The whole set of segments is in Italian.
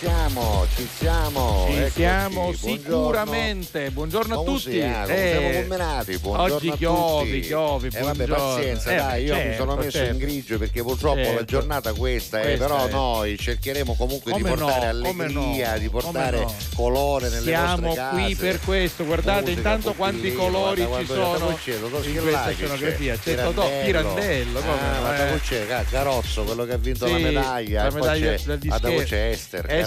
Ci siamo, ci siamo. Ci eccoci. siamo Buongiorno. sicuramente. Buongiorno a tutti. siamo? Eh, siamo combinati? Buongiorno oggi chiovi, chiovi, Eh vabbè, pazienza, Eh, dai, io mi certo, sono messo certo. in grigio perché purtroppo la Certo. giornata questa, è, Questa però è. noi cercheremo comunque Come di portare no, allegria, no, di portare no. colore nelle Siamo vostre case. qui per questo, guardate Musica, intanto quanti colori guarda ci sono in questa scenografia. C'è Totò Pirandello, come ah, eh. c'è Ca- Carozzo, quello che ha vinto la medaglia, la medaglia del dischetto. c'è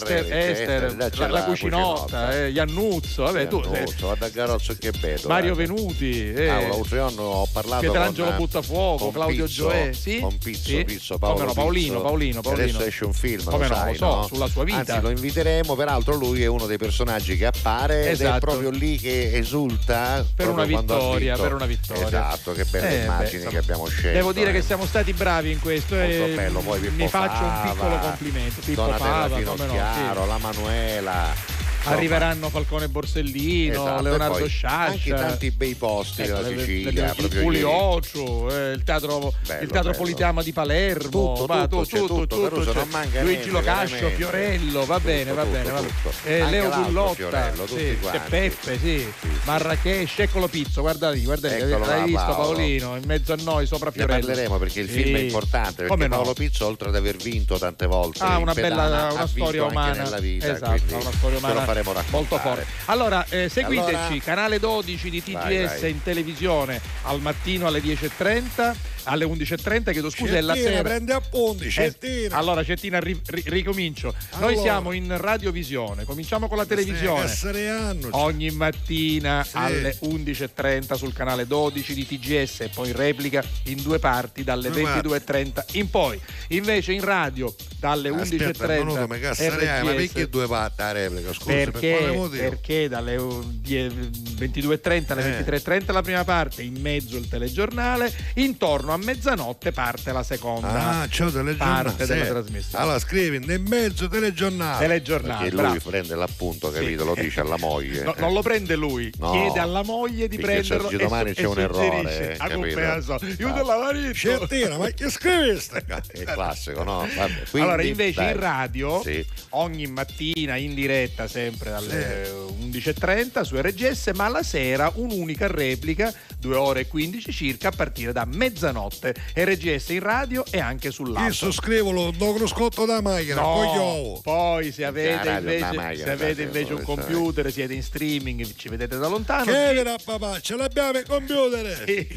Esther, là c'è la, la cucinotta, eh, Iannuzzo, vabbè, tu sei Iannuzzo, guarda Carozzo che bello. Mario guarda. Venuti, eh, Ah, l'altro giorno ho parlato Pietrangelo con, Buttafuoco, con Claudio Pizzo, Gioè, sì? con Pizzo, Sì? Pizzo, Come Paolo no, Paolino. Paolino, Paolino. Adesso esce un film, Come lo no, sai, lo so, no? sulla sua vita. Anzi, lo inviteremo, peraltro lui è uno dei personaggi che appare ed è Esatto. proprio lì che esulta Per una vittoria, per una vittoria. Esatto, che belle Eh, immagini che abbiamo scelto. Devo dire eh. che siamo stati bravi in questo e Pippo mi faccio un piccolo complimento. Pippo Fava, come no, Finocchiaro, sì. la Manuela. Insomma, Arriveranno Falcone Borsellino, esatto, Leonardo Sciascia. Anche tanti bei posti Ecco, della le- le- Sicilia. il proprio ieri. Pulioccio, eh, il teatro, Bello, il teatro. Politeama di Palermo, Tutto, va, tutto, tu- c'è tutto, Caruso, c'è. non manca Luigi Locascio. Fiorello, va bene, Tutto, va bene, tutto, va bene. tutto. Eh, Leo Gullotta, sì, c'è Peppe, sì. Marrakesh, eccolo Pizzo, guarda lì, guarda lì, l'hai visto. Paolino, in mezzo a noi, sopra Ne Fiorello. parleremo perché il film è importante perché? Paolo Pizzo oltre ad aver vinto tante volte Ah, in una bella ha storia umana. esatto, una storia umana faremo raccontare molto forte. Allora, eh, seguiteci, Allora- canale 12 di TGS Vai, vai. in televisione al mattino alle 10.30, alle 11.30, chiedo scusa, e la Cettina, sera. prende appunti, Eh, Cettina. allora Cettina ri- ri- ricomincio. Noi Allora. siamo in radiovisione, cominciamo con la televisione. Essere anno. Ogni mattina Sì. alle 11.30 sul canale 12 di TGS e poi replica in due parti dalle Due 22.30 in poi. Invece in radio dalle Aspetta, 11.30 un minuto, mi cassare, ma perché due parti la replica? Scusa, per Perché, motivo? perché dalle uh, die- 22.30 alle Eh. 23.30 la prima parte, in mezzo il telegiornale, intorno a mezzanotte parte la seconda Ah, c'ho telegiornale. parte della sì. trasmissione. Allora scrivi nel mezzo telegiornale. telegiornale. perché lui bravo. prende l'appunto Sì. capito lo dice alla moglie No, non lo prende lui, No. chiede alla moglie di Perché prenderlo oggi e, domani e c'è un errore, eh, Ah, capito? so. Io Ah. te la marito. Cettina, ma che scrivi sta è classico no Vabbè, quindi, allora, invece dai. in radio, Sì. ogni mattina in diretta, sempre alle 11.30 su RGS, ma la sera un'unica replica, 2 ore e 15 circa, a partire da mezzanotte. RGS in radio e anche Io sull'app. sottoscrivo lo do cruscotto da poi No, poi se avete invece, se avete invece un computer, siete in streaming, ci vedete da lontano. Che era papà, ce l'abbiamo il computer. Sì,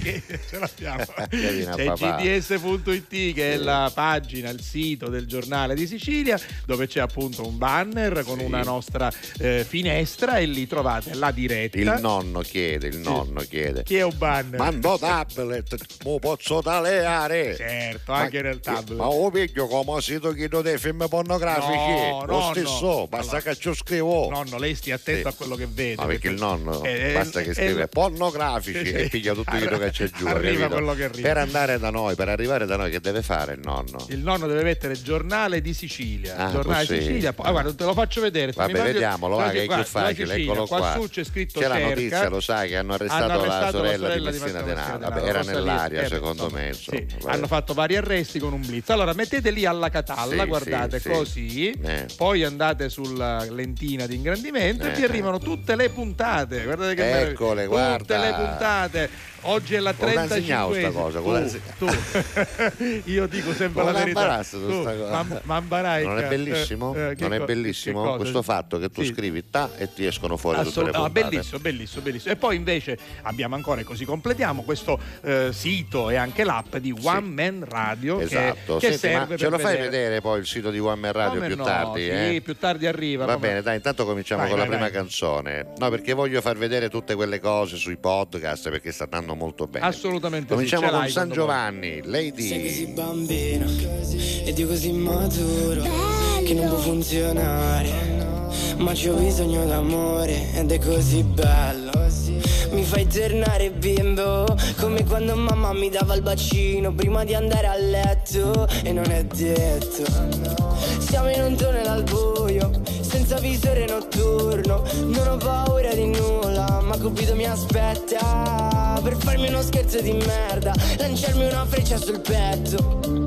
ce l'abbiamo. C'è gds.it che è la pagina, il sito del giornale di Sicilia dove c'è appunto un banner con Sì. una nostra eh, finestra e lì trovate la diretta. il nonno chiede il nonno chiede Chi è un banner? mando tablet mo posso taleare Certo, anche Ma- nel tablet. ma ho vecchio come sito che dei film pornografici No, lo stesso no. basta Allora, che ci scrivo Nonno, lei stia attento Sì. a quello che vede. No, perché il nonno Eh, eh, basta che eh, scrive eh, pornografici e piglia tutto quello che c'è giù. Arriva quello che arriva. Per andare da noi, per arrivare da noi, che deve fare il nonno? Il nonno deve mettere giornale di Sicilia. Ah, giornale così. Sicilia. Poi, ah, guarda, te lo faccio vedere. Vabbè, vediamolo, va, che è più facile, eccolo qua. su c'è scritto C'è la notizia, lo sai, che hanno arrestato, la sorella, di Messina Denaro. Era nell'aria, eh, secondo me. Sì. Insomma, vabbè. Hanno fatto vari arresti con un blitz. Allora mettete lì alla catalla, Sì, guardate sì, così, Eh. poi andate sulla lentina di ingrandimento e vi Eh. arrivano tutte le puntate. Guardate che meraviglia. Eccole, Tutte guarda. le puntate. Oggi è la Come la 35 insegnavo sta cosa? Tu, tu. io dico sempre la verità. tu ma, ma. Non è bellissimo? Eh, eh, che non è bellissimo che questo fatto che tu Sì. scrivi ta e ti escono fuori tutte le Assolut- ah, puntate. bellissimo, bellissimo, bellissimo. E poi invece abbiamo ancora, e così completiamo, questo eh, sito e anche l'app di One Man Radio che- Esatto, che, Senti, ma serve ce lo fai vedere. vedere poi il sito di One Man Radio Come più no, tardi? Sì, eh? più tardi arriva. Va come- bene, dai, intanto cominciamo Vai, con vai, la prima vai. canzone. No, perché voglio far vedere tutte quelle cose sui podcast perché sta andando molto bene. Assolutamente sì, Cominciamo ce con San. Giovanni, Sei così Lady. bambino ed io così maturo che non può funzionare. Ma c'ho bisogno d'amore ed è così bello. Mi fai tornare bimbo come quando mamma mi dava il bacino prima di andare a letto e non è detto. Siamo in un tunnel al buio senza visore notturno. Non ho paura di nulla Ma Cupido mi aspetta. Per farmi uno scherzo di merda Lanciarmi una freccia sul petto.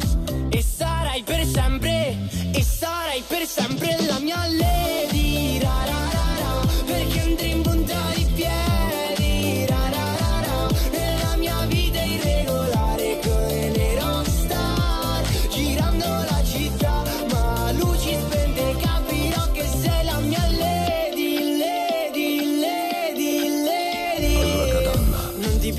E sarai per sempre E sarai per sempre la mia lady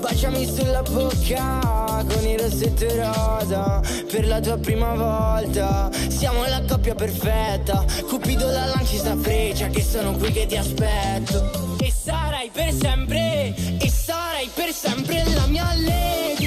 Baciami sulla bocca con il rossetto rosa Per la tua prima volta. Siamo la coppia perfetta. Cupido la lanci sta freccia Che sono qui che ti aspetto. E sarai per sempre E sarai per sempre la mia lady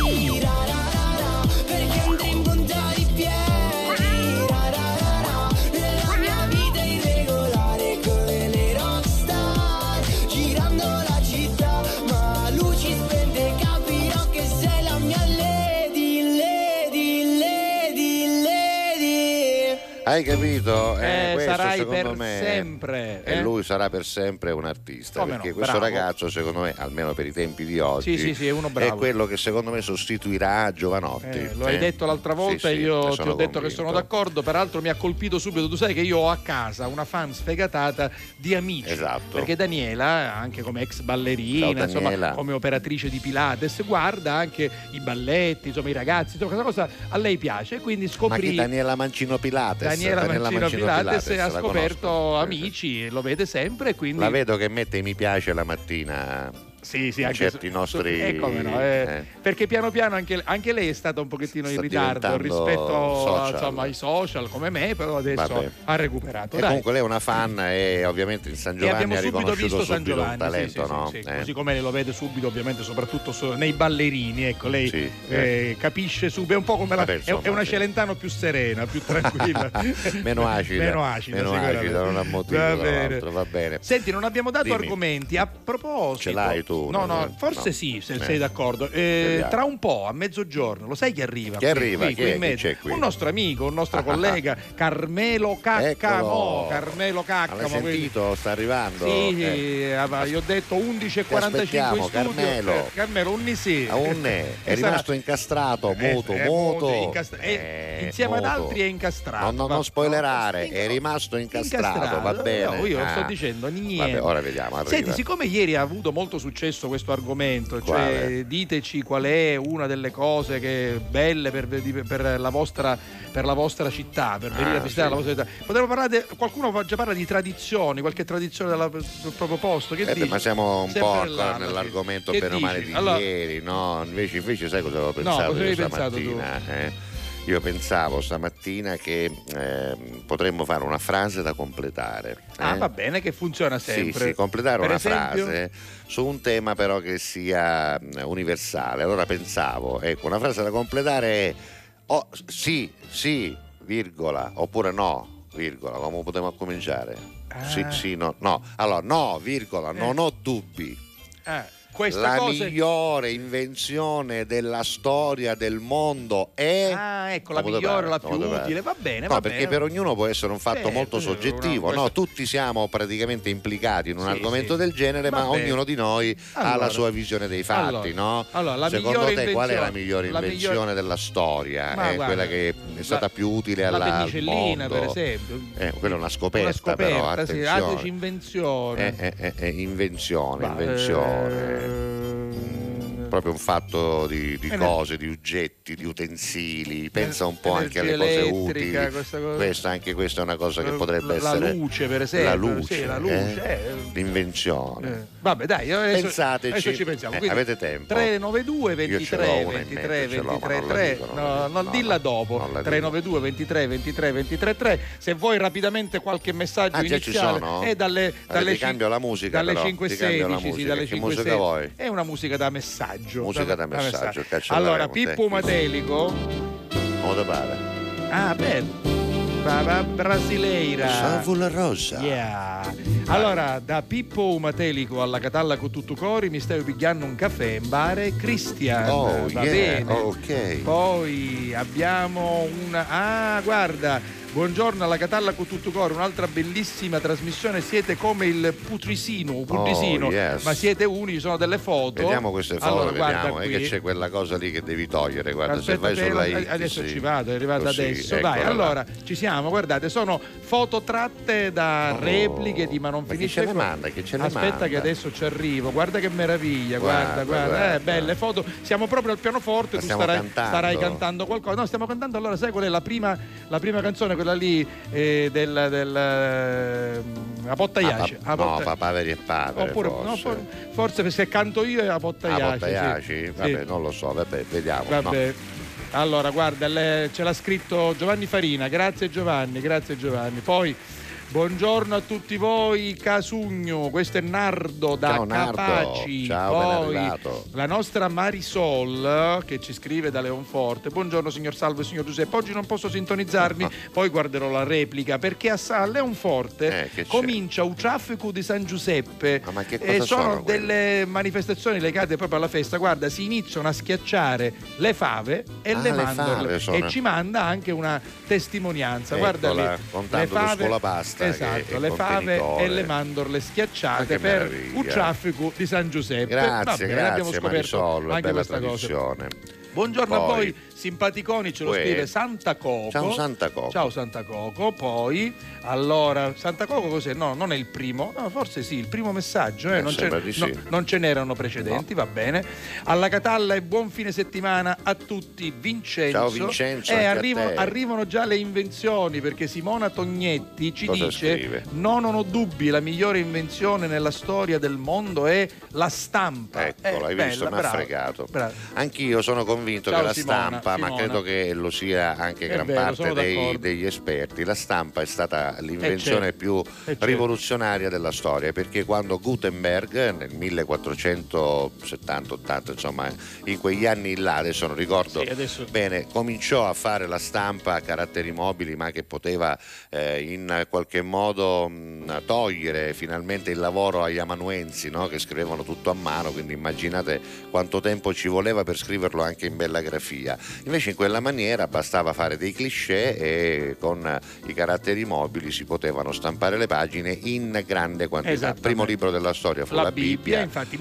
Hai capito? Eh, questo sarai per me sempre, E eh? lui sarà per sempre un artista. Come perché no, questo bravo. ragazzo, secondo me, almeno per i tempi di oggi, Sì, sì, sì, è quello che secondo me sostituirà Giovanotti. Eh, lo hai Eh? detto l'altra volta e io ti ho detto che sono d'accordo, peraltro mi ha colpito subito, tu sai che io ho a casa una fan sfegatata di amici, Esatto. perché Daniela, anche come ex ballerina, insomma, come operatrice di Pilates, guarda anche i balletti, insomma i ragazzi, insomma questa cosa a lei piace, quindi Ma scoprì... chi Daniela Mancino Pilates? Daniela Mancino Pilates, ha la scoperto conosco. amici, lo vede sempre quindi... La vedo che mette mi piace la mattina. Sì, sì, anche certi su- nostri- su- eh, come no, eh, eh. Perché piano piano anche, anche lei è stata un pochettino in Sta ritardo rispetto social. insomma, ai social come me, però adesso Vabbè. ha recuperato. E Dai. comunque lei è una fan e ovviamente in San E Giovanni abbiamo ha subito visto San subito Giovanni, un talento, sì, sì, no? sì. Eh. così come lei lo vede subito, ovviamente, soprattutto nei ballerini. Ecco, lei Sì, eh, capisce subito, è un po' come la, Vabbè, insomma, è, una. Celentano più serena, più tranquilla, Meno acida. meno acida, Meno acida, non ha motivo, Va bene. va bene. Senti, non abbiamo dato Dimmi. argomenti. A proposito, Ce l'hai tu, No, no? no, forse No. sì, se Eh. sei d'accordo. Eh, tra un po', a mezzogiorno, lo sai chi arriva? Chi Qui, arriva? qui, Chi qui è? Chi qui? Un nostro amico, un nostro collega, Carmelo Caccamo. Eccolo. Carmelo Ma l'hai Caccamo. quindi- sentito? Sta arrivando? Sì, Eh. eh, io ho detto 11.45 in. Carmelo. Eh, Carmelo, un sì. A un ne. È E sarà- rimasto incastrato, Eh, muto, è muto. incastra- Eh, insieme ad altri è incastrato. No, non spoilerare, è rimasto incastrato, va bene. No, io Ah. sto dicendo niente. Vabbè, ora vediamo, arriva. Senti, siccome ieri ha avuto molto successo questo argomento, cioè diteci qual è una delle cose che belle per, per la, vostra, per la vostra città, per venire Ah, a visitare sì. la vostra città. Potremmo parlare, de- qualcuno già parla di tradizioni, qualche tradizione della- del proprio posto. Che Eh dici? ma siamo un Sempre po' nell'argomento bene o male di Allora- ieri, no? Invece, invece sai cosa avevo pensato cosa io avevi pensato stamattina? eh? Io pensavo stamattina che ehm, potremmo fare una frase da completare. Ah, eh? va bene, che funziona Sì, sempre. sì, completare Per una esempio? frase su un tema però che sia universale. Allora pensavo, ecco, una frase da completare è oh, sì, sì, virgola, oppure no, virgola, come potremmo cominciare? Ah. Sì, sì, no, no. Allora, no, virgola, non ho dubbi. Eh, questa La cosa... migliore invenzione della storia del mondo è... Ah, ecco, la migliore, poteva- la più utile, va bene, No, va perché bene. per ognuno può essere un fatto Certo, molto una- soggettivo, questo- no? Tutti siamo praticamente implicati in un Sì, argomento sì. del genere, Va ma bene. ognuno di noi ha Allora. la sua visione dei fatti, Allora. no? Allora, la Secondo te migliore qual è la invenzione- migliore la invenzione migliore- della storia? Ma Eh, guarda, quella che è stata la- più utile alla, la al penicillina, mondo. per esempio. Eh, quella è una scoperta, Una scoperta, però, sì, attenzione. altri invenzione. Eh, eh, eh, eh, invenzione, invenzione. Eh, Proprio un fatto di, di cose, di oggetti, di utensili, pensa un po' anche alle cose utili. questa cosa- Questa, anche questa è una cosa che potrebbe la essere. luce, per esempio. La luce, Sì, la luce, eh? eh. l'invenzione. Eh, Vabbè, dai, adesso, Pensateci. adesso ci pensiamo. Eh, Quindi, avete tempo? 392 Io ce 23 l'ho una in 23 mente, ce l'ho, ma 23 non la 3. dico, non la No, non No, dilla dopo. non la dico. 392 23 23 23 3. Se vuoi rapidamente qualche messaggio Ah, già ci iniziale sono? è dalle Allora, dalle ti cambio la musica, dalle però, 5 ti cambio la 16, sì, dalle Che 5 musica vuoi? È una musica da messaggio. Musica da messaggio, cancelleremo Allora, te. Pippo Matelico te pare? Ah. Bra- Brasileira. Savula rosa. Yeah. Allora, da Pippo Umatelico alla Catalla con tutto cori mi stai pigliando un caffè in bare Cristian. Oh, Va yeah, bene. ok. Poi abbiamo una. Ah, guarda. Buongiorno alla Catalla con tutto coro, un'altra bellissima trasmissione. Siete come il Putrisino, Putrisino, Oh, yes. ma siete unici, sono delle foto. Vediamo queste foto, Allora, guarda vediamo. È che c'è quella cosa lì che devi togliere. Guarda, se Aspetta vai che sulla la- X, adesso sì. ci vado, è arrivato Così, adesso. Dai, eccola là. allora ci siamo, guardate, sono foto tratte da Oh, repliche di Ma non ma finisce ce le qua. manda? Chi ce le Aspetta manda? che adesso ci arrivo, guarda che meraviglia, guarda, Guarda, guarda, guarda. eh, belle foto. Siamo proprio al pianoforte, Ma tu starai cantando? starai cantando qualcosa. No, stiamo cantando allora, sai qual è la prima, la prima canzone, quella lì eh, del, del eh, a Potta Ah, pa- no, Potta- papà veri e padre. Oppure, forse. no, for- forse se canto io è a Potta Ah, Iaci, Potta sì. Vabbè, Sì. non lo so, vabbè, vediamo. no. Vabbè. Allora, guarda, le- ce l'ha scritto Giovanni Farina. Grazie Giovanni, grazie Giovanni. Poi Buongiorno a tutti voi, Casugno, questo è Nardo da Ciao, Nardo. Capaci. Ciao, ben Poi la nostra Marisol che ci scrive da Leonforte. Buongiorno signor Salvo e signor Giuseppe. Oggi non posso sintonizzarmi, poi guarderò la replica perché a, Sa- a Leonforte Eh, comincia un traffico di San Giuseppe. Ah, ma che e cosa sono sono quelle? delle manifestazioni legate proprio alla festa. Guarda, si iniziano a schiacciare le fave e Ah, le le mandorle sono. e ci manda anche una testimonianza. Eccola, Guarda lì, le fave, scolapasta che esatto, le fave e le mandorle schiacciate per meraviglia. un traffico di San Giuseppe. Grazie, abbiamo grazie scoperto Marisol, anche questa cosa. tradizione. Buongiorno a Poi- voi, simpaticoni, ce lo Uè. scrive Santa Coco. Ciao Santa Coco. Ciao Santa Coco. Poi, allora, Santa Coco cos'è? No, non è il primo, no, forse sì, il primo messaggio, eh, Eh, non, ce, di sì. no, non ce n'erano precedenti, va bene. Alla Catalla e buon fine settimana a tutti, Vincenzo. Ciao, Vincenzo, E a arrivano, arrivano già le invenzioni perché Simona Tognetti ci Cosa dice: scrive? No, non ho dubbi, la migliore invenzione nella storia del mondo è la stampa. Ecco, l'hai Eh, visto, bella, mi ha fregato. bravo. Anch'io sono convinto Ciao, che la Simona, stampa, ma Simona. credo che lo sia anche È gran vero, parte dei- degli esperti, la stampa è stata l'invenzione certo, più eh, certo. rivoluzionaria della storia perché quando Gutenberg nel 1470-80 insomma in quegli anni là adesso non ricordo Sì, adesso- bene cominciò a fare la stampa a caratteri mobili ma che poteva eh, in qualche modo mh, togliere finalmente il lavoro agli amanuensi no? che scrivevano tutto a mano quindi immaginate quanto tempo ci voleva per scriverlo anche in bella grafia invece in quella maniera bastava fare dei cliché e con i caratteri mobili si potevano stampare le pagine in grande quantità primo libro della storia fu la, la Bibbia, infatti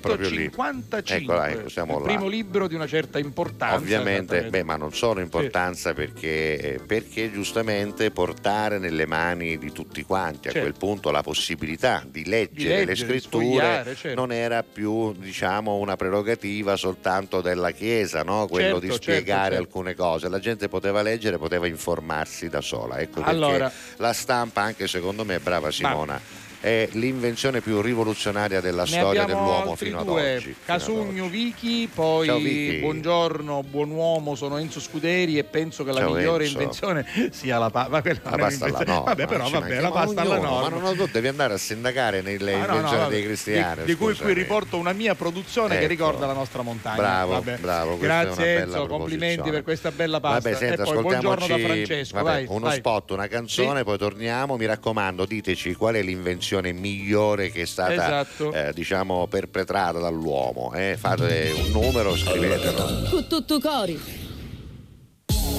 proprio lì. 1455 Eccola, ecco, siamo il là. primo libro di una certa importanza Ovviamente, beh, ma non solo importanza perché, eh, perché giustamente portare nelle mani di tutti quanti a Certo. quel punto la possibilità di leggere, Di leggere, le scritture certo. non era più diciamo una prerogativa soltanto della Chiesa, no? Quello Certo, di certo, spiegare certo. alcune cose. La gente poteva leggere, poteva informarsi da sola. Ecco perché Allora- la stampa, anche secondo me, brava Simona. È l'invenzione più rivoluzionaria della Ne storia dell'uomo fino ad oggi. fino ad Casugno oggi. Vichi, poi Ciao, Vichi. buongiorno, buon uomo, sono Enzo Scuderi e penso che la Ciao, migliore Enzo. invenzione sia la. Ma quella La pasta alla norma. Vabbè, però vabbè, la ma pasta alla norma. Ma non lo devi andare a sindacare nelle Ah, no, no, invenzioni vabbè. dei Di- cristiani. Di, cui qui riporto una mia produzione che Ecco. ricorda la nostra montagna. Bravo, Vabbè. bravo, Grazie Enzo, complimenti per questa bella pasta. Vabbè, senta, e poi buongiorno da Francesco. vabbè, vai, uno vai. spot, una canzone, Sì. poi torniamo. Mi raccomando, diteci qual è l'invenzione migliore che è stata Esatto. eh, diciamo perpetrata dall'uomo. eh. Fate un numero, scrivetelo. Tutto cori.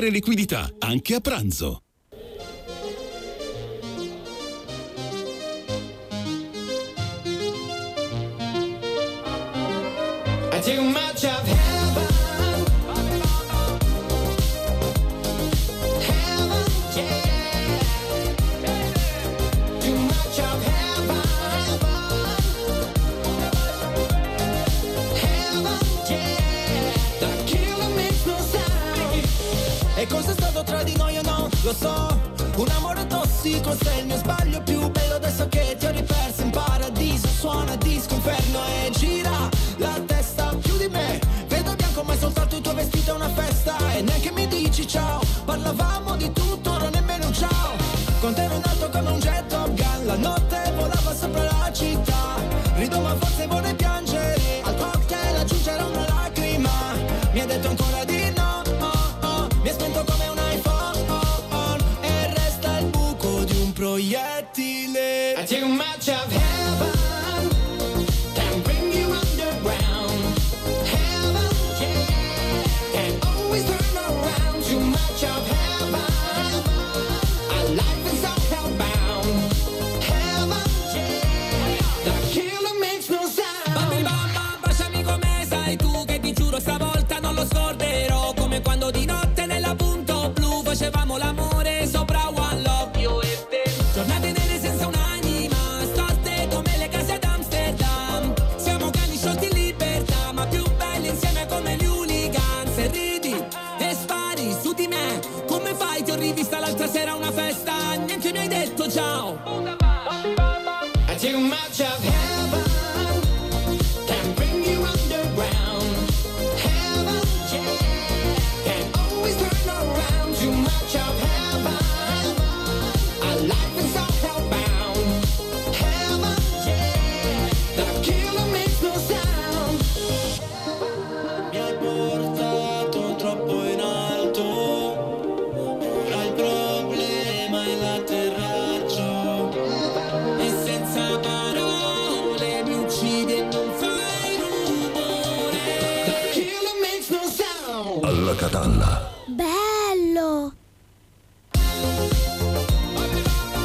liquidità, anche a pranzo. Lo so, un amore tossico sei il mio sbaglio più bello adesso che ti ho riperso. In paradiso Suona disco inferno e gira la testa più di me. Vedo bianco ma è soltanto il tuo vestito è una festa. E neanche mi dici ciao Parlavamo di tutto, ora nemmeno ciao. Con te ero in alto come un jet I too much of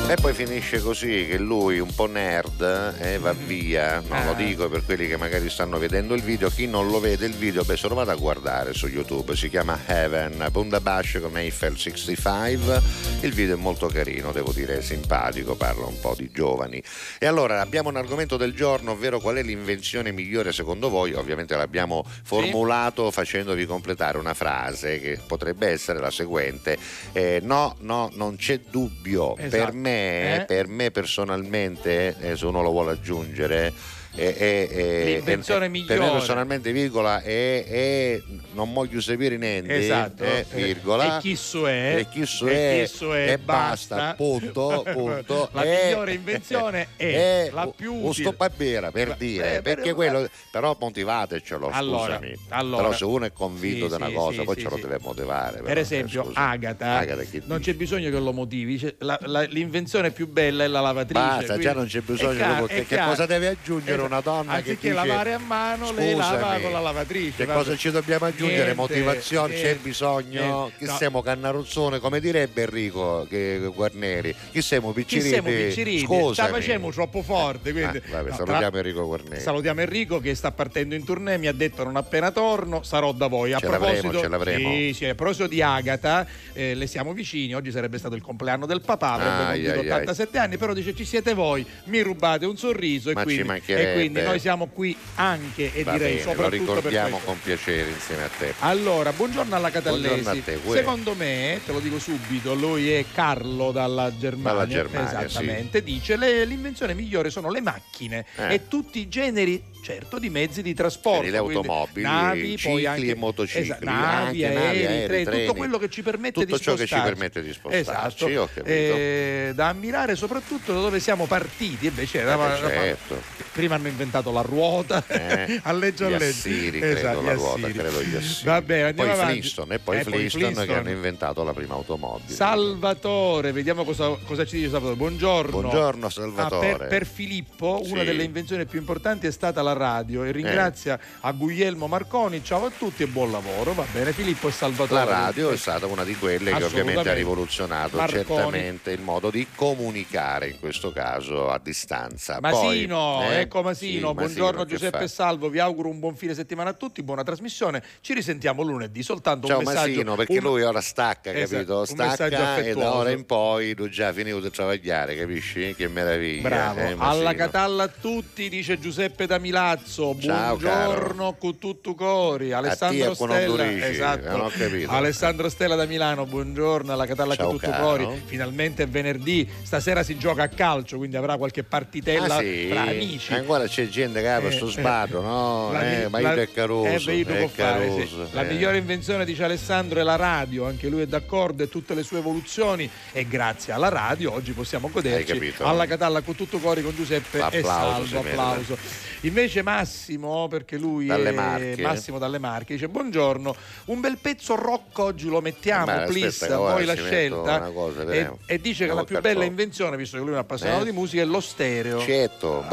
E poi finisce così che lui, un po' nerd, eh, va via. Non lo Ah. dico per quelli che magari stanno vedendo il video. Chi non lo vede il video, beh, se lo vado a guardare su YouTube. Si chiama Heaven, Bundabash con Eiffel 65. Il video è molto carino, devo dire, simpatico, parla un po' di giovani. E allora abbiamo un argomento del giorno, ovvero qual è l'invenzione migliore secondo voi? Ovviamente l'abbiamo formulato facendovi completare una frase che potrebbe essere la seguente. Eh, no, no, non c'è dubbio. Per Esatto. me, Eh? per me personalmente, eh, se uno lo vuole aggiungere, è, è- L'invenzione è- migliore. Per me personalmente, virgola, è, è- non voglio sapere niente, Esatto. eh, virgola. E chi su è? E chi su E è, chi su è, e basta, punto, punto. La E- migliore invenzione è la più un utile. stoppabera per dire, eh, perché quello, però motivatecelo, Allora, scusami. allora. però se uno è convinto Sì, di una sì, cosa, sì, poi ce lo deve motivare. Per però, esempio, eh, scusa. Agata, Agata, che non c'è bisogno che lo motivi. la- la- l'invenzione più bella è la lavatrice. Basta, quindi- già non c'è bisogno è chiaro- che- è che cosa deve aggiungere. Una donna che Anziché dice, lavare a mano, lei lava "Scusami, con la lavatrice. Che vabbè. cosa ci dobbiamo aggiungere? Niente, Motivazione, c'è niente, bisogno? niente. Chi No. siamo cannaruzzone, come direbbe Enrico che, Guarneri? Chi siamo Chi picciriti? siamo picciriti? Scusami. La facciamo troppo forte. Quindi... Ah, vabbè, No, salutiamo tra- Enrico Guarneri. Salutiamo Enrico che sta partendo in tournée, mi ha detto non appena torno sarò da voi. A Ce l'avremo, proposito, ce l'avremo. Sì, sì, a proposito di Agata, eh, le siamo vicini, oggi sarebbe stato il compleanno del papà, avrebbe Ai, compiuto ai, ai. 87 anni, però dice ci siete voi, mi rubate un sorriso e, Ma ci quindi, mancherebbe. E quindi noi siamo qui anche e Va direi bene, lo soprattutto per ricordiamo con piacere insieme a te. Allora, buongiorno alla Catallesi. Buongiorno te. Secondo me, te lo dico subito, lui è Carlo dalla Germania. Dalla Germania, Esattamente. Dice le- l'invenzione migliore sono le macchine Eh. e tutti i generi, certo, di mezzi di trasporto. Quindi le automobili, navi, cicli poi anche e motocicli, Esatto, navi, anche aerei, aerei, treni, tutto quello che ci permette Tutto di ciò che ci permette di spostarci, Esatto. Eh, da ammirare soprattutto da dove siamo partiti. Invece, Eh, certo. Prima hanno inventato la ruota, Eh, alleggio gli alleggio. Assiri, credo, Esatto, la ruota, credo gli Assiri. Va bene, andiamo poi avanti. Flintstone e poi Eh, Flintstone, che Flintstone. hanno inventato la prima automobile. Salvatore, vediamo cosa, cosa ci dice Salvatore. Buongiorno. Buongiorno Ah, Salvatore. per, per Filippo, una Sì. delle invenzioni più importanti è stata la radio e ringrazia a Guglielmo Marconi. Ciao a tutti e buon lavoro. Va bene, Filippo e Salvatore. La radio è stata una di quelle che ovviamente ha rivoluzionato Marconi. certamente il modo di comunicare, in questo caso a distanza. Masino, Poi, eh, Checco Masino, Sì, buongiorno Masino, Giuseppe Salvo, vi auguro un buon fine settimana a tutti, buona trasmissione. Ci risentiamo lunedì, soltanto Ciao un messaggio. Masino, perché un- lui ora stacca, Esatto, capito? Stacca e da ora in poi tu già finito di travagliare, capisci? Che meraviglia. Bravo, eh, alla Catalla a tutti, dice Giuseppe da Milazzo. Ciao, Buongiorno con tutto cori. Alessandro Stella. Esatto. eh, non ho capito. Alessandro Stella da Milano, buongiorno alla Catalla con tutto cori. Finalmente è venerdì, stasera si gioca a calcio, quindi avrà qualche partitella Ah, sì? tra amici. Ancora c'è gente che apre Eh, sto eh, sbarro, no? la eh, ma la- io è caroso. eh, beh, è fare, sì. caroso, La eh. migliore invenzione, dice Alessandro, è la radio, anche lui è d'accordo e tutte le sue evoluzioni e grazie alla radio oggi possiamo goderci Hai capito? alla Catalla con tutto cori con Giuseppe e Applauso, si Salvo, applauso. Invece Massimo, perché lui Dalle è Marche. Massimo dalle Marche, dice buongiorno, un bel pezzo rock oggi lo mettiamo, Ma please, voi la scelta. cosa, e, e dice che la più bella invenzione, visto che lui è un appassionato Eh? di musica, è lo stereo. Certo.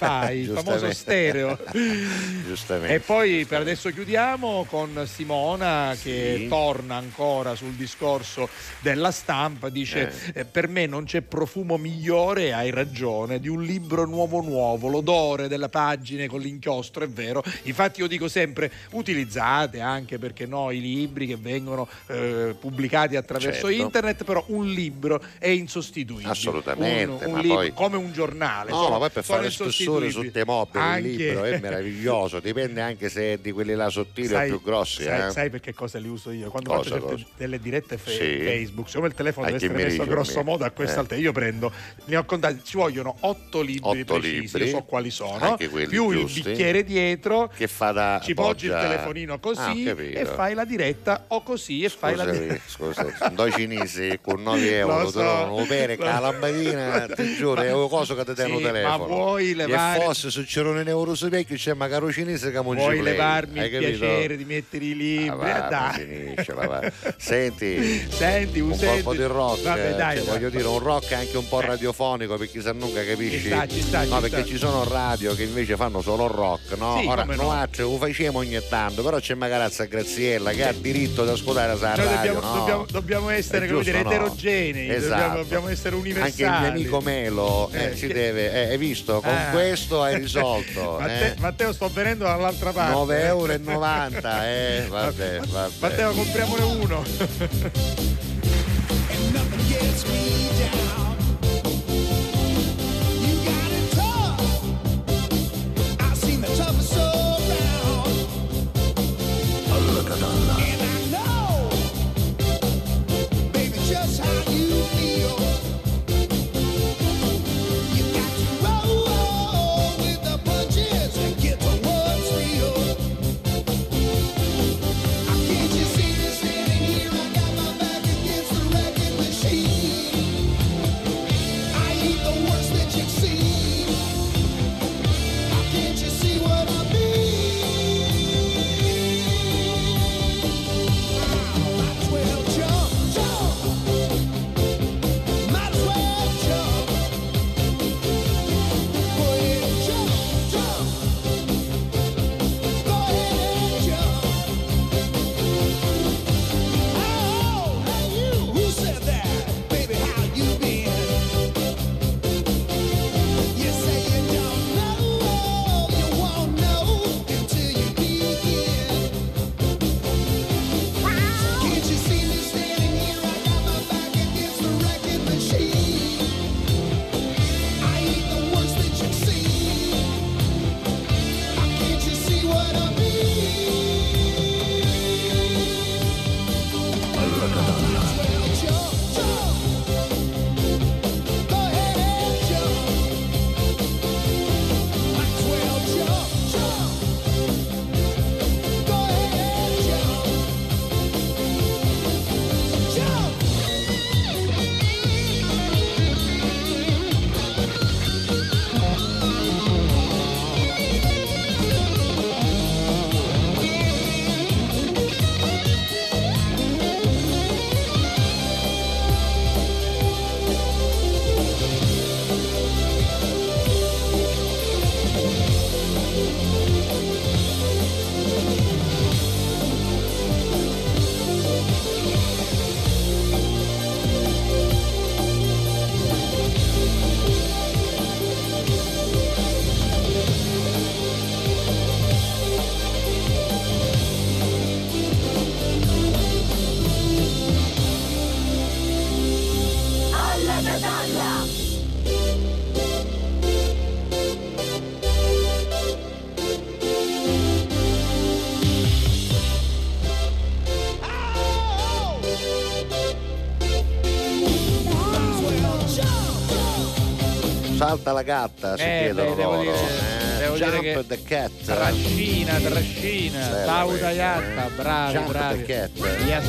Hi-Fi, il famoso stereo. Giustamente. E poi per adesso chiudiamo con Simona che Sì. torna ancora sul discorso della stampa, dice "Eh, per me non c'è profumo migliore, hai ragione, di un libro nuovo nuovo, l'odore delle pagine con l'inchiostro, è vero. Infatti io dico sempre utilizzate anche perché no i libri che vengono eh, pubblicati attraverso Certo. internet, però un libro è insostituibile. Assolutamente, Un- un libro- poi- come un giornale. No, sono- ma poi per fare spessore insostituibili. su te mobili il libro è meraviglioso, dipende anche se è di quelli là sottili o più grossi. sai, eh. sai perché cosa li uso io? Quando Cosa, faccio certe- delle dirette fe- Sì. Facebook, siccome il telefono A deve essere messo grosso modo a questa eh. altezza, io prendo, ne ho contati, ci vogliono otto libri Otto precisi, libri, io so quali sono, più giusti. il bicchiere dietro, Che fa da ci poggi il appoggia- telefonino Ah, così capito. e fai la diretta o così e fai la Scusami, diretta. scusa, due cinesi con 9 euro, Lo so, lo con la lampadina, ti giuro, è una cosa che ti tengo Sì, telefono. ma vuoi levare- E fosse se c'erano un euro su vecchio c'è magari cinese che non Vuoi play, levarmi hai il capito? piacere di mettere i libri? Ah, va, Eh, dai. finisce, va, va. Senti, Senti, un, un senti- colpo di rock, Vabbè, dai, cioè, dai. voglio dire un rock anche un po' radiofonico perché se nunca capisci. Ci sta, ci sta, no, ci perché sta. ci sono radio che invece fanno solo rock, no? Sì, Ora no. altri lo facciamo ogni tanto, però c'è magari a Graziella che ha diritto ad ascoltare la radio. dobbiamo, no? dobbiamo- dobbiamo essere come dire, no? eterogenei, Esatto. dobbiamo, dobbiamo essere Anche universali. il mio amico Melo eh, Eh, si che- deve, eh, hai visto? Con questo hai risolto. Matteo, eh. Matteo sto venendo dall'altra parte. 9,90 euro, eh. vabbè, vabbè. Matteo compriamone uno. Allora, Catanna. And I know, baby, just how you salta la gatta, si Eh, chiedono beh, loro. dire- eh. Devo dire Jump che the cat. Trascina, trascina, questa, gatta, bravi, Jump bravi. the cat. Yes,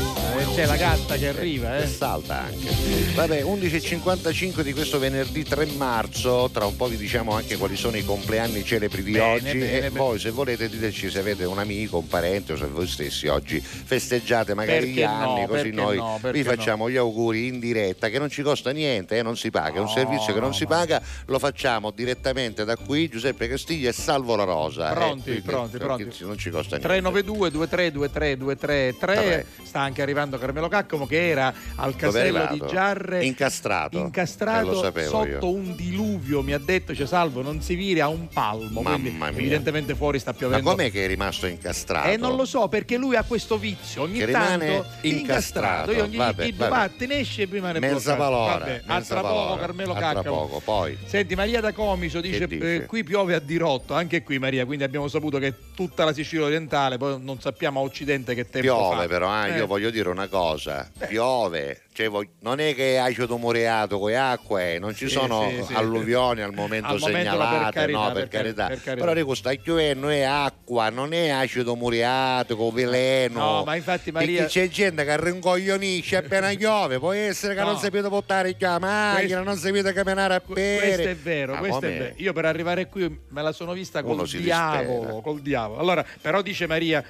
c'è la gatta che arriva, E eh. salta anche. Vabbè, 11.55 di questo venerdì 3 marzo. Tra un po' vi diciamo anche quali sono i compleanni celebri di Bene, oggi. bene, e poi, se volete, diteci se avete un amico, un parente o se voi stessi oggi festeggiate magari Perché gli anni, no, così noi no, vi facciamo gli auguri in diretta, che non ci costa niente, eh, non si paga. È un No, servizio che non no, si no. paga, lo facciamo direttamente da qui. Giuseppe Castiglia e Salvo La Rosa. eh, Pronti, quindi, pronti, pronti. Non ci costa niente. 392 23 23 23 3 sta anche arrivando Carmelo Caccomo che era al casello di? Giarre Incastrato. Eh, incastrato lo sapevo sotto io. un diluvio mi ha detto c'è salvo non si vira a un palmo quindi Mamma mia. evidentemente fuori sta Ma piovendo com'è che è rimasto incastrato? e non lo so perché lui ha questo vizio ogni Che tanto rimane incastrato. io gli Vabbè, dico vabbè. ne esce prima ne Mezza valora, Vabbè, a tra poco Carmelo Caccomo poco, poi. Senti, Maria da Comiso dice, dice? eh, qui piove a dirotto, anche qui Maria, quindi abbiamo saputo che tutta la Sicilia orientale, poi non sappiamo a occidente che tempo Piove fa. però, eh, Eh. io voglio dire una cosa, piove, cioè, non è che è acido muriato con acque, non ci Sì, sono sì, sì. alluvioni al momento Al momento, per segnalate, carità, no, per per, cari- carità. per carità. Però dico, sta piovendo è acqua, non è acido muriato con veleno. No, ma infatti, Maria- che c'è gente che rincoglionisce appena piove, può essere che No. non sapete portare la macchina, non sapete camminare a bere. Questo è vero, Ma questo è vero. Io per arrivare qui me la sono vista col diavolo, col diavolo. Allora, però dice Maria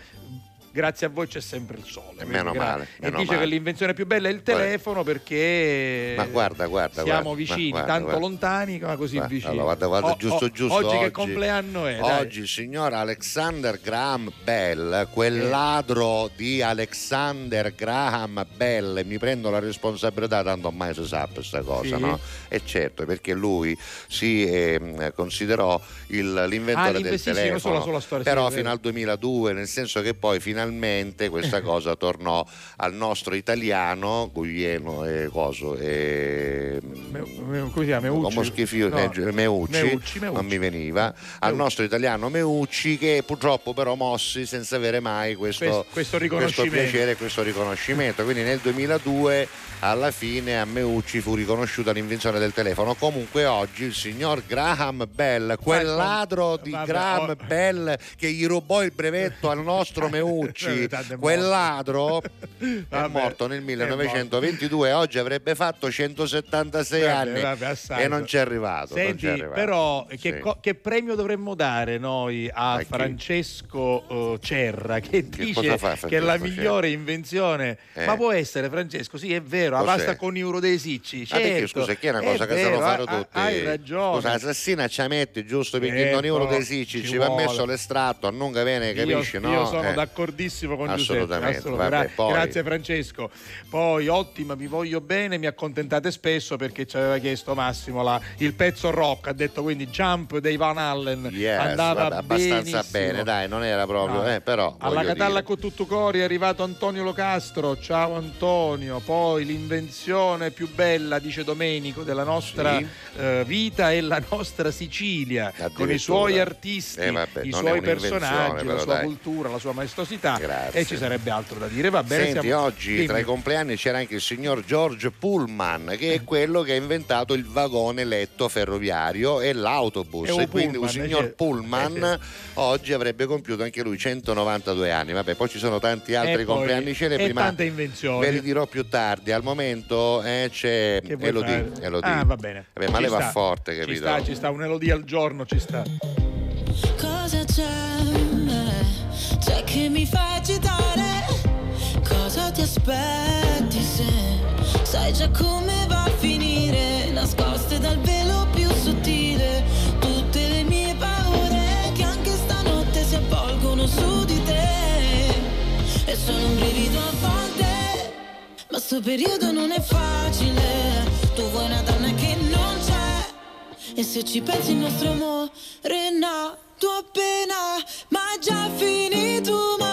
Grazie a voi c'è sempre il sole. quindi meno gra- male, E meno dice male. che l'invenzione più bella è il Guarda. telefono perché Ma guarda, guarda, siamo guarda, vicini, guarda, tanto lontani ma così vicini. allora, guarda, guarda, Oh, giusto, oh, giusto. Oggi, che compleanno è? Oggi il signor Alexander Graham Bell, quel ladro di Alexander Graham Bell, mi prendo la responsabilità, tanto ormai si sa questa cosa, Sì. no? E certo, perché lui si ehm, considerò il- Ah, l'inventore l'inve- del telefono, so, lo so la storia, però sì, fino al 2002, nel senso che poi finalmente questa cosa tornò al nostro italiano, Guglielmo e coso, e... Me- me- come si chiama? Meucci? Come schifio, No. eh, Meucci, Meucci, Meucci. non mi veniva, al nostro italiano Meucci che purtroppo però mossi senza avere mai questo, Questo- questo riconoscimento. piacere e questo riconoscimento. Quindi nel 2002 alla fine a Meucci fu riconosciuta l'invenzione del telefono. Comunque oggi il signor Graham Bell, quel Ma- ladro di Graham oh. Bell che gli rubò il brevetto al nostro Meucci, Tanto è quel ladro è morto nel è 1922 oggi avrebbe fatto 176 Vabbè, anni vabbè, e non ci è arrivato. Senti, è arrivato. però che, Sì. co- che premio dovremmo dare noi a, A? Francesco eh, Cerra che dice cosa fa che è la migliore invenzione? Eh. Ma può essere Francesco? Sì, è vero, la pasta con euro dei sicci. Ma perché certo, scusa, che è una cosa che vero, sanno fare tutti? Hai ragione. Scusa, l'assassina ci metti giusto perché Certo, non è uno dei sicci, ci ci va messo l'estratto, a non bene, capisci? io, no? io sono Eh. d'accordissimo con Giuseppe. Assolutamente, assolutamente. vabbè, Gra- Grazie Francesco. Poi ottima, vi voglio bene, mi accontentate spesso perché ci aveva chiesto Massimo la- il pezzo rock, ha detto quindi Jump dei Van Allen Yes, andava vabbè, abbastanza bene, dai, non era proprio, No. eh, però Alla Catalla con tutto cori è arrivato Antonio Locastro. Ciao Antonio. Poi l'invenzione più bella, dice Domenico, della nostra Sì. eh, vita è la nostra Sicilia, con i suoi artisti, Eh, vabbè, i suoi personaggi, la sua dai. cultura, la sua maestosità. Grazie. E ci sarebbe altro da dire. Va bene. Senti, siamo- oggi Dimmi. tra i compleanni c'era anche il signor George Pullman, che è quello che ha inventato il vagone letto ferroviario e l'autobus. E E quindi Pullman, un signor eh, Pullman eh, oggi avrebbe compiuto anche lui 192 anni. Vabbè, poi ci sono tanti altri E compleanni celebri, e ma tante invenzioni. ve li dirò più tardi. Al momento eh, c'è Elodie. Elodie. Ah, va bene. Vabbè, ma Ci leva sta. forte, Ci capito? sta, ci sta, un elodie al giorno ci sta. Cosa c'è? C'è che mi fa agitare? Cosa ti aspetti se sai già come va a finire? Nascoste dal velo più sottile tutte le mie paure che anche stanotte si avvolgono su di te. E sono un brivido a volte, ma sto periodo non è facile. Tu vuoi una donna che non c'è. E se ci pensi il nostro amore è nato appena Ma già finito male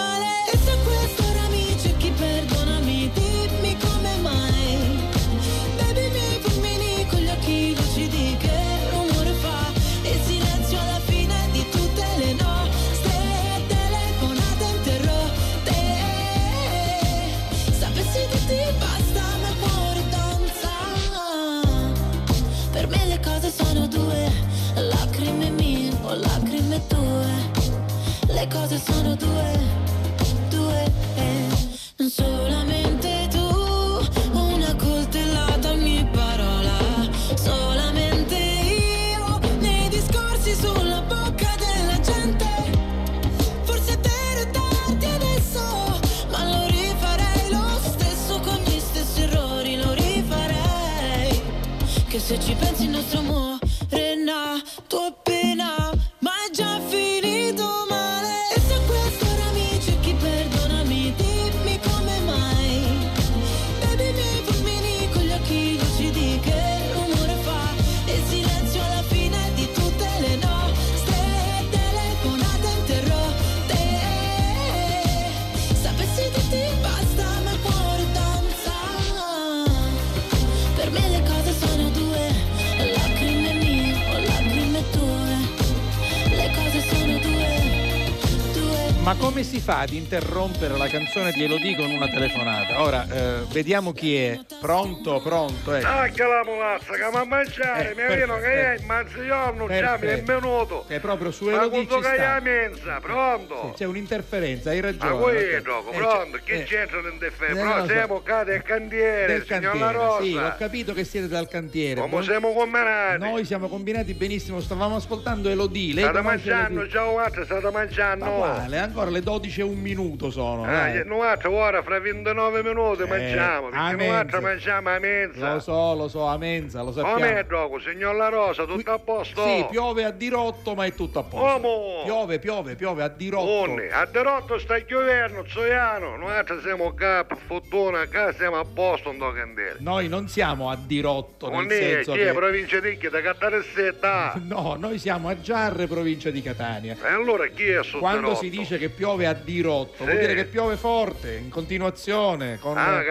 due. Ma come si fa ad interrompere la canzone di Elodie con una telefonata? Ora, eh, vediamo chi è. Pronto, pronto. Ah, che la mulazza, che mi a mangiare, Eh, mi viene che è in mezzogiorno, già mi è venuto. È proprio su Ma Elodie quando ci che è a mensa, pronto? C'è un'interferenza, hai ragione. Ma qui ok. gioco, Eh, pronto, c'è- che eh, c'entra nell'interferenza? eh, Però so. siamo qua del cantiere, del cantiere, La Rosa. sì, ho capito che siete dal cantiere. Come Buon- siamo combinati? Noi siamo combinati benissimo, stavamo ascoltando Elodie. State mangiando, ciao state mangiando. Ma quale? Ancora le 12 e un minuto sono. Ah, noi altri ora fra 29 minuti mangiamo, a perché mensa. mangiamo a mensa. Lo so, lo so, a mensa, lo sappiamo. Com'è gioco, signor La Rosa, tutto a posto? Sì, piove a dirotto, ma è tutto a posto. Come? Piove, piove, piove a dirotto. Onni, a derotto sta il governo, Zoiano, noi altri siamo per fortuna, qua siamo a posto in do candele. Noi non siamo a dirotto, nel Onni, chi senso è che... provincia di chi? Da Cattaresetta? No, noi siamo a Giarre, provincia di Catania. E allora chi è su Quando si dice che piove a dirotto, vuol Sì. dire che piove forte, in continuazione, con, Ah,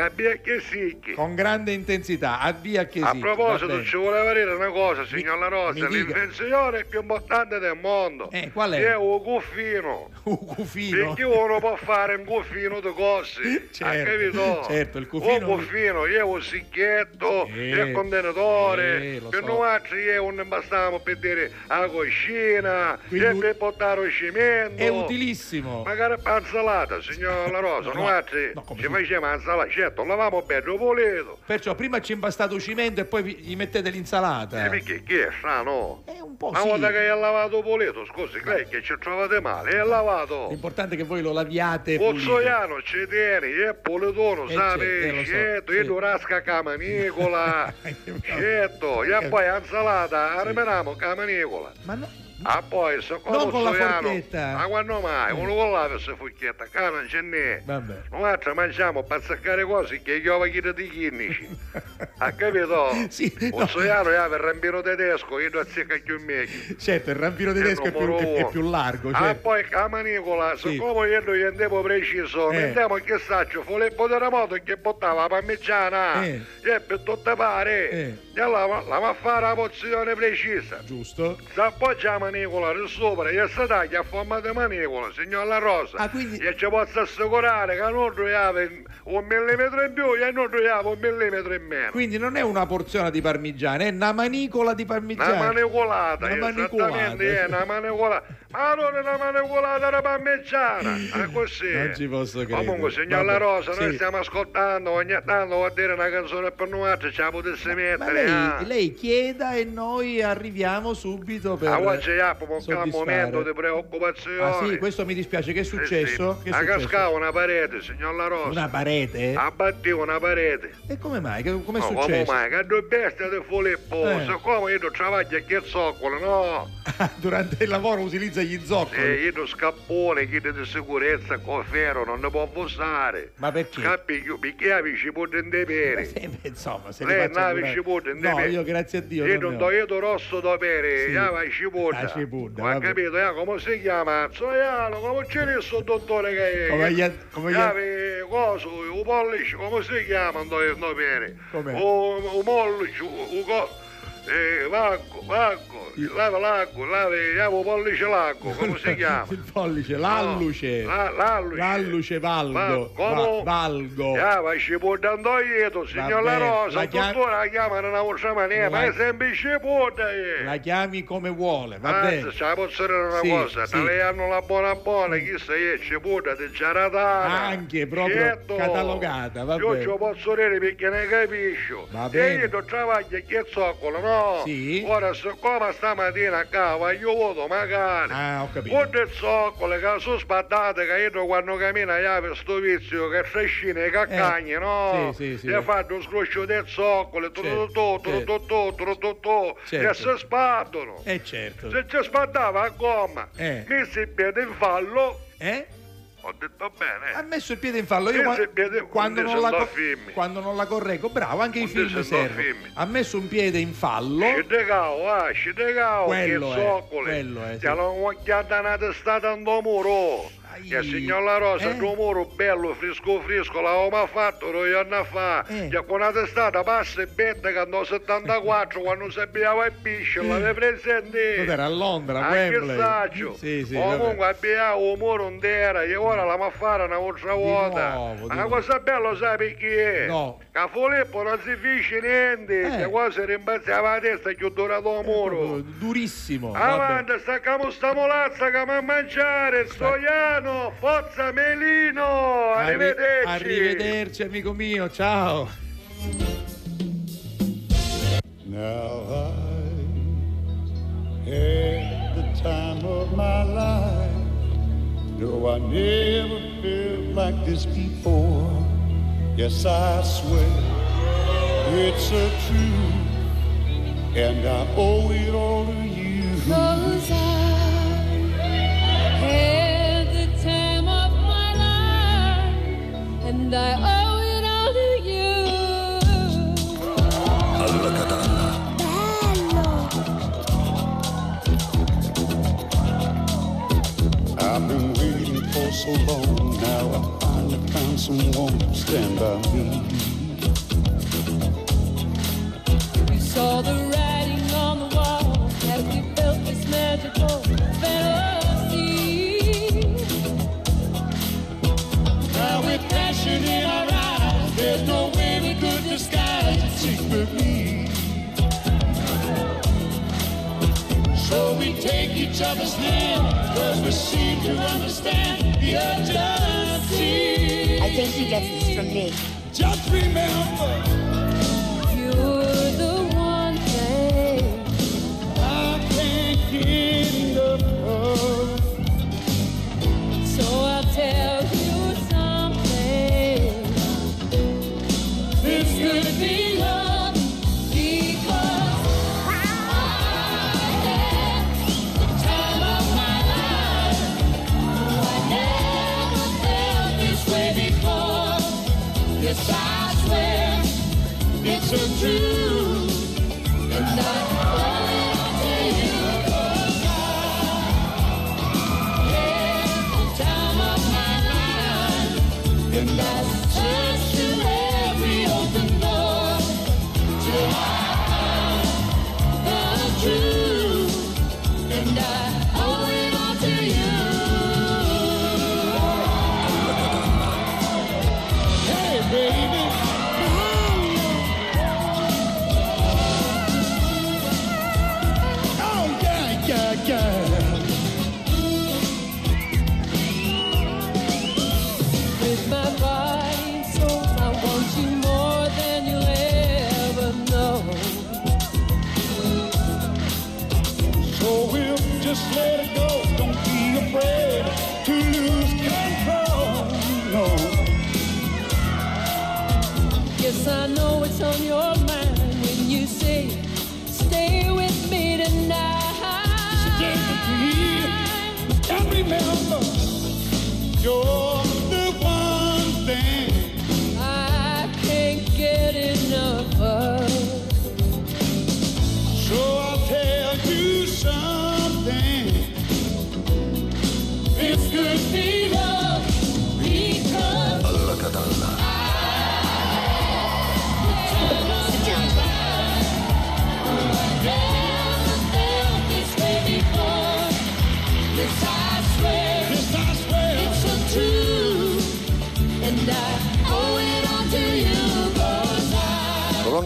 con grande intensità. Avvia che A proposito, ci voleva dire una cosa, signor La Rosa, l'invenzione più importante del mondo. Eh, qual è? È un cuffino. Un cuffino. Perché uno può fare un cuffino di cose, Certo, certo, il cuffino- Un cuffino, io un sicchetto, Sì, il contenitore, lo per so. noi altri non bastavamo per dire la cucina, Quindi per portare il cimento. È utilissimo. Magari per insalata, signor La Rosa, No, noi altri no, ci facciamo insalata, certo, lavamo bene il voleto. Perciò prima ci impastato cimento e poi vi- gli mettete l'insalata. E perché chi è strano? È un po' Una sì. volta che hai lavato il voleto, scusi, lei che ci trovate male, è lavato. L'importante è che voi lo laviate. Pozzoiano ci tieni, è poletono, Eh, sape, certo, eh, lo certo, sì. io tu rasca camanicola, certo, e Eh. poi insalata, armeniamo camanicola. Ma no, Ah poi, se qua Non con la forchetta. Ma quando mai? Uno con la questa forchetta, qua non ce n'è. vabbè. Noi mangiamo per saccare cose che chiova chi di chinici. Ha capito? Sì, no. Pozzoiano è per rampino tedesco, io non zecca più meglio. Certo, il rampino tedesco è più, è più largo. Ah, certo. poi la manicola, Sì. siccome io non gli andiamo preciso, Eh. andiamo che saccio, fu le terremoto che portava la parmigiana, Eh. e per tutte pare, Eh. e allora la va a fare la pozione precisa. Giusto? Si appoggia la manicola di sopra e si taglia a forma di manicola, signor La Rosa. Ah, quindi- E ci posso assicurare che non troviate un millimetro in più e non troviamo un millimetro in meno. Quindi non è una porzione di parmigiana, è una manicola di Una parmigiana. manicolata, Una manicolata. esattamente, è una manicolata. Ma non è una manicolata da parmigiana, è così. Non ci posso credere. Comunque, signor La Rosa, noi sì. stiamo ascoltando, ogni tanto vuol dire una canzone per noi ce la potesse Ma mettere. lei, ah. lei chieda e noi arriviamo subito per Ah, oggi è un momento di preoccupazione. Ah sì, questo mi dispiace. Che è successo? Che è Ha successo? cascato una parete, signor La Rosa. Una parete? Battuto una parete. E come mai? Che- Come è No, come successo? mai? Che due bestie di Filippo, Eh. siccome io travaglio che zoccolo, no? Durante il lavoro utilizza gli zoccoli. E io scappone, chi di sicurezza con ferro, non ne può bussare. Ma perché? Scappi più, perché amici può. Eh, beh, insomma, se Lei faccia navi curare. cipolla, No, indepere. io grazie a Dio. Io non non do io rosso da bere, Sì. io vai cipolla. La cipolla, Ma capito, eh, come si chiama? Zoiano, come c'è il dottore che è? Come gli- come gli- Chiave, coso, un pollice, come si chiama? Non do, do bere. Com'è? Un pollice, un co... Eh, Vacco, Vacco, lava l'acqua, lava, lava pollice l'acqua, come si chiama? Il pollice, l'alluce. No, la- l'alluce. L'alluce valgo. Va- come? Va- valgo. Ma ci può dando io, signor La Rosa, la chiam- tuttora la chiamano una vostra maniera, ma è sempre ci può dare. La chiami come vuole, va Ah, bene. la posso dire una Sì, cosa, sì. te lei hanno la buona buona, chi sei, ci può di giaratana. Anche proprio Certo. catalogata, va Io bene. ci posso dire perché ne capisco. Va E bene. io do travaglio che zoccolo, no? Sì. Ora, siccome stamattina qua voglio voto magari. Ah, ho capito. Con del zoccolo che sono sbattate che io quando cammino io per sto vizio che trascina i caccagni, no? Eh, sì, sì, sì. E fatto un scroscio del zoccolo, Certo, tutto, tutto, tutto, tutto, tutto, e si sbattono. Eh certo. Se ci sbattava a gomma, Eh. messi il piede in fallo, Eh? Ho detto bene. Ha messo il piede in fallo. Io qua- piede- quando, non la, co- quando non la correggo, bravo, anche i film servono. Ha messo un piede in fallo. Scendegao, ah, scendegao, che Quello è, zoccoli. quello è, sì. Ti hanno occhiata una testata in do muro. Che signor La Rosa, Eh? il muro bello, fresco fresco, l'avevamo fatto due anni fa. Eh. Che con una testata passa e bette che andò 74 quando si abbiava il piscio, l'avevi presente? Cos'era a Londra, a Anche Wembley? saggio. Sì, sì, Comunque abbiamo un muro non era e ora la ma fare una volta nuovo, la nuovo. cosa bella sai perché è? No. Che Filippo non si fece niente, Eh. se quasi rimbalzava la testa e chiudeva il muro. Durissimo. Avanti, staccamo sta molazza che va a mangiare, Stoiano, Forza Melino, Arri- arrivederci. arrivederci, amico mio, ciao. Now I had the time of my life. No, I never felt like this before. Yes, I swear it's a truth, and I owe it all to you. Cause I had and I owe it all to you. Alla katana. I've been waiting for so long. Now I finally found someone to stand by me. We saw the writing on the wall as we built this magical fantasy. Passion in our eyes, there's no way we could disguise it secretly. So we take each other's hand, cause we seem to understand the urgency. I think he gets this from me. Just remember, It's a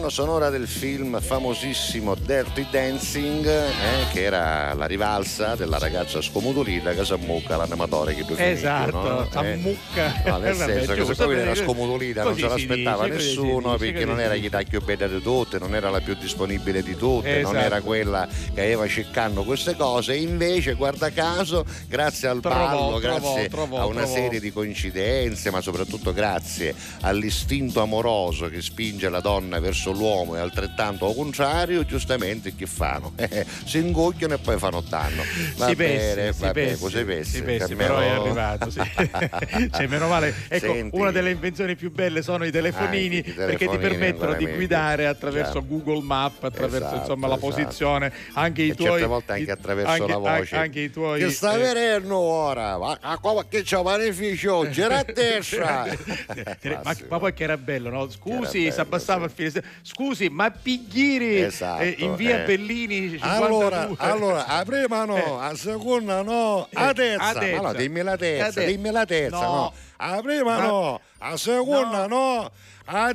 colonna sonora del film famosissimo Dirty Dancing, eh, che era la rivalsa della ragazza scomodolita che si ammucca l'animatore che più Esatto, no? Eh, ammucca. No, nel Vabbè, senso che se poi era scomodolita non se si l'aspettava dice, si nessuno dice, perché non era si gli più bella di tutte, non era la più disponibile di tutte, non Esatto. era quella che aveva cercando queste cose, invece guarda caso, grazie al Trovò, ballo, trovò, grazie trovò, a una serie di coincidenze, ma soprattutto grazie all'istinto amoroso che spinge la donna verso l'uomo e altrettanto al contrario, giustamente che fanno? Eh, si ingocchiano e poi fanno danno. Va si bene, pesse, si va bene, così si Carmelo. però è arrivato sì. cioè, meno male ecco Senti. una delle invenzioni più belle sono i telefonini Anche i perché ti telefonini, permettono di guidare attraverso Già. Google Map attraverso Esatto, insomma la esatto. posizione anche i E tuoi certe volte anche attraverso anche- la voce. anche i tuoi Che sta eh, venendo ora? Ma a qua che c'è beneficio? Gira a destra. ma, ma poi che era bello, no? Scusi, si abbassava il fine. Scusi, ma Pighiri Esatto, eh, in via eh. Bellini 52. Allora, allora, a prima no, a seconda no, a terza. a terza. No, dimmi la terza, dimmi la terza, No. no. A prima Ma- no, a seconda no, a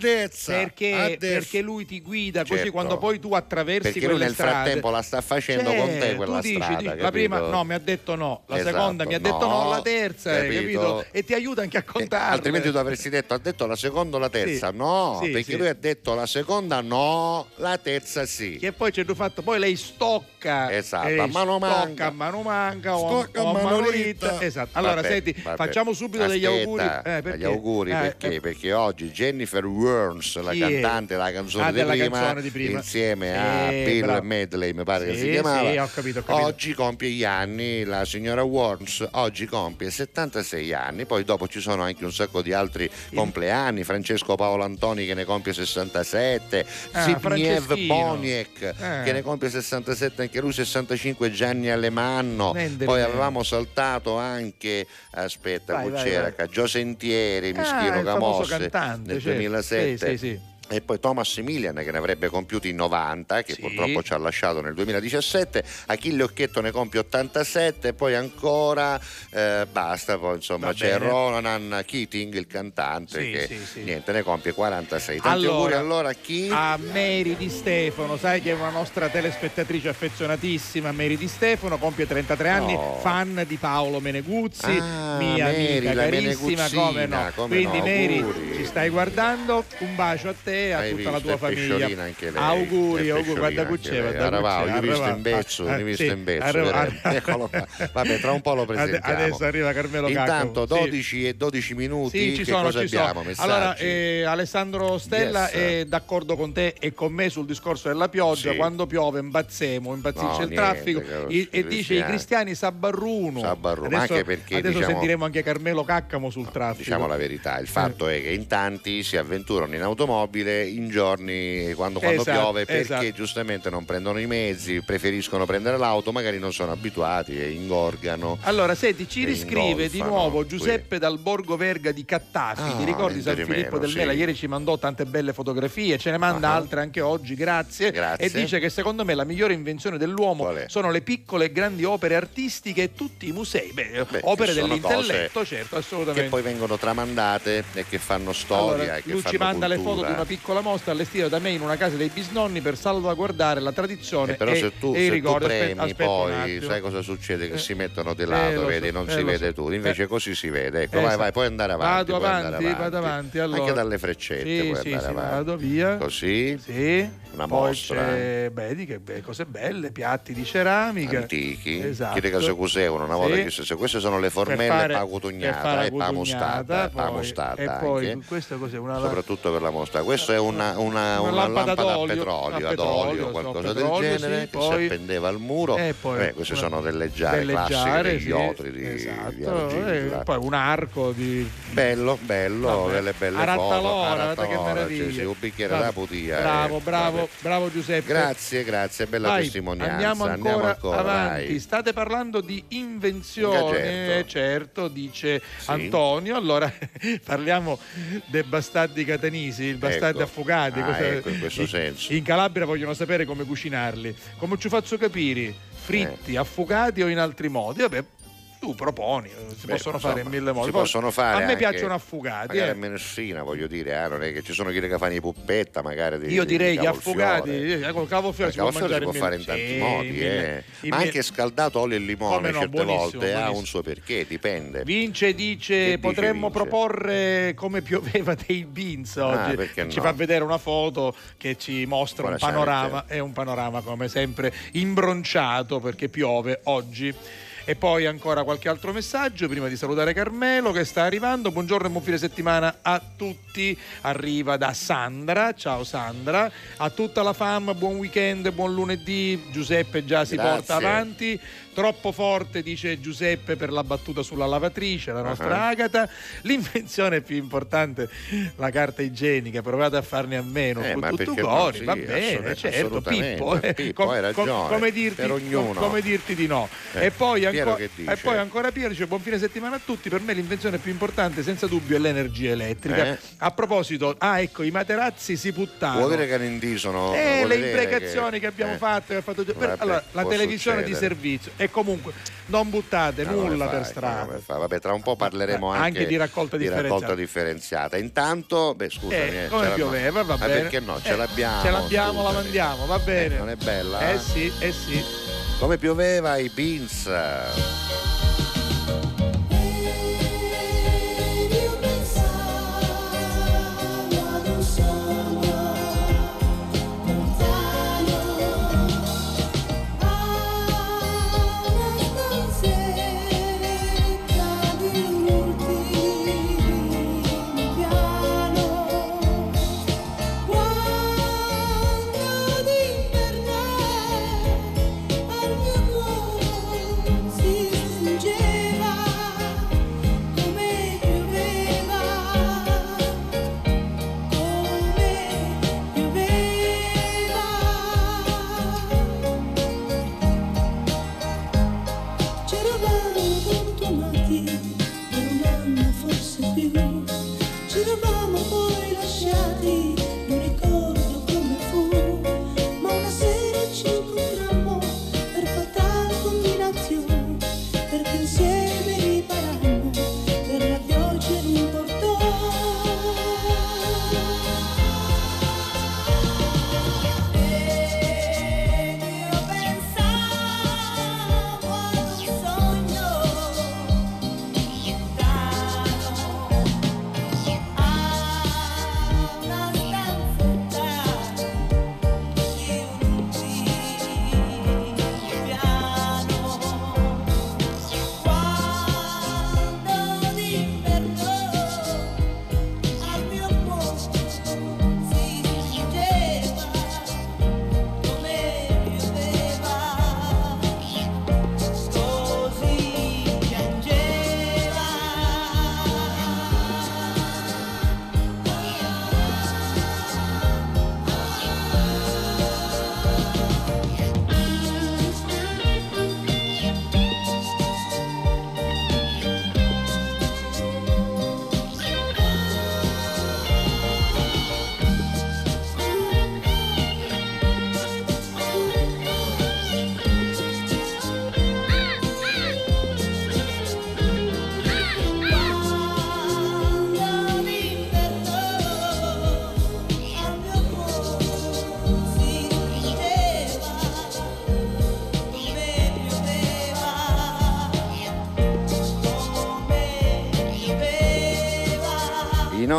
terza. a Perché, destra. perché lui ti guida così Certo. quando poi tu attraversi Perché quelle nel strade frattempo la sta facendo Cioè, con te quella tu dici, strada. dici, la prima no, mi ha detto no, la Esatto, seconda mi ha detto no, no, la terza, eh, capito? capito? E ti aiuta anche a Eh, contare. altrimenti tu avresti detto ha detto la seconda o la terza Sì, no sì, perché sì. lui ha detto la seconda no la terza sì Che poi c'è fatto, poi lei stocca, Esatto, eh, a mano stocca manca. a mano manca o a mano mano dritta. Esatto. Allora, Vabbè, senti, vabbè. facciamo subito degli Aspetta, auguri. Eh, perché? Gli auguri Eh, perché? eh, Perché oggi Jennifer Heather Worms, la yeah. cantante della canzone, ah, di prima, canzone, di prima, insieme a eh, Bill bravo. Medley, mi pare sì, che si chiamava. Sì, ho capito, ho capito. Oggi compie gli anni, la signora Worms oggi compie 76 anni, poi dopo ci sono anche un sacco di altri sì. compleanni, Francesco Paolo Antoni che ne compie 67, ah, Zbigniew ah, Boniek eh. che ne compie 67, anche lui 65, Gianni Alemanno, Nenderine. poi avevamo saltato anche, aspetta, vai, vai, c'era vai. Giosentieri, Mischino ah, Camosse nel 2000 la sette. Sì, sì, sì. E poi Thomas Emilian che ne avrebbe compiuti 90, che Sì. purtroppo ci ha lasciato nel 2017, Achille Occhetto ne compie 87, poi ancora eh, basta, poi insomma Va c'è bene. Ronan Keating, il cantante, Sì, che sì, niente ne compie 46. Tanti Allora, auguri allora a chi? A Mary Di Stefano, sai che è una nostra telespettatrice affezionatissima, Mary Di Stefano, compie 33 anni, No. fan di Paolo Meneguzzi, Ah, mia Mary, amica carissima, come no. Come Quindi no, Mary, ci stai guardando, un bacio a te e a Hai tutta la tua famiglia. anche lei, Auguri, auguri, guarda anche guarda. Arravao, io ho visto in bezzo, Ah, ho visto sì, in bezzo, veramente. Eccolo qua. Vabbè, tra un po' lo presentiamo. Adesso arriva Carmelo Cacco. Intanto Sì. 12 e 12 minuti, Sì, ci che sono, cosa ci sono. abbiamo? Messaggi? Allora, eh, Alessandro Stella Yes. è d'accordo con te e con me sul discorso della pioggia. Sì. Quando piove imbazzemo, impazzisce No, il niente, traffico caro, i- e dice i cristiani s'abbarruno. S'abbarruno, Adesso, anche perché, adesso diciamo- sentiremo anche Carmelo Caccamo sul traffico. Diciamo la verità, il fatto è che in tanti si avventurano in automobile in giorni quando, quando Esatto, piove perché esatto. giustamente non prendono i mezzi, preferiscono prendere l'auto, magari non sono abituati e ingorgano. Allora, senti, ci riscrive di nuovo qui. Giuseppe dal Borgo Verga di Cattaschi. Ah, Ti ricordi San Filippo meno, del Mela? sì. Ieri ci mandò tante belle fotografie, ce ne manda Ah. altre anche oggi, grazie. Grazie. E dice che secondo me la migliore invenzione dell'uomo sono le piccole e grandi opere artistiche e tutti i musei. Beh, Beh, opere che dell'intelletto, certo, Che assolutamente. poi vengono tramandate e che fanno storia Allora, e che lui fanno ci manda le foto cultura. di una piccola mostra allestita da me in una casa dei bisnonni per salvaguardare la tradizione Eh, però e, se tu, e i ricordi. Aspetta- premi aspetta poi sai cosa succede? Che Eh, si mettono di eh, lato, lo vedi, so, non eh, si vede so. tu. Invece Eh. così si vede. Ecco, vai, vai, puoi andare avanti. Vado avanti, andare vado avanti. Allora. Anche dalle freccette Sì, puoi sì, andare sì, avanti. vado via. Così, Sì. una Poi mostra. vedi che be- cose belle, piatti di ceramica. antichi, Esatto. chiede cosa cos'erano una volta che se, queste sono le formelle fare e pamostata, pamostata e poi questa cos'è? Una, soprattutto per la mostra. Questo è una, una, Una una lampada lampada a petrolio, ad olio, so, qualcosa petrolio, del sì, genere, che poi- si appendeva al muro. E poi- Beh, queste sono delle giare delle classiche giare, degli sì, otri di, esatto, di argilla. poi un arco di Bello, bello, Vabbè. delle belle Arattalora, foto. guarda che Arattalora, meraviglia. sì, sì, un bicchiere da putia. Bravo, eh, bravo, vabbè. bravo Giuseppe. Grazie, grazie, bella Vai, testimonianza. Andiamo ancora, ancora, avanti. vai. State parlando di invenzioni, Eh, certo. dice Sì. Antonio. Allora parliamo dei bastardi catanisi, i bastardi Ecco. affocati. Ah, ecco, in questo in- senso. In Calabria vogliono sapere come cucinarli. Come ci faccio capire? Fritti, Eh. affocati o in altri modi? Vabbè, tu proponi, eh, si Beh, possono fare in mille modi. Si possono fare A me piacciono affugati. Eh. a Messina, voglio dire, eh, non è che ci sono quelli che fanno i puppetta, magari di, Io direi di gli affugati, eh, col cavolfiore Il si può si può fare in tanti sì, modi, eh. ma anche scaldato olio e limone no, certe buonissimo, volte ha un suo perché, dipende. Vince dice Che dice potremmo Vince? proporre come pioveva dei beans Ah, oggi. perché ci no? fa vedere una foto che ci mostra un Buona panorama, è un panorama come sempre imbronciato perché piove oggi. E poi ancora qualche altro messaggio prima di salutare Carmelo che sta arrivando. Buongiorno e buon fine settimana a tutti. Arriva da Sandra. Ciao Sandra. A tutta la fam, buon weekend, buon lunedì. Giuseppe già si Grazie. porta avanti. Troppo forte, dice Giuseppe, per la battuta sulla lavatrice, la nostra Ah. Agata. L'invenzione più importante, la carta igienica. Provate a farne a meno. Eh, tutto cuore, Sì, va bene, certo. Pippo, eh, Pippo, com- com- come, dirti, com- come dirti di no. Eh, e, poi Piero anco- che dice? e poi ancora Piero dice buon fine settimana a tutti. Per me l'invenzione più importante, senza dubbio, è l'energia elettrica. Eh? A proposito, ah, ecco, i materazzi si puttano. Vuol dire che ne indisono? Eh, le imprecazioni che, abbiamo eh. fatto, che fatto- per- Vabbè, allora, la televisione di succedere. servizio e comunque non buttate Ma come nulla fai? per Ma strada. Vabbè, tra un po' parleremo Eh, anche, anche di raccolta differenziata. differenziata. Intanto, beh, scusami, Eh, eh, come la- pioveva, va ma bene. perché no? Ce Eh, l'abbiamo. Ce l'abbiamo, la scusami. mandiamo, va bene. Eh, non è bella? Eh sì, eh sì. Come pioveva i beans.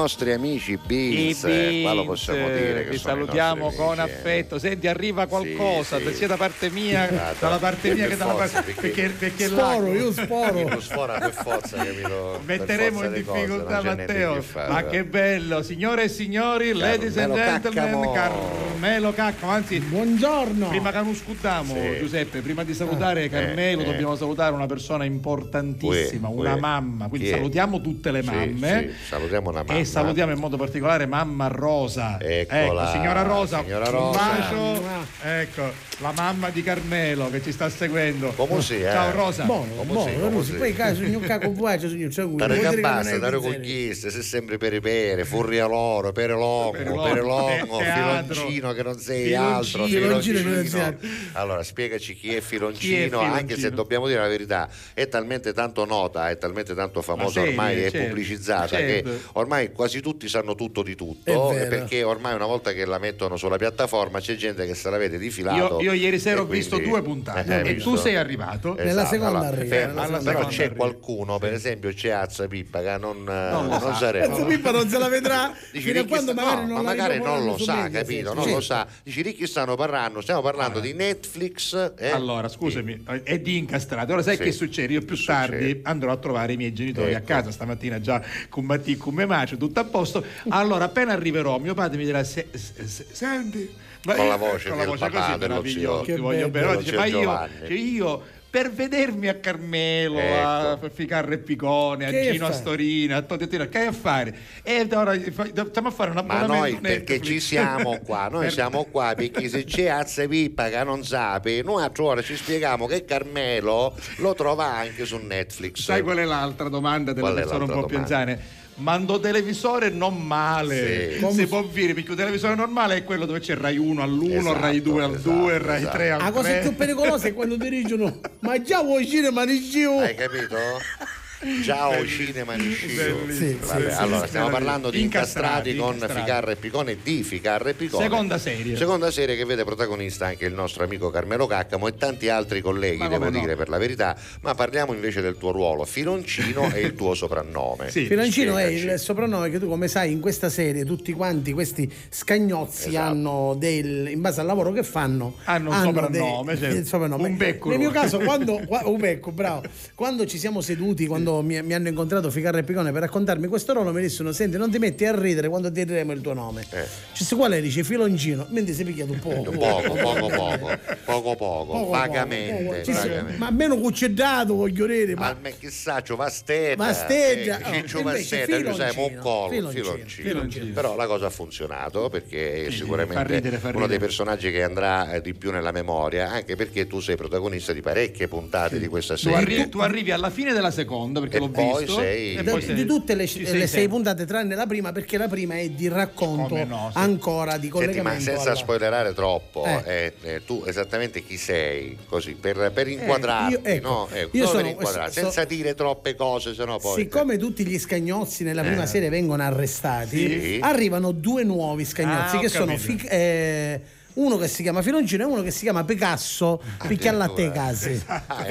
Nostri amici beans, I eh, qua lo possiamo dire che vi salutiamo con amici, eh. affetto. Senti, arriva qualcosa, sì. sia da parte mia, Esatto. dalla parte mia che dalla parte perché, perché Sporo, io sporo. Lo sfora per forza, capito? Metteremo in di cose, difficoltà niente Matteo, di ma che bello, signore e signori, ladies and Carmelo gentlemen, Caccamo. Carmelo Caccamo, anzi Buongiorno. prima che non scudamo Sì. Giuseppe, prima di salutare Carmelo eh. dobbiamo salutare una persona importantissima, Uè, una uè. mamma, quindi Chi è? salutiamo tutte le Sì, mamme sì, salutiamo una mamma. E salutiamo in modo particolare mamma Rosa. Eccola, Ecco, signora Rosa, signora un Rosa. bacio. Ecco, la mamma di Carmelo che ci sta seguendo. Come si, eh? Ciao Rosa. Buono, Come buono, sì, non come si sì. poi caso un caco buacio signor Ciaculli. Tare è tare conquiste, sei sempre per i pere, furria loro, pere longo, Pere longo, teatro. filoncino che non sei Filoncino. altro, Filoncino non filoncino. Allora, spiegaci chi è filoncino, Chi è Filoncino? anche se dobbiamo dire la verità, è talmente tanto nota, è talmente tanto famosa serie, ormai, è certo, pubblicizzata certo. che ormai quasi tutti sanno tutto di È tutto, perché ormai una volta che la mettono sulla piattaforma c'è gente che se la vede di filato. Io, io ieri sera ho visto quindi- due puntate Eh, e visto? tu sei arrivato. Nella seconda allora, arriva, fermo, nella però seconda c'è arriva. qualcuno, per esempio c'è Azza Pippa che non, non, sa. sarebbe. Penso Pippa non se la vedrà Dici, fino a quando sta- magari no, non ma magari non lo sa, capito? sì, non lo sa. Dici, Ricchi stanno parlando, stiamo parlando di Netflix. eh? Allora, scusami, è di incastrato. Ora sai Sì. che succede? Io più Succede. tardi andrò a trovare i miei genitori a Ecco. casa stamattina già con Matti con me macio, tutto a posto. Allora, appena arriverò, mio padre mi dirà: "Se- se- se- Senti, ma Con io- la voce con la voce papà, così dello zio. voglio bene. dice, ma io, cioè, io per vedermi a Carmelo, a Ficarra e Picone, a Che Gino? Astorina, a Totettina, che hai a fare? E ora a fare un Ma noi perché ci siamo qua, noi siamo qua perché se c'è Azza Pippa che non sape, noi a ora ci spieghiamo che Carmelo lo trova anche su Netflix. Sai qual è l'altra domanda della Qual è persona un po' domanda? anziana? Mando televisore non male, Sì. si può dire perché un televisore normale è quello dove c'è Rai 1 all'1, Esatto, Rai 2 al esatto, 2, Rai esatto. 3 al 3. La cosa più pericolosa è quando dirigono ma già vuoi cinema di giù Hai capito? Ciao cinema di Scio. Bellissimo. Vabbè, Sì, allora sì, stiamo sì. parlando di incastrati, Incastrati, con incastrati. Ficarra e Picone di Ficarra e Picone. Seconda serie. Seconda serie che vede protagonista anche il nostro amico Carmelo Caccamo e tanti altri colleghi, devo no? dire per la verità, ma parliamo invece del tuo ruolo, Filoncino e il tuo soprannome. Sì. Filancino è il soprannome che tu come sai in questa serie tutti quanti questi scagnozzi Esatto. hanno del in base al lavoro che fanno Hanno un soprannome, certo. il soprannome. Un becco nel mio caso quando qua- un becco bravo quando ci siamo seduti quando mi, mi hanno incontrato Ficarra e Picone per raccontarmi questo ruolo mi dissero senti non ti metti a ridere quando ti diremo il tuo nome Eh. Cioè, qual è dice Filoncino mentre si è picchiato un po' Poco, poco, poco, poco, poco, poco, Poco, vagamente. poco. Sì, sì, vagamente. ma almeno cuccedato voglio dire ma Ma me chissà, c'ho vastetta. Vastetta, eh, oh, Ciccio Vastetta, lui sai, filoncino, Moccolo, filoncino, filoncino. filoncino. Però la cosa ha funzionato perché è Sì, sicuramente fa ridere, fa uno ridere. dei personaggi che andrà eh, di più nella memoria, anche perché tu sei protagonista di parecchie puntate di questa Tu serie. arrivi, tu arrivi alla fine della seconda perché E l'ho poi visto sei- e Da- poi di sei- tutte le, ci le sei sei puntate tranne la prima perché la prima è di racconto no, sì. ancora di Senti, ma collegamento senza alla- spoilerare troppo, Eh. eh, eh, tu esattamente chi sei? Così, per, per inquadrarti, io- ecco, no? Ecco, io sono- inquadrarti, so- senza dire troppe cose, sennò poi... Siccome tutti gli scagnozzi nella prima Eh. serie vengono arrestati, Sì. arrivano due nuovi scagnozzi Ah, che sono. Fic- eh, uno che si chiama Filoncino e uno che si chiama Picasso, picchia al latte ai Addirittura. casi. Ah,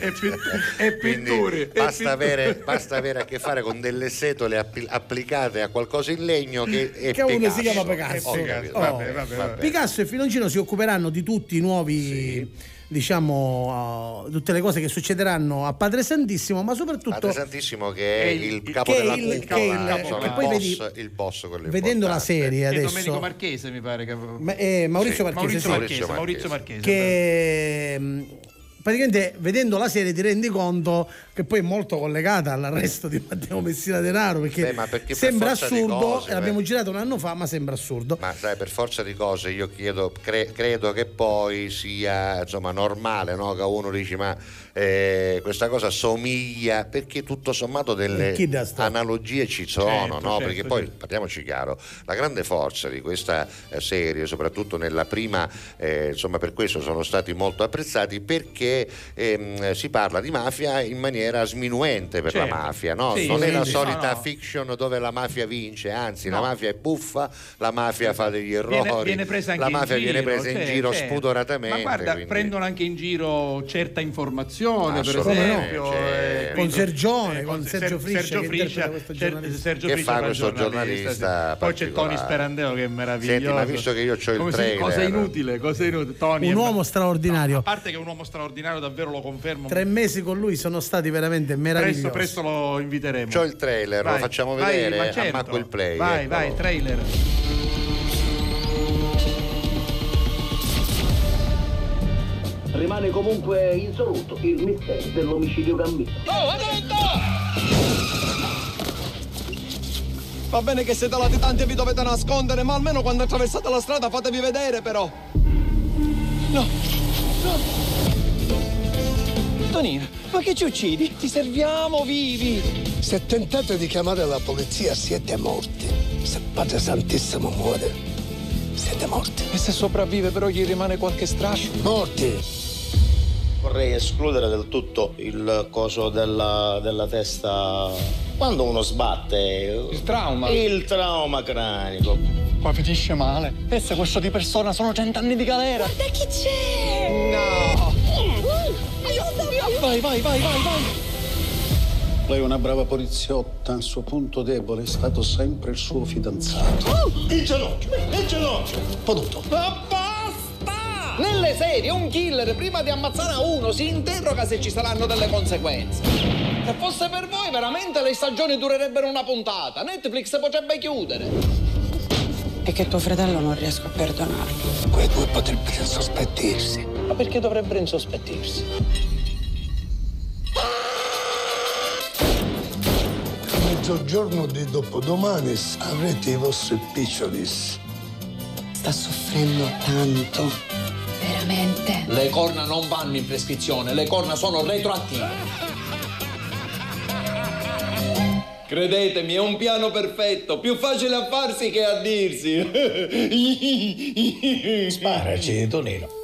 ecco. E pitture, basta, avere, basta avere a che fare con delle setole applicate a qualcosa in legno che è Che uno si chiama Picasso. Oh. vabbè, Vabbè, vabbè. Picasso e Filoncino si occuperanno di tutti i nuovi. Diciamo uh, tutte le cose che succederanno a Padre Santissimo, ma soprattutto Padre Santissimo che è il, il- capo che della il- cupola, che il- insomma, che il, poi boss, vedi- il boss quello vedendo la serie adesso Domenico Marchese mi pare che Ma- eh, Maurizio Sì, Marchese, Maurizio sì. Marchese, Maurizio Maurizio Marchese. che praticamente vedendo la serie ti rendi conto che poi è molto collegata all'arresto di Matteo Messina Denaro perché, Beh, perché per sembra assurdo cose, e l'abbiamo eh. girato un anno fa ma sembra assurdo Ma sai, per forza di cose io chiedo, cre- credo che poi sia insomma, normale no? che uno dice ma eh, questa cosa somiglia, perché tutto sommato delle analogie ci sono, Certo, no? certo, perché poi certo. parliamoci chiaro, la grande forza di questa eh, serie, soprattutto nella prima, eh, insomma per questo sono stati molto apprezzati perché ehm, si parla di mafia in maniera sminuente per Certo. la mafia, no? Sì, non è la sì, solita no, no. fiction dove la mafia vince, anzi la No. mafia è buffa, la mafia fa degli errori, Viene, viene presa anche la mafia in giro, viene presa in giro certo. spudoratamente. Ma guarda, quindi- prendono anche in giro certa informazione, per esempio. eh, con Sergione eh, con Sergio Friscia Sergio che Friscia, Cer- giornalista. Sergio Che Friscia fa questo giornalista sì. Poi c'è. Tony Sperandeo che è meraviglioso. Senti, ma visto che io c'ho il Come trailer- Cosa inutile, cosa inutile. Tony un è- uomo straordinario A parte che è un uomo straordinario, davvero lo confermo. tre mesi con lui sono stati veramente meravigliosi Presto, presto lo inviteremo. C'ho il trailer, lo Vai, facciamo vai, vedere ma a certo. Macco il Play. Vai, eccolo. vai, trailer. Rimane comunque insoluto il mistero dell'omicidio gambino. Va bene che siete latitanti e vi dovete nascondere, ma almeno quando attraversate la strada fatevi vedere, però. No. Tonino, ma che ci uccidi? Ti serviamo vivi. Se tentate di chiamare la polizia siete morti. Se Padre Santissimo muore, siete morti. E se sopravvive però gli rimane qualche strascio? Morti. Vorrei escludere del tutto il coso della, della testa. Quando uno sbatte. Il trauma. Il trauma cranico. Poi finisce male. E se questo di persona sono cent'anni di galera. Guarda chi c'è! Vai, vai, vai, vai, vai! Lei è una brava poliziotta, il suo punto debole è stato sempre il suo fidanzato. Il ginocchio! Il ginocchio! Potuto. Ma basta! Nelle serie un killer prima di ammazzare a uno si interroga se ci saranno delle conseguenze. Se fosse per voi veramente le stagioni durerebbero una puntata. Netflix potrebbe chiudere. E che tuo fratello non riesco a perdonarlo. Quei due potrebbero insospettirsi. Ma perché dovrebbero insospettirsi? Mezzogiorno di dopodomani avrete i vostri picciolis. Sta soffrendo tanto. Veramente? Le corna non vanno in prescrizione, le corna sono retroattive. Credetemi, è un piano perfetto, più facile a farsi che a dirsi. Sparaci, Tonino.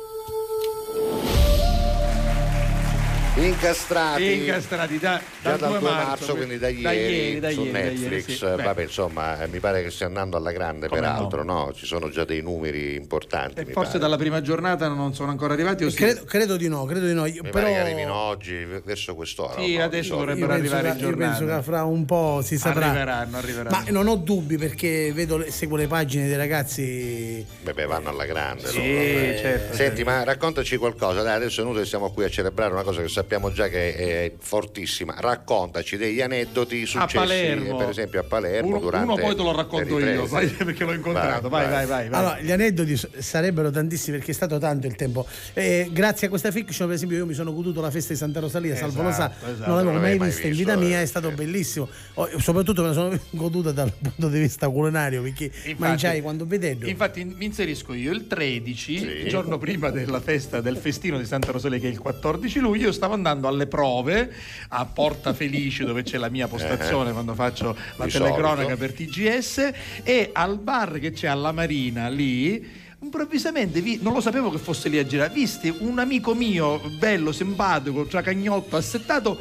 Incastrati. Incastrati da, Già dal dal 2 marzo, marzo, quindi da ieri, da ieri, da su ieri, da ieri, Netflix. sì. Beh. Vabbè, insomma, mi pare che stia andando alla grande, Come peraltro, no? Ci sono già dei numeri importanti. E mi forse pare. dalla prima giornata non sono ancora arrivati o sì? Credo, credo di no, credo di no. Io- Mi però pare che arrivino oggi, verso quest'ora. Sì, no? adesso dovrebbero arrivare in io penso che fra un po' si saprà. Arriveranno, arriveranno. Ma non ho dubbi perché vedo, le- seguo le pagine dei ragazzi. Beh, beh, vanno alla grande. Sì, loro, certo, Senti, ma raccontaci qualcosa. Dai, adesso è venuto che siamo qui a celebrare una cosa che sappiamo già che è fortissima. Raccontaci degli aneddoti successi, per esempio a Palermo. Uno, durante uno poi te lo racconto io, sai, perché l'ho incontrato. Vai, vai, vai. vai. Allora, gli aneddoti sarebbero tantissimi perché è stato tanto il tempo. Eh, grazie a questa fiction, per esempio, io mi sono goduto la festa di Santa Rosalia, Salvo lo sa, Esatto, esatto. non l'avevo Non mai vista in vita eh. mia, è stato bellissimo. Oh, soprattutto me la sono goduta dal punto di vista culinario perché mangiai quando vedevo. Infatti mi inserisco io il 13, il giorno prima della festa del festino di Santa Rosalia che è il 14 luglio, stavo andando alle prove a Porta Felice dove c'è la mia postazione quando faccio la Di telecronaca solito. per TGS e al bar che c'è alla Marina lì improvvisamente vi- non lo sapevo che fosse lì a girare visti un amico mio bello simpatico tracagnotto assettato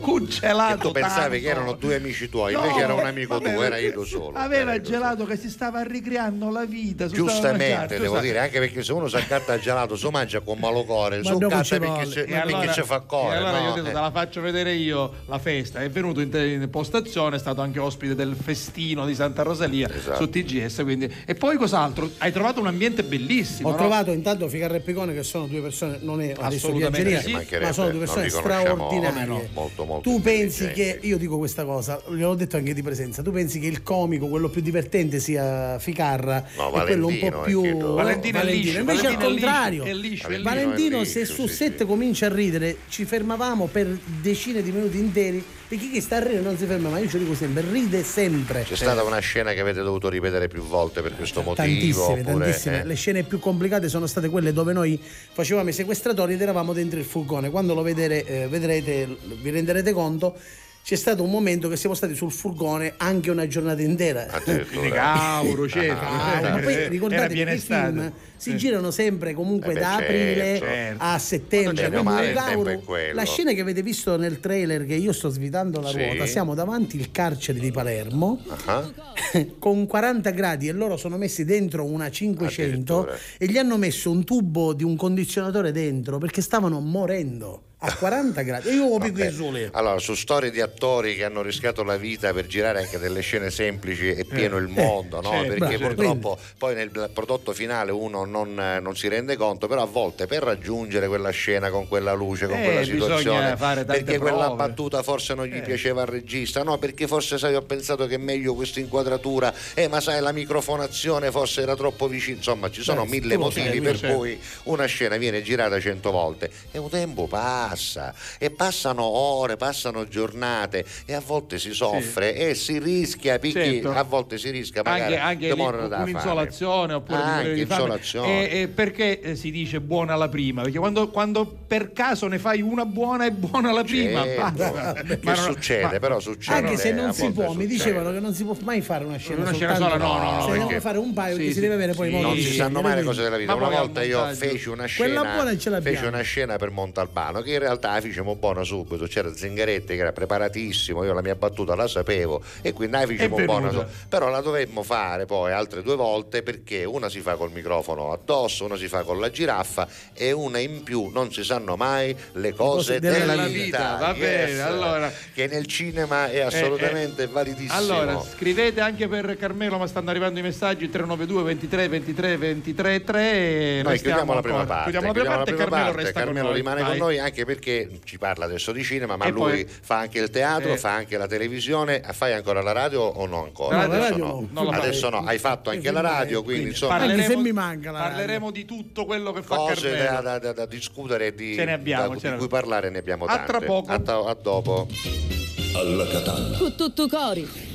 congelato E tu pensavi tanto. che erano due amici tuoi, No, invece era un amico vabbè, tuo, era io solo. Aveva io gelato che si stava ricreando la vita. Giustamente, devo dire, anche perché se uno si accatta il gelato, si mangia con malocore, Ma cazzo ci perché vuole. ci- E perché allora- ci fa E core, allora io ho no? detto, Eh. te la faccio vedere io la festa. È venuto in, in postazione, è stato anche ospite del festino di Santa Rosalia Esatto. su TGS. Quindi. E poi cos'altro? Hai trovato un ambiente bellissimo. Ho no? trovato intanto Ficarra e Picone che sono due persone, non è adesso sì. ma sono due persone straordinarie. no, molto, molto tu pensi che, io dico questa cosa, gliel'ho detto anche di presenza, tu pensi che il comico, quello più divertente sia Ficarra No, e quello un Valentino, po' eh, più... Valentino è liscio, Invece Valentino al contrario, è liscio, è. Valentino se su set comincia a ridere ci fermavamo per decine di minuti interi perché chi sta a ridere non si ferma mai, io ce lo dico sempre, ride sempre. C'è stata una scena che avete dovuto ripetere più volte per questo motivo? Tantissime, oppure, tantissime. eh? Le scene più complicate sono state quelle dove noi facevamo i sequestratori ed eravamo dentro il furgone. Quando lo vedere- eh, vedrete, vi renderete conto. C'è stato un momento che siamo stati sul furgone anche una giornata intera. Quindi Cauro, certo. Ah, ma poi Era ricordate che i film si girano sempre comunque Eh beh, da certo. aprile Certo. a settembre. Quindi Cauro- è quello. la scena che avete visto nel trailer che io sto svitando la Sì. ruota, siamo davanti il carcere di Palermo Ah, con 40 gradi e loro sono messi dentro una 500 Addirittura. e gli hanno messo un tubo di un condizionatore dentro perché stavano morendo a 40 gradi. E io ho il sole. Allora, su storie di attori che hanno rischiato la vita per girare anche delle scene semplici è pieno il mondo, no? certo, Perché bravo, purtroppo poi nel prodotto finale uno non, eh, non si rende conto, però a volte per raggiungere quella scena con quella luce, con Eh, quella situazione, perché quella prove. battuta forse non gli Eh. piaceva al regista, no? Perché forse sai, ho pensato che è meglio questa inquadratura, eh, ma sai, la microfonazione forse era troppo vicina, insomma, ci sono Beh, mille motivi per certo. cui una scena viene girata cento volte e un tempo passa. Passa e passano ore, passano giornate e a volte si soffre e si rischia, picchi, Certo. a volte si rischia magari anche, anche un'insolazione oppure Anche insolazione. E, e perché eh, si dice buona la prima? Perché quando, quando per caso ne fai una buona è buona la prima. Certo. basta. Che Ma succede, ma- però succede. Anche se non si può, mi succede. dicevano che non si può mai fare una scena Una scena soltanto- sola, no, no, no, se ne perché- fare un paio Sì, che si sì, deve avere poi sì. non si sanno mai le cose della vita. Ma Una volta io feci una scena, feci una scena per Montalbano che in realtà la fecimo buona subito. C'era Zingaretti che era preparatissimo, io la mia battuta la sapevo e quindi la fecimo È buona subito. Però la dovemmo fare poi altre due volte perché una si fa col microfono addosso, una si fa con la giraffa e una in più non si sanno mai le cose cose della della vita. vita. Va bene, allora. Che nel cinema è assolutamente validissimo. Allora, scrivete anche per Carmelo, ma stanno arrivando i messaggi 392 23 23 23 3 e Noi restiamo chiudiamo la prima parte, Chiudiamo la prima parte e Carmelo parte, resta Carmelo con noi. rimane Vai. con noi anche perché ci parla adesso di cinema, ma E lui poi- fa anche il teatro, Eh. fa anche la televisione, fai ancora la radio o no ancora? Radio adesso no, no, adesso no, hai fatto anche la radio, quindi insomma Anche se mi manca la parleremo di tutto quello che fa cose Carmelo. da, da- da- da discutere di, Ce ne abbiamo, da- ce di cui parlare ne abbiamo A tante. tra poco. A, ta- a dopo. Alla Catalla. Cu tutto cori.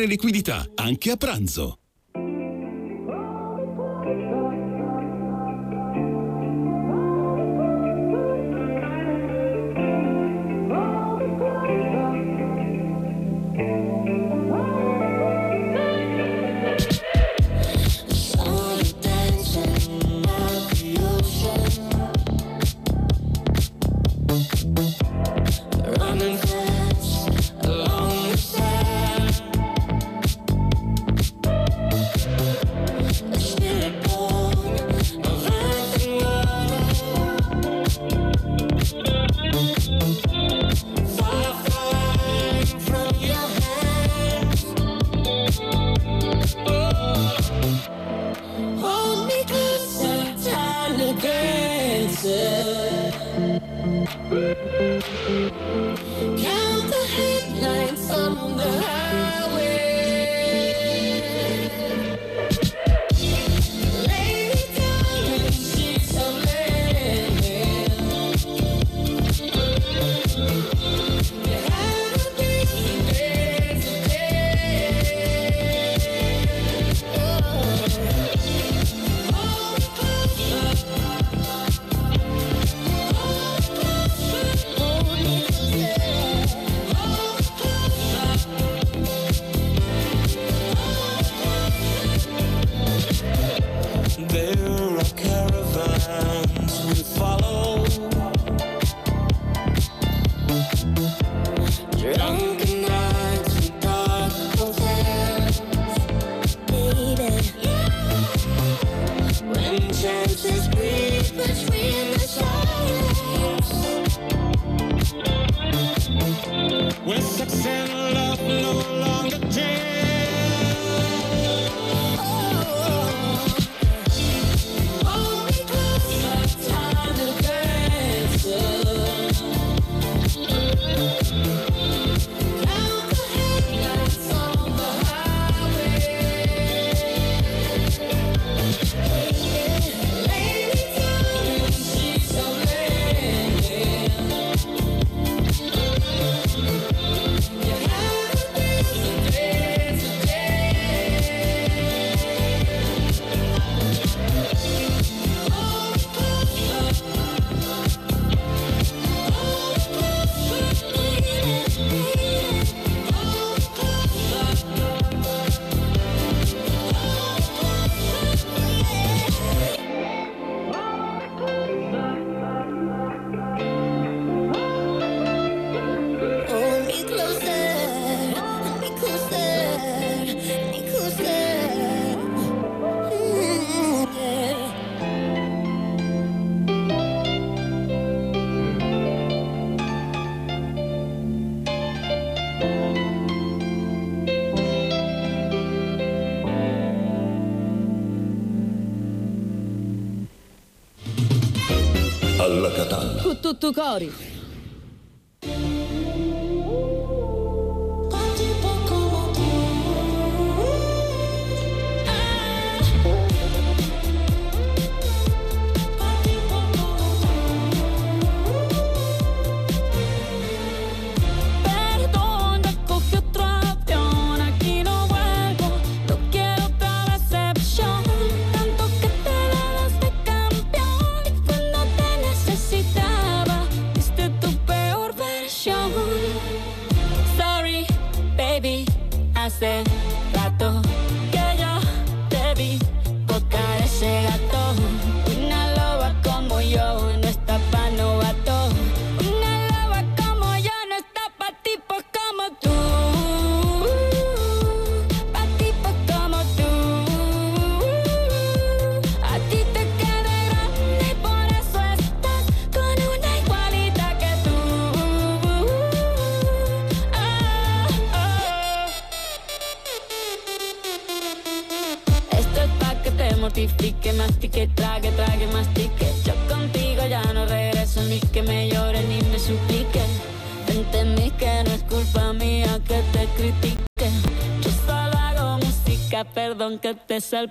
liquidità, anche a pranzo. When sex and love no tutto special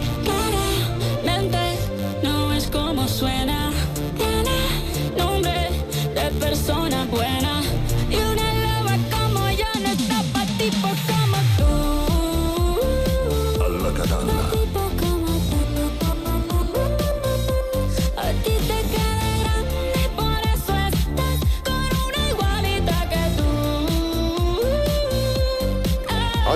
when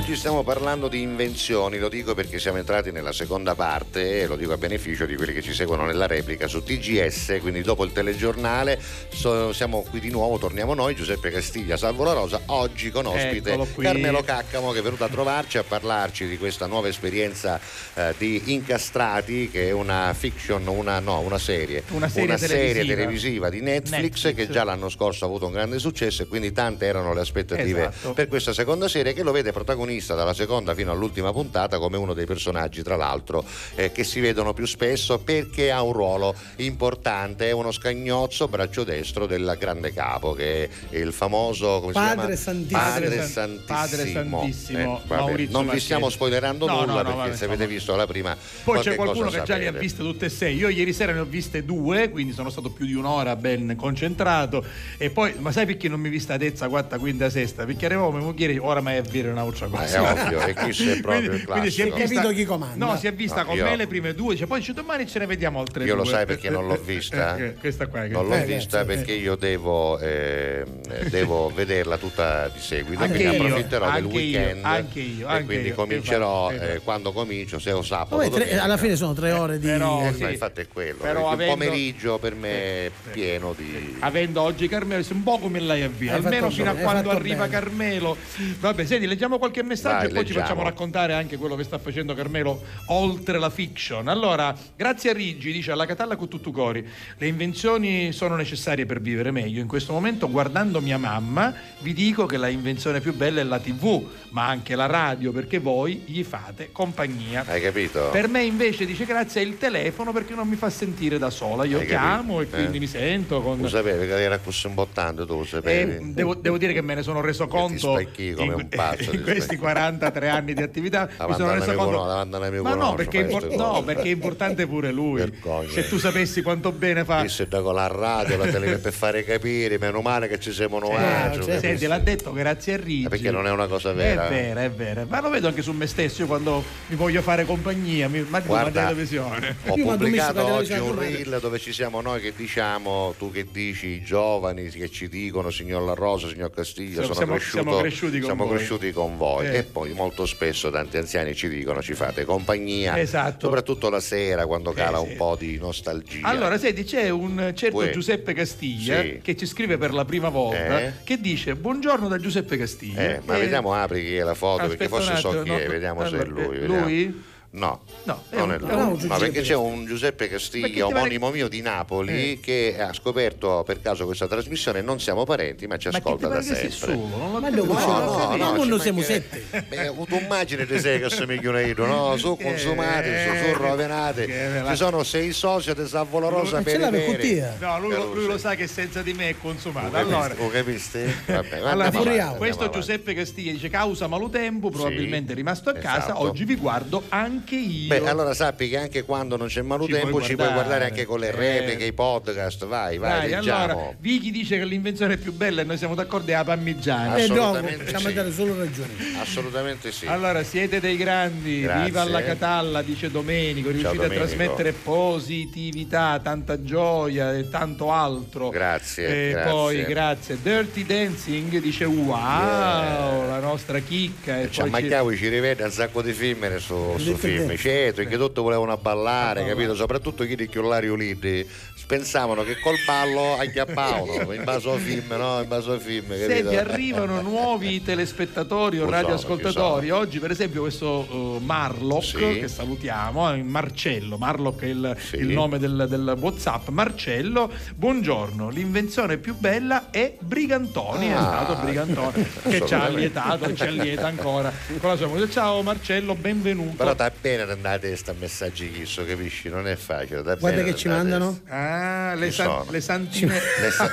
Oggi stiamo parlando di invenzioni, lo dico perché siamo entrati nella seconda parte e lo dico a beneficio di quelli che ci seguono nella replica su TGS, quindi dopo il telegiornale so- siamo qui di nuovo, torniamo noi, Giuseppe Castiglia, Salvo La Rosa, oggi con ospite. Carmelo Caccamo che è venuto a trovarci a parlarci di questa nuova esperienza eh, di Incastrati che è una fiction, una, no, una serie, Una serie televisiva. televisiva di Netflix, Netflix. che già l'anno scorso ha avuto un grande successo e quindi tante erano le aspettative Esatto. per questa seconda serie che lo vede protagonista dalla seconda fino all'ultima puntata come uno dei personaggi tra l'altro eh, che si vedono più spesso perché ha un ruolo importante è uno scagnozzo braccio destro del grande capo che è il famoso come Padre? Santissimo. Padre Padre San- Padre Santissimo, Santissimo, Eh, vabbè, non vi stiamo spoilerando No, nulla no, no, perché vabbè, se avete visto la prima Poi c'è qualcuno che già le ha viste tutte e sei. Io ieri sera ne ho viste due, quindi sono stato più di un'ora ben concentrato. E poi, ma sai perché non mi vista terza, quarta, quinta, sesta? Perché arrivavo a mia moglie, ora mai a dire un'altra Ma cosa. È ovvio, e questo è proprio quindi, il quindi si è classico. vista, Capito chi comanda. No, si è vista No, con io- me le prime due, dice, poi dice domani ce ne vediamo altre Io due. lo sai perché non l'ho Eh, eh, vista? eh, questa qua. che- Non l'ho Eh, vista eh, perché io devo, ehm, devo vederla tutta di seguito, Anche quindi io, approfitterò del anche io, weekend anche io, e anche quindi io. comincerò Esatto, eh, quando comincio, se ho domenica. alla fine sono tre ore di. però- Eh, sì. ma infatti è quello, Però perché avendo- il pomeriggio per me è pieno di... Avendo oggi Carmelo, un po' come lei avvia. Hai Almeno fino a quando arriva. Carmelo. Vabbè, senti, leggiamo qualche messaggio oggi e poi ci leggiamo. facciamo raccontare anche quello che sta facendo Carmelo oltre la fiction. Allora, grazie a Riggi, dice alla Catalla con tutto cori, le invenzioni sono necessarie per vivere meglio. In questo momento, guardando mia mamma, vi dico che la invenzione più bella è la TV, ma anche la radio, perché voi gli fate compagnia. Hai capito? Per me invece dice grazie è il telefono perché non mi fa sentire da sola. Io Hai chiamo capito? e quindi Eh. mi sento con... Lo sapevi che era così imbottante, tu lo sapevi? devo, devo dire che me ne sono reso conto specchi come in, un pazzo, in ti questi. 43 anni di attività. mi Davanti sono a un reso conto. davanti a Ma no, no, perché, impor- no, perché è importante pure lui. Vergogna. Se tu sapessi quanto bene fa. È da con la radio, la televisione per fare capire, meno male che ci siamo noi. Eh, oggi, Senti, l'ha detto grazie a Riggi. Eh, perché non è una cosa vera. È vera, è vera. Ma lo vedo anche su me stesso io quando mi voglio fare compagnia, mi ma Guarda, la televisione. Ho mi pubblicato oggi un reel dove ci siamo noi che diciamo, tu che dici, i giovani che ci dicono, signor La Rosa, signor Castiglia, Siamo- sono, siamo- cresciuto- siamo cresciuti con siamo voi." cresciuti con voi. Eh. E poi molto spesso tanti anziani ci dicono, ci fate compagnia, Esatto. soprattutto la sera quando cala sì. un po' di nostalgia. Allora, senti, c'è un certo Uè. Giuseppe Castiglia Sì. che ci scrive per la prima volta Eh? che dice buongiorno da Giuseppe Castiglia. Eh, ma E- vediamo, apri chi è la foto, perché Aspetta un forse so chi no, è, vediamo se è lui. eh, vediamo. No, No, è non un- è lui. è un No, perché c'è un Giuseppe Castiglia, omonimo mio di Napoli, Eh. che ha scoperto per caso questa trasmissione. Non siamo parenti, ma ci Ma ascolta da che sei sempre. solo? Non Ma noi No, no, ma no, non siamo sette. Beh, tu immagini te sei che assomiglia io, no? Sono consumati, Eh, sono la- Ci sono sei soci di Savola Rosa Ma per cottia? No, lui, lo- lui lo sa che senza di me è consumato. Lo Allora? Lo capiste? Vabbè, allora, avanti, questo Giuseppe Castiglia dice causa malutempo, probabilmente è rimasto a casa, esatto. oggi vi guardo anche io. Beh, allora sappi che anche quando non c'è malutempo puoi ci puoi guardare. anche con le Eh. repliche, i podcast. Vai, vai, leggiamo. allora, Vicky dice che l'invenzione più bella e noi siamo d'accordo è la parmigiana. Eh no, Assolutamente possiamo sì. dare solo ragioni. Assolutamente sì. Allora, siete dei grandi, Grazie. viva alla Catalla, dice Domenico, riuscite Domenico. a trasmettere positività, tanta gioia e tanto altro. Grazie, E grazie. poi grazie. Dirty Dancing dice wow, Yeah. la nostra chicca. E Ci poi ci- ci rivede un sacco di film su, su Detto film, certo, che tutti volevano ballare, capito? Soprattutto chi di chiullari uliti pensavano che col ballo acchiappavano in base al film, no? In base al film, capito? Senti, arrivano nuovi telespettatori o radioascoltatori. Oggi, per esempio, questo eh, Marlock, Sì. che salutiamo, eh, Marcello. Marlock è il, Sì. il nome del, del WhatsApp. Marcello, buongiorno. L'invenzione più bella è Brigantoni. È Ah. stato Brigantoni che ci ha e ci allieta ancora con la sua musica. Ciao Marcello, benvenuto. Però sta bene nella testa messaggi chisso, capisci? Non è facile. Guarda che ci mandano. Ah, le, san- le santine. Le sa-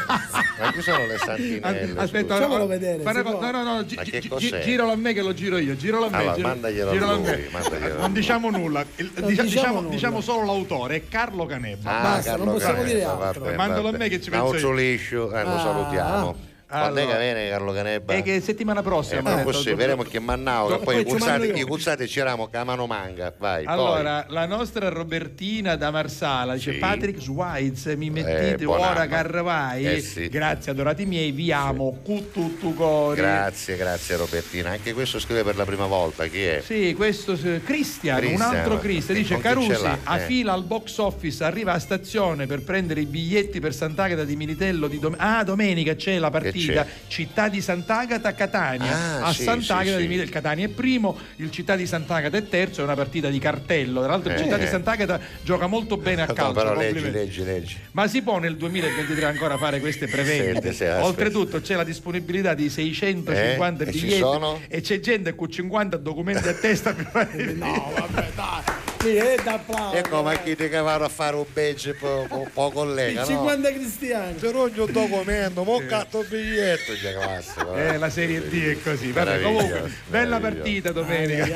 ma chi sono le santinelle? Aspetta, Facciamolo no, vedere, può? no, no, no, gi- gi- giralo a me che lo giro io, giralo a me. Allora, giro- mandaglielo a giralo lui, me. mandaglielo a Non lui. diciamo nulla, il- Non dicia- diciamo diciamo, nulla. diciamo solo l'autore, è Carlo Canebba. Ah, Basta, Carlo non possiamo Canebba, dire altro. bene, Mandalo va a me che ci penso io. liscio, eh, lo Ah. Salutiamo. Quando è che Allora. viene Carlo Canebba? È che settimana prossima. Eh, così, vedremo che mannao, che poi i poi ci cuzzati, i cuzzati che a mano manga, vai. Allora, la nostra Robertina da Marsala dice Sì. Patrick Schweitz, mi mettete Eh, ora. Carvai. Eh, sì. Grazie adorati miei, vi amo poi. cori. Grazie, grazie Robertina. Anche questo scrive per la prima volta, chi è? Sì, questo eh, Cristian, un altro Cristian eh, dice Carusi a Eh. fila al box office, arriva a stazione per prendere i biglietti per Sant'Agata di Militello di dom- Ah, domenica c'è la partita c'è? Città di Sant'Agata Catania. Ah, a sì, Sant'Agata sì, di sì. Il Catania è primo, il Città di Sant'Agata è terzo, è una partita di cartello. Tra l'altro il Eh. Città di Sant'Agata gioca molto bene a No, calcio. però leggi, leggi, leggi. Ma si può nel 2023 ancora fare queste prevendite? Oltretutto c'è la disponibilità di 650 Eh? E biglietti sono? e c'è gente con 50 documenti a testa per fare No, vabbè, dai. Sì, è da applauso. Ecco, ma chi ti che vanno a fare un badge po, po, po collega, I no? 50 cristiani. Non un documento, mo catto il biglietto. Già classico. Eh, la Serie D è così. Vabbè, comunque, bella partita domenica.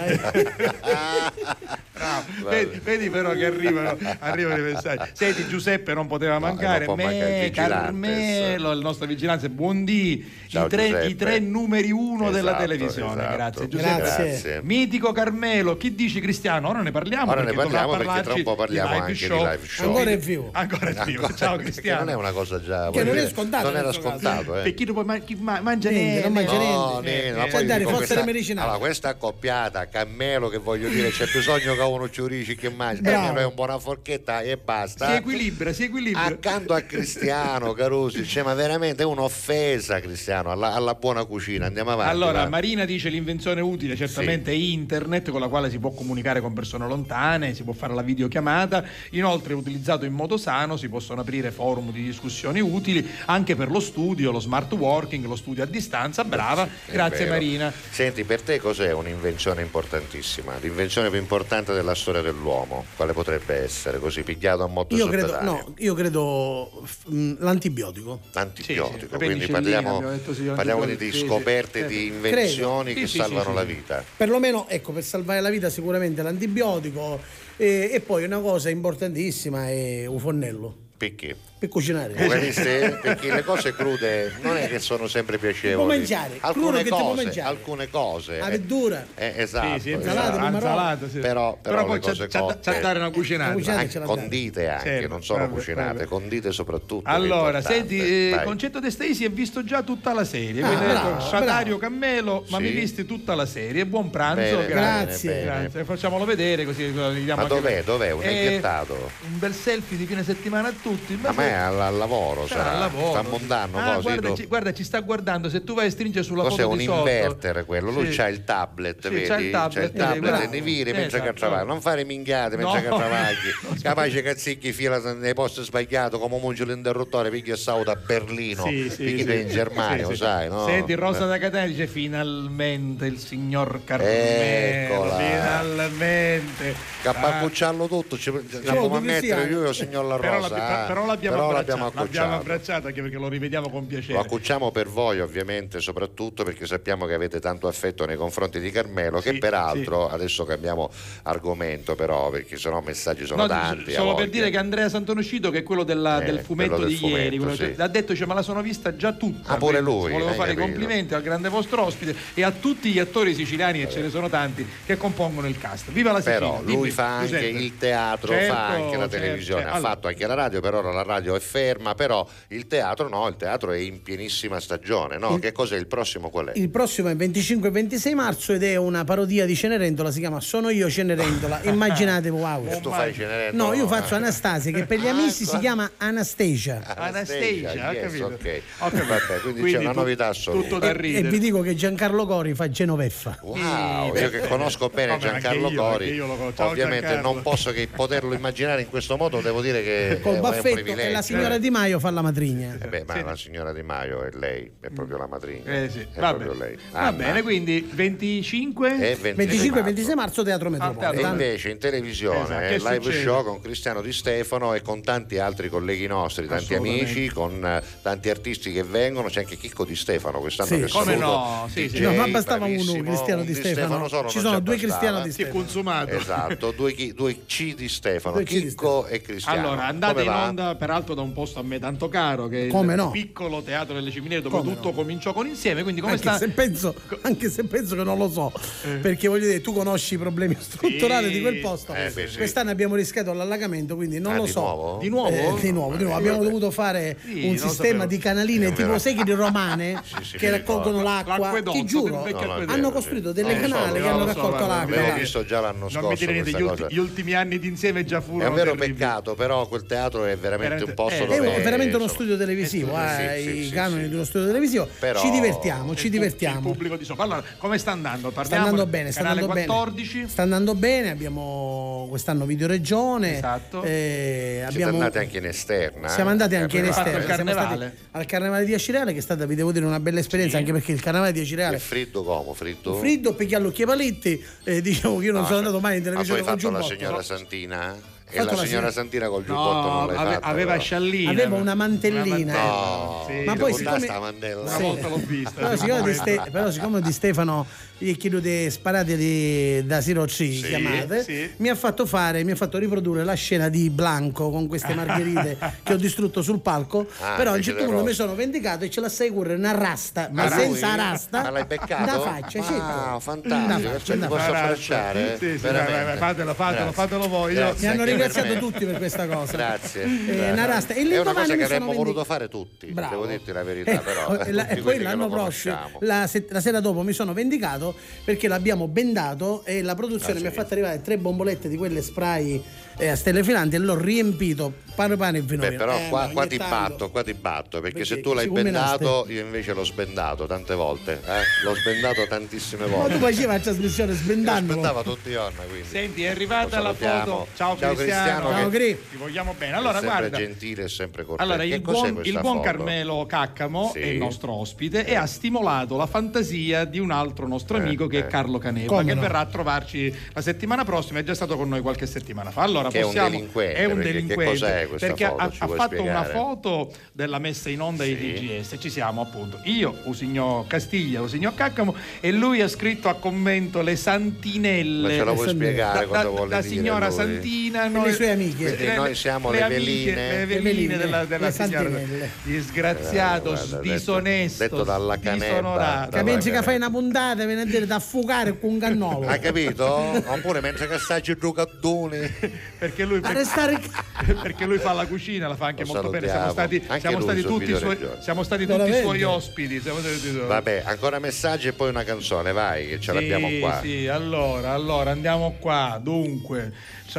Bravo. Vedi, vedi però che arrivano, arrivano i messaggi. Senti, Giuseppe non poteva mancare. non può mancare Me, Vigilantes. Carmelo, il nostro vigilanza, buondì. Ciao, I tre, i tre numeri uno della Esatto, televisione. esatto. Grazie, Giuseppe. Grazie. Mitico Carmelo, chi dici Cristiano? Ora ne parliamo. Ora ne perché parliamo perché tra un po' parliamo di anche show. di live show. Ancora è vivo. Ancora è vivo. Ciao Perché Cristiano. non è una cosa già. Che non è scontato Non era scontato, eh. Per chi non può ma- chi ma- mangia Niente, niente, non mangia No, niente. niente, Eh, ma eh, poi andare, dico fosse questa- le medicinali. Allora, questa accoppiata, Cammelo, che voglio dire, c'è bisogno che uno ci dice che mangia, Bravo. è una buona forchetta e basta. Si equilibra, si equilibra. Accanto a Cristiano Carusi, cioè, ma veramente è un'offesa Cristiano alla, alla buona cucina. Andiamo avanti. Allora, va. Marina dice l'invenzione utile certamente è internet con la quale si può comunicare con persone lontane, si può fare la videochiamata, inoltre utilizzato in modo sano si possono aprire forum di discussioni utili anche per lo studio, lo smart working, lo studio a distanza, brava, È grazie vero. Marina. Senti, per te cos'è un'invenzione importantissima? L'invenzione più importante della storia dell'uomo? Quale potrebbe essere? Così pigliato a motto Io credo, no, io credo mh, l'antibiotico. L'antibiotico, Sì, sì, quindi parliamo, sì, parliamo di sì, scoperte, sì. di invenzioni Credo. che Sì, sì, salvano sì, la sì. vita. Perlomeno, ecco, per salvare la vita sicuramente l'antibiotico e, e poi una cosa importantissima è un fornello Perché? Per cucinare. Capite? Perché le cose crude non è che sono sempre piacevoli. Può mangiare, crudo alcune che ti può cose, mangiare. alcune cose. La eh, verdura. eh, esatto. Sì, sì, esatto. insalata, sì. Però, però, Però poi le cose c'è- c'è- cotte, c'è da dare una cucinata. Cucinata anche condite anche, Certo, non solo vabbè, cucinate, vabbè. condite soprattutto. è Allora, senti, eh. Concetto De Stesi ha visto già tutta la serie. Ah, bravo, detto Satario bravo. Cammello, ma mi visti tutta la serie. Buon pranzo, Bene, grazie. bene, bene. grazie. Facciamolo vedere così Ma dov'è? Dov'è? Un Eh, etichettato? Un bel selfie di fine settimana a tutti. A me al, al lavoro, Sarà sarà. al lavoro. sta montando Ah, così. guarda, ci, guarda, ci sta guardando. Se tu vai a stringere sulla Cos'è foto un di sotto, inverter quello? Lui Sì. c'ha il tablet, Sì, vedi? c'ha il tablet, C'ha il tablet e ne vire mentre Esatto. che travaglia. Non fare minchiate mentre travagli. Capace cazzicchi fila nei posti sbagliati come munge l'interruttore, piglia sauto a Berlino, Sì, sì. in Germania, lo sai, no? Senti, Rosa da Catania dice finalmente il signor Carmelo. Finalmente. Capaccucciarlo tutto, ci dobbiamo mettere io e il signor La Rosa. eh. però l'abbiamo, Però l'abbiamo l'abbiamo accucciato. abbracciata anche perché lo rivediamo con Lo piacere. accucciamo per voi ovviamente, soprattutto perché sappiamo che avete tanto affetto nei confronti di Carmelo, che Sì, peraltro, adesso cambiamo argomento però, perché sennò messaggi sono No, tanti. solo per dire che Andrea Santonuscito, che è quello della- Eh, del fumetto del di ieri, fumetto, quello- sì. ha detto: cioè, Ma la sono vista già tutta. Ah, pure lui, Volevo fare i capito. complimenti al grande vostro ospite e a tutti gli attori siciliani, e ce ne sono tanti, che compongono il cast. Viva la Sicilia! Però lui Dimmi, fa anche il teatro, Certo, fa anche la certo, televisione, certo. ha Allora, fatto anche la radio, per ora la radio è ferma, però il teatro no, il teatro è in pienissima stagione, no? Il- Che cos'è il prossimo qual è? Il prossimo è 25 e 26 marzo ed è una parodia di Cenerentola, si chiama Sono io Cenerentola. Immaginatevi, wow. E tu fai Cenerentola? No, io faccio Anastasia, che per gli Ah, amici ecco. si chiama Anastasia. Anastasia, ha yes, capito? ok. Ho capito. Vabbè, quindi, Quindi c'è una tu- novità assoluta. tutto da E ridere. vi dico che Giancarlo Cori fa Genoveffa. Wow, io che conosco bene Vabbè, anche Giancarlo io, Cori, anche io lo conosco. Ciao, ovviamente Giancarlo. non posso che poterlo immaginare in questo modo, devo dire che Col è un privilegio. E la signora Di Maio fa la matrigna. Eh beh, ma la signora Di Maio è lei, è proprio la madrina. Eh sì, è va proprio bene. Va bene, quindi 25 E 25 e marzo. 26 marzo Teatro E Metropolitano. invece in televisione Esatto, eh, live succede? show con Cristiano Di Stefano e con tanti altri colleghi nostri, tanti amici, con eh, tanti artisti che vengono, c'è anche Chicco Di Stefano quest'anno Sì. che Come saluto, no? Sì, sì. DJ, No, ma bastava uno, Cristiano un Di Stefano. solo, Ci sono due. Cristiano Di si è Stefano. consumato. Esatto, due, due C di Stefano, di Chicco e Cristiano. Allora, andate in onda peraltro da un posto a me tanto caro che è Come il no? piccolo teatro delle Ciminiere dove Come tutto no? cominciò con insieme, quindi come Anche sta se, penso, anche se penso che non lo so, perché voglio dire, tu conosci i problemi strutturali di quel posto. Eh, beh, sì. Quest'anno abbiamo rischiato l'allagamento, quindi non Ah, lo di so. nuovo? Di nuovo? Eh, di nuovo, di nuovo. Abbiamo dovuto fare Sì, un sistema sapevo. di canaline Eh, tipo di romane Sì, sì, che raccolgono l'acqua. Ti giuro, hanno costruito sì. delle canali che hanno raccolto l'acqua. Dai. visto già l'anno Non scorso gli, ultimi anni di insieme già furono È un vero peccato, però quel teatro è veramente un Veramente- posto eh, È un- veramente uno studio televisivo, Sì, eh, sì, i sì, canoni sì. di uno studio televisivo. Però- Ci divertiamo, ci divertiamo. Il pubblico di sopra. Allora, come sta andando? Sta Parliamo andando bene, sta andando 14. bene. Sta andando bene, abbiamo quest'anno Video Regione. Esatto. eh, Siete abbiamo- andati anche in esterna. Siamo eh? andati anche in esterna. Siamo carnevale. al carnevale di Acireale, che è stata, vi devo dire, una bella esperienza, anche perché il carnevale di È Acireale freddo come? Freddo? freddo, picchiallo paletti. Eh, diciamo che io non No, sono cioè, andato mai in Ma televisione hai con fatto la signora Santina? E la signora Santina col giubbotto No, non l'hai ave- fatta. aveva però. sciallina. Aveva una mantellina. No, Sì, Ma poi siccome- sta mandella. Una Sì. volta l'ho vista. Però siccome, di Ste- però siccome di Stefano chiedo di sparate di, da Sirocci Sì, chiamate, sì. mi ha fatto fare, mi ha fatto riprodurre la scena di Blanco con queste margherite che ho distrutto sul palco. Ah, però a un certo punto mi sono vendicato e ce la sai correre una rasta, ma, Ma lui? senza rasta. Ma l'hai beccato? Da faccia, certo. Ah, Da fantastico. faccia, Cioè, da posso faccia. abbracciare? Sì, sì, fatelo, fatelo, Grazie. fatelo voi. Grazie Mi hanno per ringraziato tutti per questa cosa. Grazie. Eh, Grazie. una rasta. E È una cosa mi che sono avremmo voluto fare tutti, Bravo. devo dirti la verità, Eh, però. e, poi l'anno prossimo, la, se- la sera dopo mi sono vendicato perché l'abbiamo bendato e la produzione Ah, mi ha fatto arrivare tre bombolette di quelle spray eh, a stelle filanti e l'ho riempito pane pane e vino Beh, però Eh, qua, qua ti batto, qua ti batto, perché, se Perché tu l'hai bendato, io invece l'ho sbendato tante volte, eh? l'ho sbendato tantissime Ma tu volte. facevi la trasmissione Lo sbendando. spendava tutti i giorni, quindi. Senti, è arrivata la foto. Ciao, Ciao, Cristiano. Cristiano, che- Cri. Ti vogliamo bene. Allora, è sempre guarda. gentile e sempre cortese. Allora, Che il cos'è buon, il buon foto? Carmelo Caccamo Sì. è il nostro ospite e ha stimolato la fantasia di un altro nostro Eh, amico che eh. è Carlo Caneva, Come che no? verrà a trovarci la settimana prossima. È già stato con noi qualche settimana fa. Allora, Che è un possiamo, delinquente, È un perché che delinquente. cos'è questa perché foto? ha, ha fatto una spiegare? foto della messa in onda di DGS. Ci siamo appunto. Io, Usigno Castiglia, Usigno Caccamo e lui ha scritto a commento le santinelle. Ma ce lo vuoi Le spiegare da, vuole dire signora lui? Santina E noi, le sue amiche. Quindi noi siamo le amiche, veline. le Le veline della, della le signora santinelle. disgraziato Eh, guarda, detto- disonesto detto dalla canetta, disonorato dalla- Capisci che fai una puntata viene a dire da fugare con un cannolo. Hai capito? Oppure mentre che assaggi due cattuni. Perché lui, A restare perché lui fa la cucina la fa anche Lo molto bene siamo salutiamo. stati, Anche siamo stati tutti, i suoi, siamo stati tutti i suoi ospiti siamo stati tutti- Vabbè, ancora messaggi e poi una canzone, vai, che ce Sì, l'abbiamo qua. Sì, allora, allora andiamo qua. Dunque,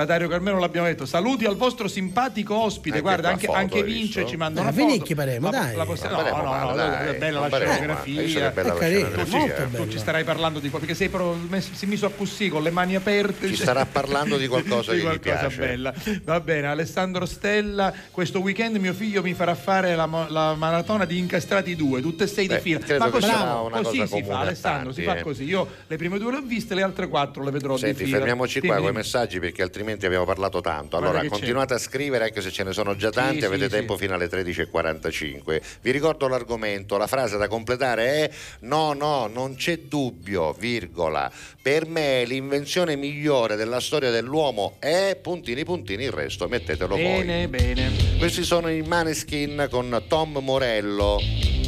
Dario Carmelo l'abbiamo detto. Saluti al vostro simpatico ospite. Anche Guarda, anche, foto, anche Vince ci manda Eh, una Vinicchi foto. paremo, La- dai. la Non no, paremo no, male, no, dai. è bella la paremo scenografia. Che bella È la carino, scenografia. molto Tu ci starai parlando di qua perché sei proprio messo, si messo a così con le mani aperte. Ci starà parlando di qualcosa di che qualcosa piace. bella. Va bene, Alessandro Stella, questo weekend mio figlio mi farà fare la, la maratona di incastrati due, tutte e sei Beh, di fila. Ma così, così cosa si fa, Alessandro, si tanti, fa eh. così. Io le prime due le ho viste, le altre quattro le vedrò Senti, di fila. fermiamoci qua con i messaggi perché altrimenti abbiamo parlato tanto. Allora, che c'è. continuate a scrivere anche se ce ne sono già tanti, Sì, avete sì, tempo sì. fino alle 13.45. Vi ricordo l'argomento, la frase da completare è no, no, non c'è dubbio, virgola. Per me l'invenzione migliore della storia dell'uomo è puntini puntini, il resto mettetelo Bene, bene. voi. Questi sono i Maneskin con Tom Morello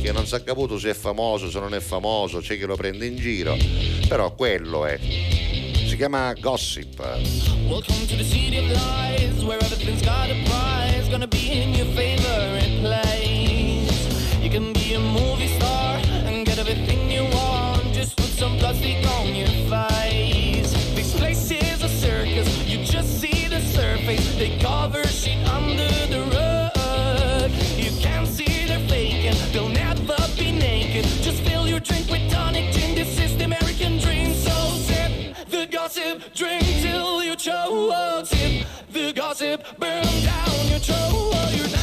che non si è capito se è famoso, se non è famoso, c'è chi lo prende in giro, però quello è. Chiama Gossip. Welcome to the city of lies, where everything's got a prize. Gonna be in your favorite place. You can be a movie star and get everything you want. Just put some plastic on your face. This place is a circus, you just see the surface. They cover shit under the rug. You can't see they're faking, they'll never be naked. Just fill your drink with tonic drink till you choke. Sip the gossip, burn down your throat. You're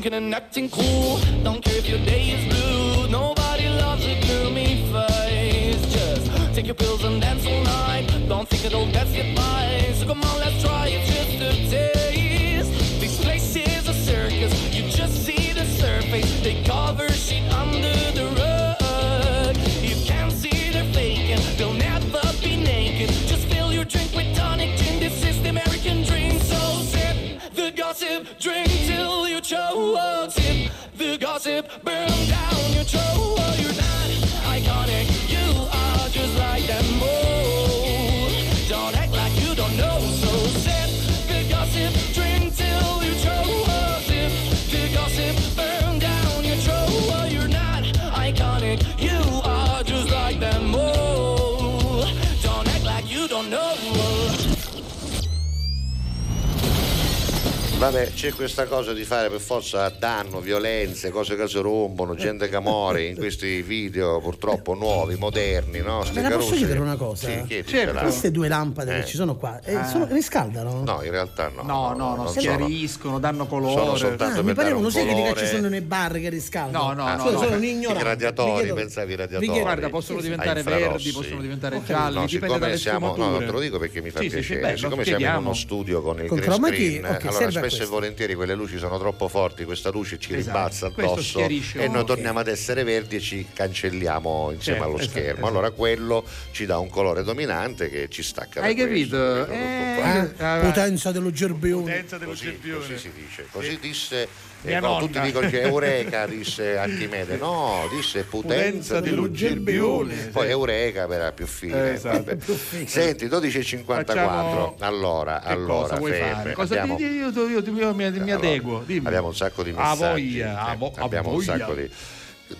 drinking and acting cool. Don't care if your day is blue. Nobody loves a gloomy face. Just take your pills and dance all night. Don't think it'll pass you by. So come on, let's try it your toes. If the gossip burns down your toes, Vabbè, c'è questa cosa di fare per forza danno, violenze, cose che si rompono, gente che muore in questi video purtroppo nuovi, moderni, no? Ste Me la posso chiedere una cosa? Sì, chiedi, Certo. Queste due lampade Eh. che ci sono qua eh, Ah. sono- riscaldano? No, in realtà no. No, no, no, sono- chiariscono, danno colore. Sono soltanto Ah, mi per dare pareva, un non sai che ci sono nei bar che riscaldano? No, no, Ah, no, sono, no. sono un I radiatori, chiedo- pensavi vi radiatori. chiedo- Guarda, possono diventare Ah, infrarossi. verdi, possono diventare Ok. gialli, No, dipende dalle siamo, no, te lo dico perché mi fa piacere, siccome siamo in uno studio con il green screen, allora serve a spesso e volentieri quelle luci sono troppo forti, questa luce ci Esatto. ribalza Questo addosso e noi torniamo ad essere verdi e ci cancelliamo insieme Certo, allo esatto, schermo. esatto. Allora quello ci dà un colore dominante che ci stacca Hai questo, capito? capito? Eh, ah, Potenza dello gerbione. Così, così si dice, così disse Mia eh, no, nonna. tutti dicono che Eureka disse Archimede, no, disse Potenza potenza dello gerbione. Poi Eureka per più fine. Esatto. Vabbè. Senti, 12.54. Facciamo- Allora, Che allora, cosa vuoi fare? Cosa Abbiamo- ti- io, io, io, io mi, mi allora, adeguo. Dimmi. Abbiamo un sacco di A messaggi. voglia, a eh, vo- a abbiamo un voglia. sacco di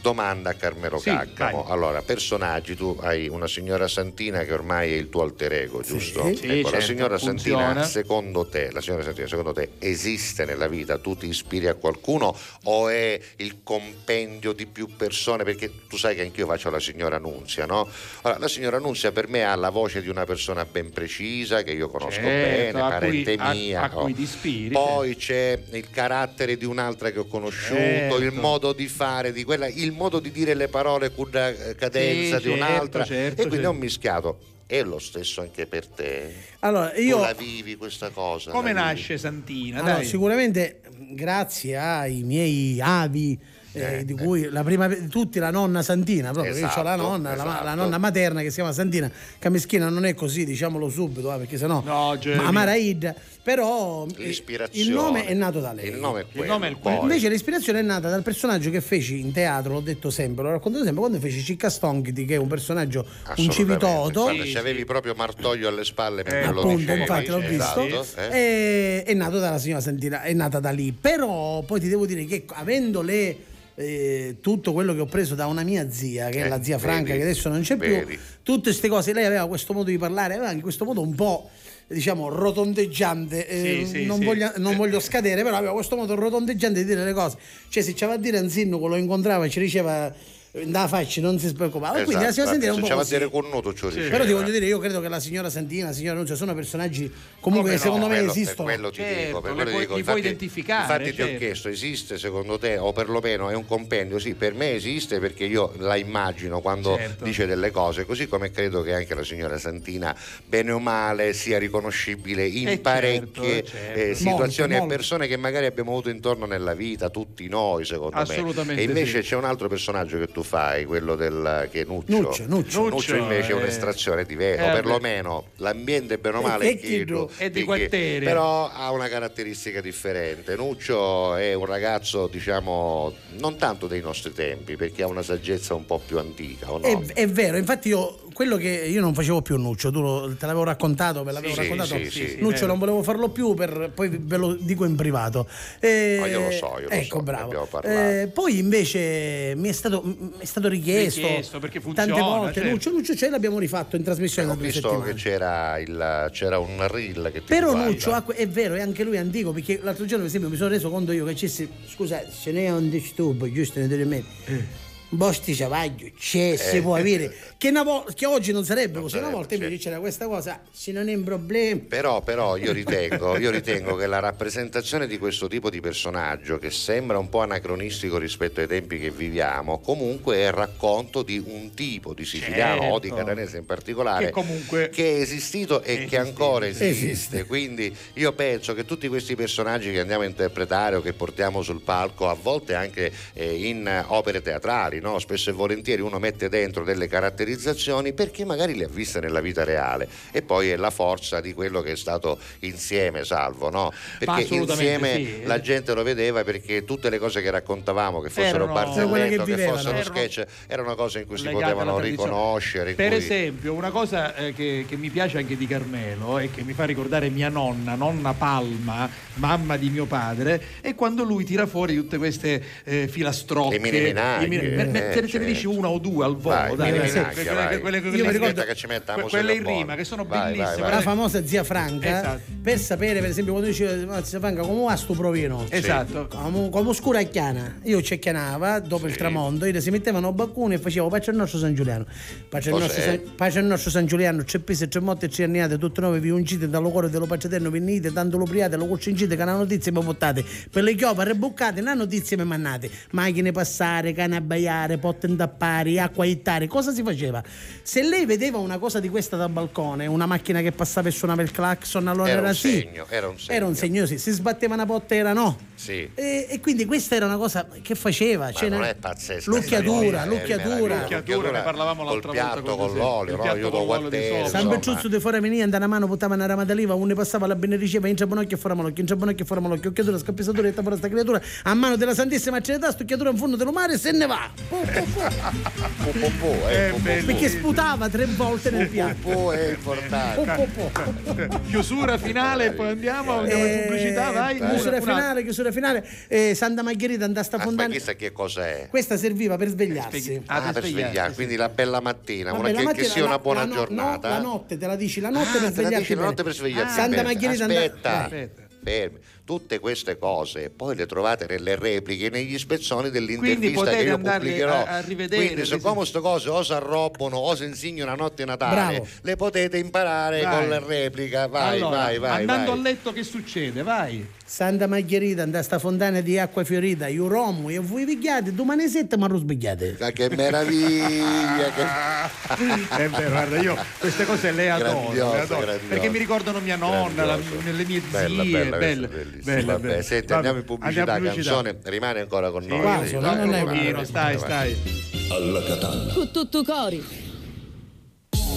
domanda a Carmelo Sì, Caccamo. vai. Allora, personaggi, tu hai una signora Santina che ormai è il tuo alter ego, giusto? Sì, ecco, la certo, signora funziona. Santina, secondo te, la signora Santina, secondo te esiste nella vita? Tu ti ispiri a qualcuno o è il compendio di più persone? Perché tu sai che anch'io faccio la signora Nunzia, no? Allora, la signora Nunzia per me ha la voce di una persona ben precisa che io conosco Certo, bene, a parente cui- a- mia. a no? cui ti ispiri, Poi c'è il carattere di un'altra che ho conosciuto, Certo. il modo di fare di quella, il modo di dire le parole con una eh, cadenza Sì, di un'altra. certo, certo, e quindi certo. ho mischiato. È lo stesso anche per te. Allora, Tu io la vivi questa cosa. Come la vivi? nasce Santina? Allora, dai. sicuramente grazie ai miei avi, eh, di cui la prima di tutti la nonna Santina, proprio io ho la Esatto, nonna, la, esatto. la nonna materna che si chiama Santina, Cameschina non è così, diciamolo subito, eh, perché sennò No, Jamie. ma Maraid, però eh, L'ispirazione. il nome è nato da lei. Il nome è quello. nome è il poi. Invece l'ispirazione è nata dal personaggio che feci in teatro, l'ho detto sempre, l'ho raccontato sempre, quando feci Cicca Stonchiti, che è un personaggio, un civitoto. Guarda, se avevi proprio Martoglio alle spalle mentre lo appunto, dicevi, infatti l'ho visto. esatto, eh. è, è nato dalla signora Santina, è nata da lì. Però poi ti devo dire che avendo le eh, tutto quello che ho preso da una mia zia, che è Eh, la zia Franca, vedi, che adesso non c'è vedi. più, tutte queste cose, lei aveva questo modo di parlare, aveva anche questo modo un po'. Diciamo rotondeggiante, eh, Sì, sì, non, sì. voglio, non voglio scadere, però aveva questo modo rotondeggiante di dire le cose. Cioè, se ci va a dire un sindaco, lo incontrava e ci diceva da faccia, non si preoccupava. Quindi la signora Santina è un po' così. dire con nudo, ci lo diceva. Però ti voglio dire, io credo che la signora Santina, la signora Nunzia sono personaggi comunque che secondo no, me quello- esistono. Per quello ti Certo, dico, per quello ti puoi- dico. li puoi Infatti- identificare, Infatti ti ho certo. chiesto, esiste secondo te o perlomeno è un compendio? Sì, per me esiste perché io la immagino quando Certo. dice delle cose, così come credo che anche la signora Santina, bene o male, sia riconoscibile in Eh, certo, parecchie eh, certo. eh, situazioni Molte, e persone che magari abbiamo avuto intorno nella vita, tutti noi secondo me. Assolutamente E invece sì. c'è un altro personaggio che tu fai, quello del che è Nuccio. Nuccio, Nuccio. Nuccio invece è eh, un'estrazione diversa, eh, o beh. perlomeno l'ambiente bene o È male vecchio, è di quartiere. però ha una caratteristica differente. Nuccio è un ragazzo, diciamo, non tanto dei nostri tempi, perché ha una saggezza un po' più antica, o no? È, è vero, infatti io quello che io non facevo più Nuccio, tu lo- te l'avevo raccontato, ve l'avevo Sì, raccontato. sì, sì, sì, Nuccio vero. non volevo farlo più, per- poi ve lo dico in privato. Eh, Ma io lo so, io lo ecco, so, bravo. Eh, poi invece mi è stato, è stato richiesto, Richiesto, perché tante funziona, volte certo. Nuccio, Nuccio ce l'abbiamo rifatto in trasmissione Ho visto settimane. che c'era, il, c'era un reel che ti Però riguarda. Ha que- è vero, è anche lui antico, perché l'altro giorno per esempio mi sono reso conto io che c'è, scusate, ce n'è un disturbo, giusto nel me. Eh. Bosti Ciavaglio c'è, si può avere che, una vo- che oggi non sarebbe così una volta invece c'era questa cosa se non è un problema Però, però io, ritengo, io ritengo che la rappresentazione di questo tipo di personaggio, che sembra un po' anacronistico rispetto ai tempi che viviamo, comunque è il racconto di un tipo di siciliano Certo. o di catanese in particolare Che comunque che è esistito e Esiste. che ancora esiste. Esiste. Quindi io penso che tutti questi personaggi che andiamo a interpretare o che portiamo sul palco, a volte anche eh, in eh, opere teatrali, no? spesso e volentieri uno mette dentro delle caratterizzazioni perché magari le ha viste nella vita reale e poi è la forza di quello che è stato insieme Salvo, no? perché insieme sì. la gente lo vedeva perché tutte le cose che raccontavamo, che fossero Erano- quelle che barzellette o che fossero Erano sketch, erano cose in cui si potevano riconoscere. Per cui- esempio, una cosa eh, che, che mi piace anche di Carmelo e che mi fa ricordare mia nonna, nonna Palma, mamma di mio padre, è quando lui tira fuori tutte queste eh, filastrocche. Le mini eh, te, te ne certo. dici una o due al volo, Vai, dai, dai, menaghe, quelle, quelle, quelle, Io mi ricordo che ci metta la quelle in rima che sono Vai, bellissime. vai. la famosa zia Franca Esatto. per sapere per esempio quando diceva "Ma zia Franca come va sto provino Esatto. come, come scura chiana io ci chianava dopo il tramonto io si mettevano baccone e facevo pace al nostro San Giuliano pace al nostro San, pace al nostro San Giuliano c'è pese c'è motte e c'è anniate tutte nove vi ungite dallo cuore dello pace eterno venite tanto lo priate lo cucingite che una notizia mi portate per le chioppa rebuccate una notizia mi mannate macchine passare cane abbaiare tirare, potentappari, acqua ittare, cosa si faceva? Se lei vedeva una cosa di questa da balcone, una macchina che passava e suonava il clacson, allora Era era, un sì. segno, era un segno. Era un segno, sì. Si sbatteva una botta, era no. Sì. E, e quindi questa era una cosa che faceva. Ma cioè, non ne- è pazzesca. L'occhiatura. eh, L'occhiatura, ne parlavamo col l'altra volta piatto, con con l'olio, Il no? piatto Io con do guattero. San. Berciuzzo di fuori veniva, andava una mano, buttava una rama d'aliva, uno passava la benediceva, entra bonocchio e fuori malocchio, entra bonocchio e fuori malocchio, occhiatura, scappisatura, e fuori sta creatura, a mano della Santissima Trinità, stucchiatura in fondo dello mare e se ne va. Pu, pu, pu, eh. Perché sputava tre volte nel piatto. È importante. Chiusura finale, poi andiamo, andiamo in Eh, pubblicità, vai. Chiusura finale, chiusura finale. Eh, Santa Margherita andava a sta Ma fondana. chissà che cos'è? Questa serviva per svegliarsi. Ah, per svegliare, quindi la bella mattina, Vabbè, una la che, che mattina sia la- una buona la no- giornata. no, la notte te la dici la notte Ah, per te la notte per svegliarsi Santa bene. Margherita andava- Aspetta, vai. fermi. Tutte queste cose poi le trovate nelle repliche, negli spezzoni dell'intervista che io pubblicherò. a- a rivedere, Quindi, siccome queste cose o si arrobbono o si insignano a notte Natale, Bravo. le potete imparare Vai. con la replica. Vai, Allora, vai, vai. andando vai. a letto che succede? Vai. Santa Margherita andava a sta fontana di acqua fiorita, io romo e voi pigliate, domani sette ma lo sbagliate. Ma che meraviglia! che... È vero, guarda, io queste cose le adoro, Grandioso, le adoro, grandioso. perché mi ricordano mia nonna, la- le mie Bella, zie, bella, belle, Vabbè, belle. Senti, Vabbè, andiamo in pubblicità, andiamo pubblicità. canzone, rimane ancora con noi. Quasi, Sì, non pochino, vai, stai, vai. stai. Alla Catalla. Cu tutto cori.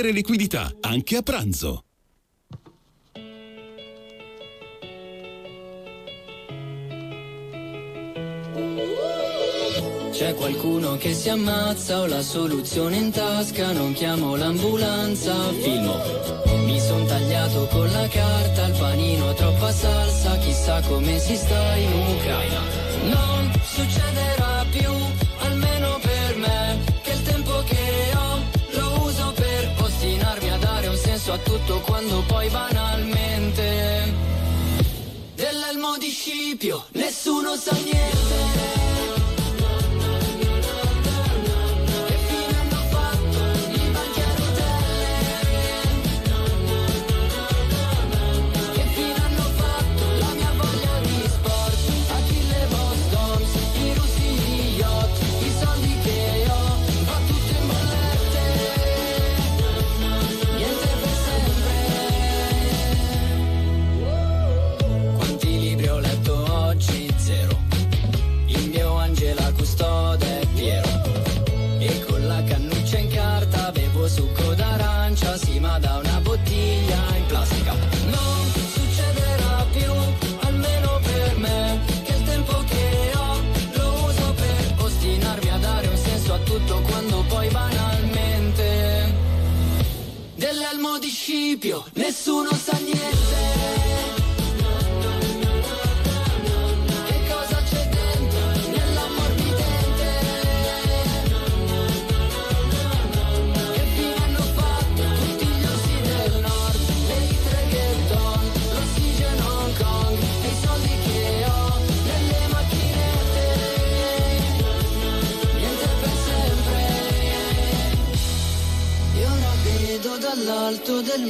liquidità, anche a pranzo. C'è qualcuno che si ammazza, ho la soluzione in tasca, non chiamo l'ambulanza, filmo. Mi son tagliato con la carta, il panino troppa salsa, chissà come si sta in Ucraina. Non succederà più, senso a tutto quando poi banalmente dell'elmo di Scipio nessuno sa niente. Di Scipio nessuno sa niente.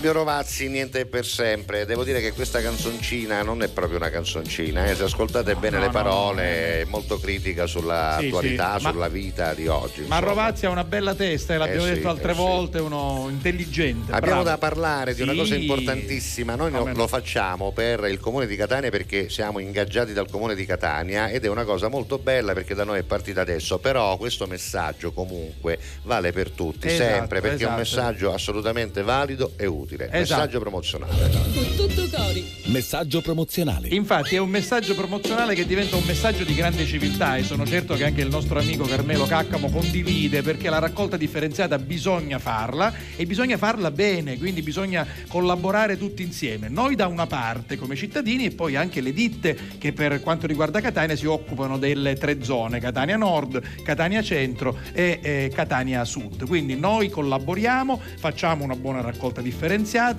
Fabio Rovazzi, niente per sempre. Devo dire che questa canzoncina non è proprio una canzoncina, eh. se ascoltate bene no, le no, parole, è molto critica sull'attualità, Sì, sì, ma- sulla vita di oggi. Ma insomma. Rovazzi ha una bella testa e l'abbiamo Eh sì, detto altre eh sì. volte, uno intelligente. Abbiamo bravo. da parlare di una Sì. cosa importantissima, noi no- no. lo facciamo per il comune di Catania perché siamo ingaggiati dal comune di Catania ed è una cosa molto bella perché da noi è partita adesso, però questo messaggio comunque vale per tutti, Esatto, sempre, perché è un esatto. messaggio assolutamente valido e utile. Utile. Esatto. Messaggio promozionale. Su tutto cori. Messaggio promozionale. Infatti è un messaggio promozionale che diventa un messaggio di grande civiltà e sono certo che anche il nostro amico Carmelo Caccamo condivide perché la raccolta differenziata bisogna farla e bisogna farla bene, quindi bisogna collaborare tutti insieme. Noi da una parte come cittadini e poi anche le ditte che per quanto riguarda Catania si occupano delle tre zone, Catania Nord, Catania Centro e eh, Catania Sud. Quindi noi collaboriamo, facciamo una buona raccolta differenziata,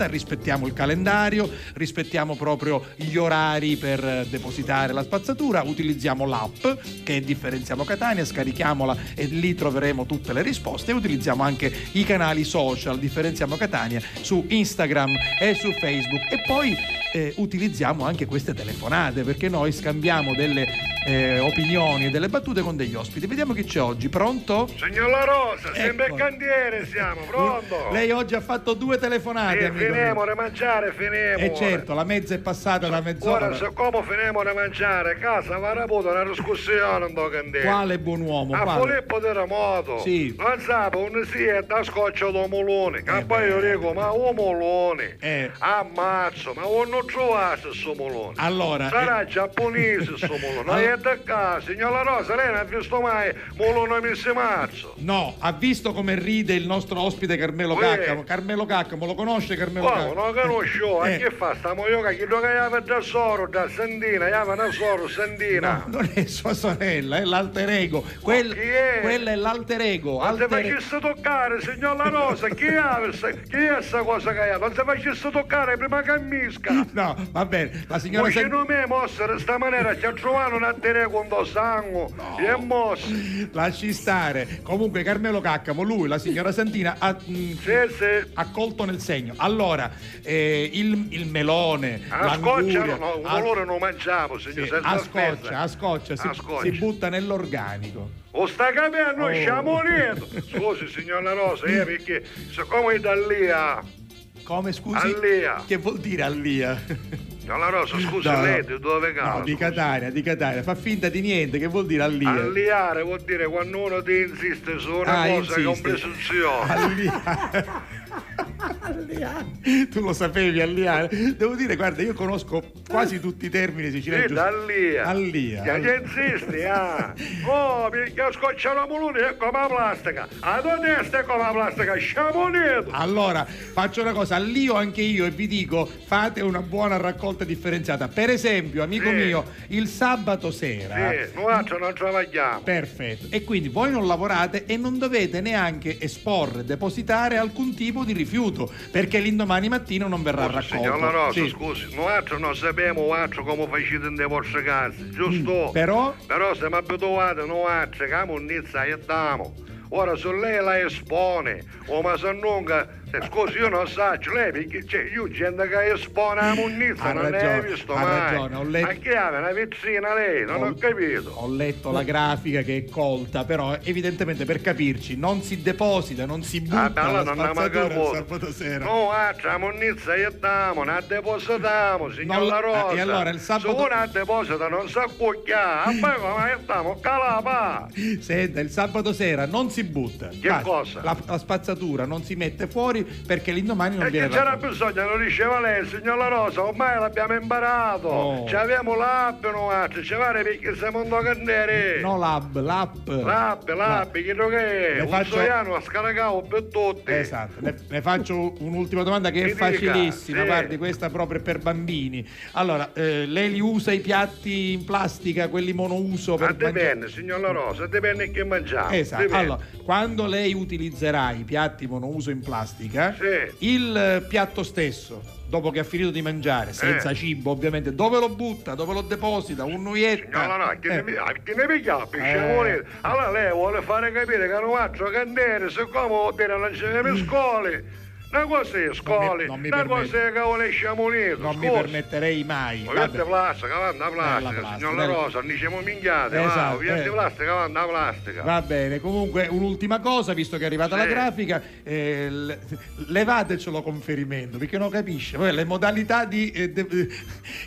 rispettiamo il calendario, rispettiamo proprio gli orari per eh, depositare la spazzatura, utilizziamo l'app che è Differenziamo Catania, scarichiamola e lì troveremo tutte le risposte e utilizziamo anche i canali social Differenziamo Catania su Instagram e su Facebook e poi eh, utilizziamo anche queste telefonate perché noi scambiamo delle eh, opinioni e delle battute con degli ospiti. Vediamo chi c'è oggi, pronto? Signor La Rosa, sempre Ecco. il cantiere siamo, pronto? Lei oggi ha fatto due telefonate. Sì, finiamo di mangiare, finiamo. E certo, la mezza è passata da mezz'ora. Ora, siccome finiamo di mangiare, casa va raputo una discussione in do cantiere. Quale buon uomo? A quale? Filippo Terremoto. Sì. Eh Non sape, un si è da scoccia do mulone. Che poi io dico, ma un mulone. Ammazzo, ma non trovasse sto mulone. Allora, Sarà giapponese sto mulone. È da casa, signor La Rosa, lei non ha visto mai mulone messi mazzo. No, ha visto come ride il nostro ospite Carmelo. Caccamo. Carmelo Caccamo, lo conosce Carmelo Oh, Caccamo? non conosco, Eh. a che fa? Stiamo io che lo chiama da soro, da Sandina, chiama da soro, Sandina. Non è sua sorella, è l'alter ego. Quel- chi è? Quella è l'alter ego. Non alter ego. facesse toccare, signor La Rosa, chi è questa, è cosa che ha? Non si facesse toccare prima che misca. No, va bene, la signora Ma San- non mi mossa in questa maniera, ci ha trovato un attere con do sangue, e è mosso. Lasci stare. Comunque Carmelo Caccamo, lui, la signora Santina, ha, mh, ha colto nel segno. Allora, eh, il, il melone, A scoccia, no, un a- colore non mangiamo, signor, sì, a scoccia, a scoccia, si, A scoccia. si butta nell'organico. O sta capendo, Oh. siamo lieto. Scusi, signor La Rosa, eh, perché siccome è da lì a... Come scusi? Allia. Che vuol dire allia? Signor La Rosa, scusi, No, lei dove cala? No, di Catania, di Catania. Fa finta di niente, che vuol dire allia? Alliare vuol dire quando uno ti insiste su una Ah, cosa insiste. presunzione. Alliare. Tu lo sapevi, alliare? Devo dire, guarda, io conosco quasi tutti i termini siciliani. Sì. Allia. Che che insisti, ah? Oh, perché scoccia la mulone è come la plastica. A testa è come la plastica, lieto. Allora, faccio una cosa, allio anche io e vi dico, fate una buona raccolta differenziata. Per esempio, amico Sì. mio, il sabato sera... Sì, noi non travagliamo. Perfetto. E quindi voi non lavorate e non dovete neanche esporre, depositare alcun tipo di rifiuto, perché l'indomani mattino non verrà raccolto. Signor La Rosa, Sì. scusi, noi non sappiamo altro come facete nelle vostre case, giusto? Mm, però? Però siamo abituati noi che ammonnizza e diamo. Ora se lei la espone, o ma se non se- scusi io non so, lei perché c'è io gente che espone la munnizza, Ha non ne ragione, hai visto ha mai. ragione, ho letto- Ma che ha una vizzina lei? Non ho capito. Ho letto la grafica che è colta, però evidentemente per capirci non si deposita, non si butta Ah, allora la spazzatura il sabato sera. No, altro, la munnizza e diamo, non depositiamo, signor Non- La Rosa. e allora il sabato- Se uno deposita non sa cucchiare, ma poi come stiamo calapa. Senta, il sabato sera non si butta. Che Basta. cosa? La, la spazzatura non si mette fuori perché l'indomani non E viene c'era bisogno, lo diceva lei, signor La Rosa, ormai l'abbiamo imparato. Oh. Ci abbiamo l'app, altri, ci pare perché siamo un candere. No, lab, l'app. L'app, l'app, che lo che è? Le Un faccio- soiano a scaricato per tutti. Esatto, ne, ne faccio un'ultima domanda che Mi è dica, facilissima, sì. guardi, questa proprio per bambini. Allora, eh, lei li usa i piatti in plastica, quelli monouso per mangiare? dipende, signor La Rosa, dipende che mangiamo. Esatto, dipende. allora, quando lei utilizzerà i piatti monouso in plastica, Sì. il eh, piatto stesso, dopo che ha finito di mangiare, senza Eh. cibo ovviamente, dove lo butta, dove lo deposita, un nuietta? No, no, no, che Eh. ne mi ah, che ne piglia, Eh. pisciamone. Allora lei vuole fare capire che non faccio candere, siccome vuol dire non c'è le scuole. Una cosa è scuole, non mi una permetto. cosa è che vuole sciamonito. Non mi permetterei mai. Vette plastica, vanno a plastica, signor La Rosa, non diciamo minchiate, va, Esatto, vette eh. plastica, vanno a plastica. Va bene, comunque un'ultima cosa, visto che è arrivata la Sì. grafica, eh, levatecelo con ferimento, perché non capisce. Poi le modalità di... eh, de- eh,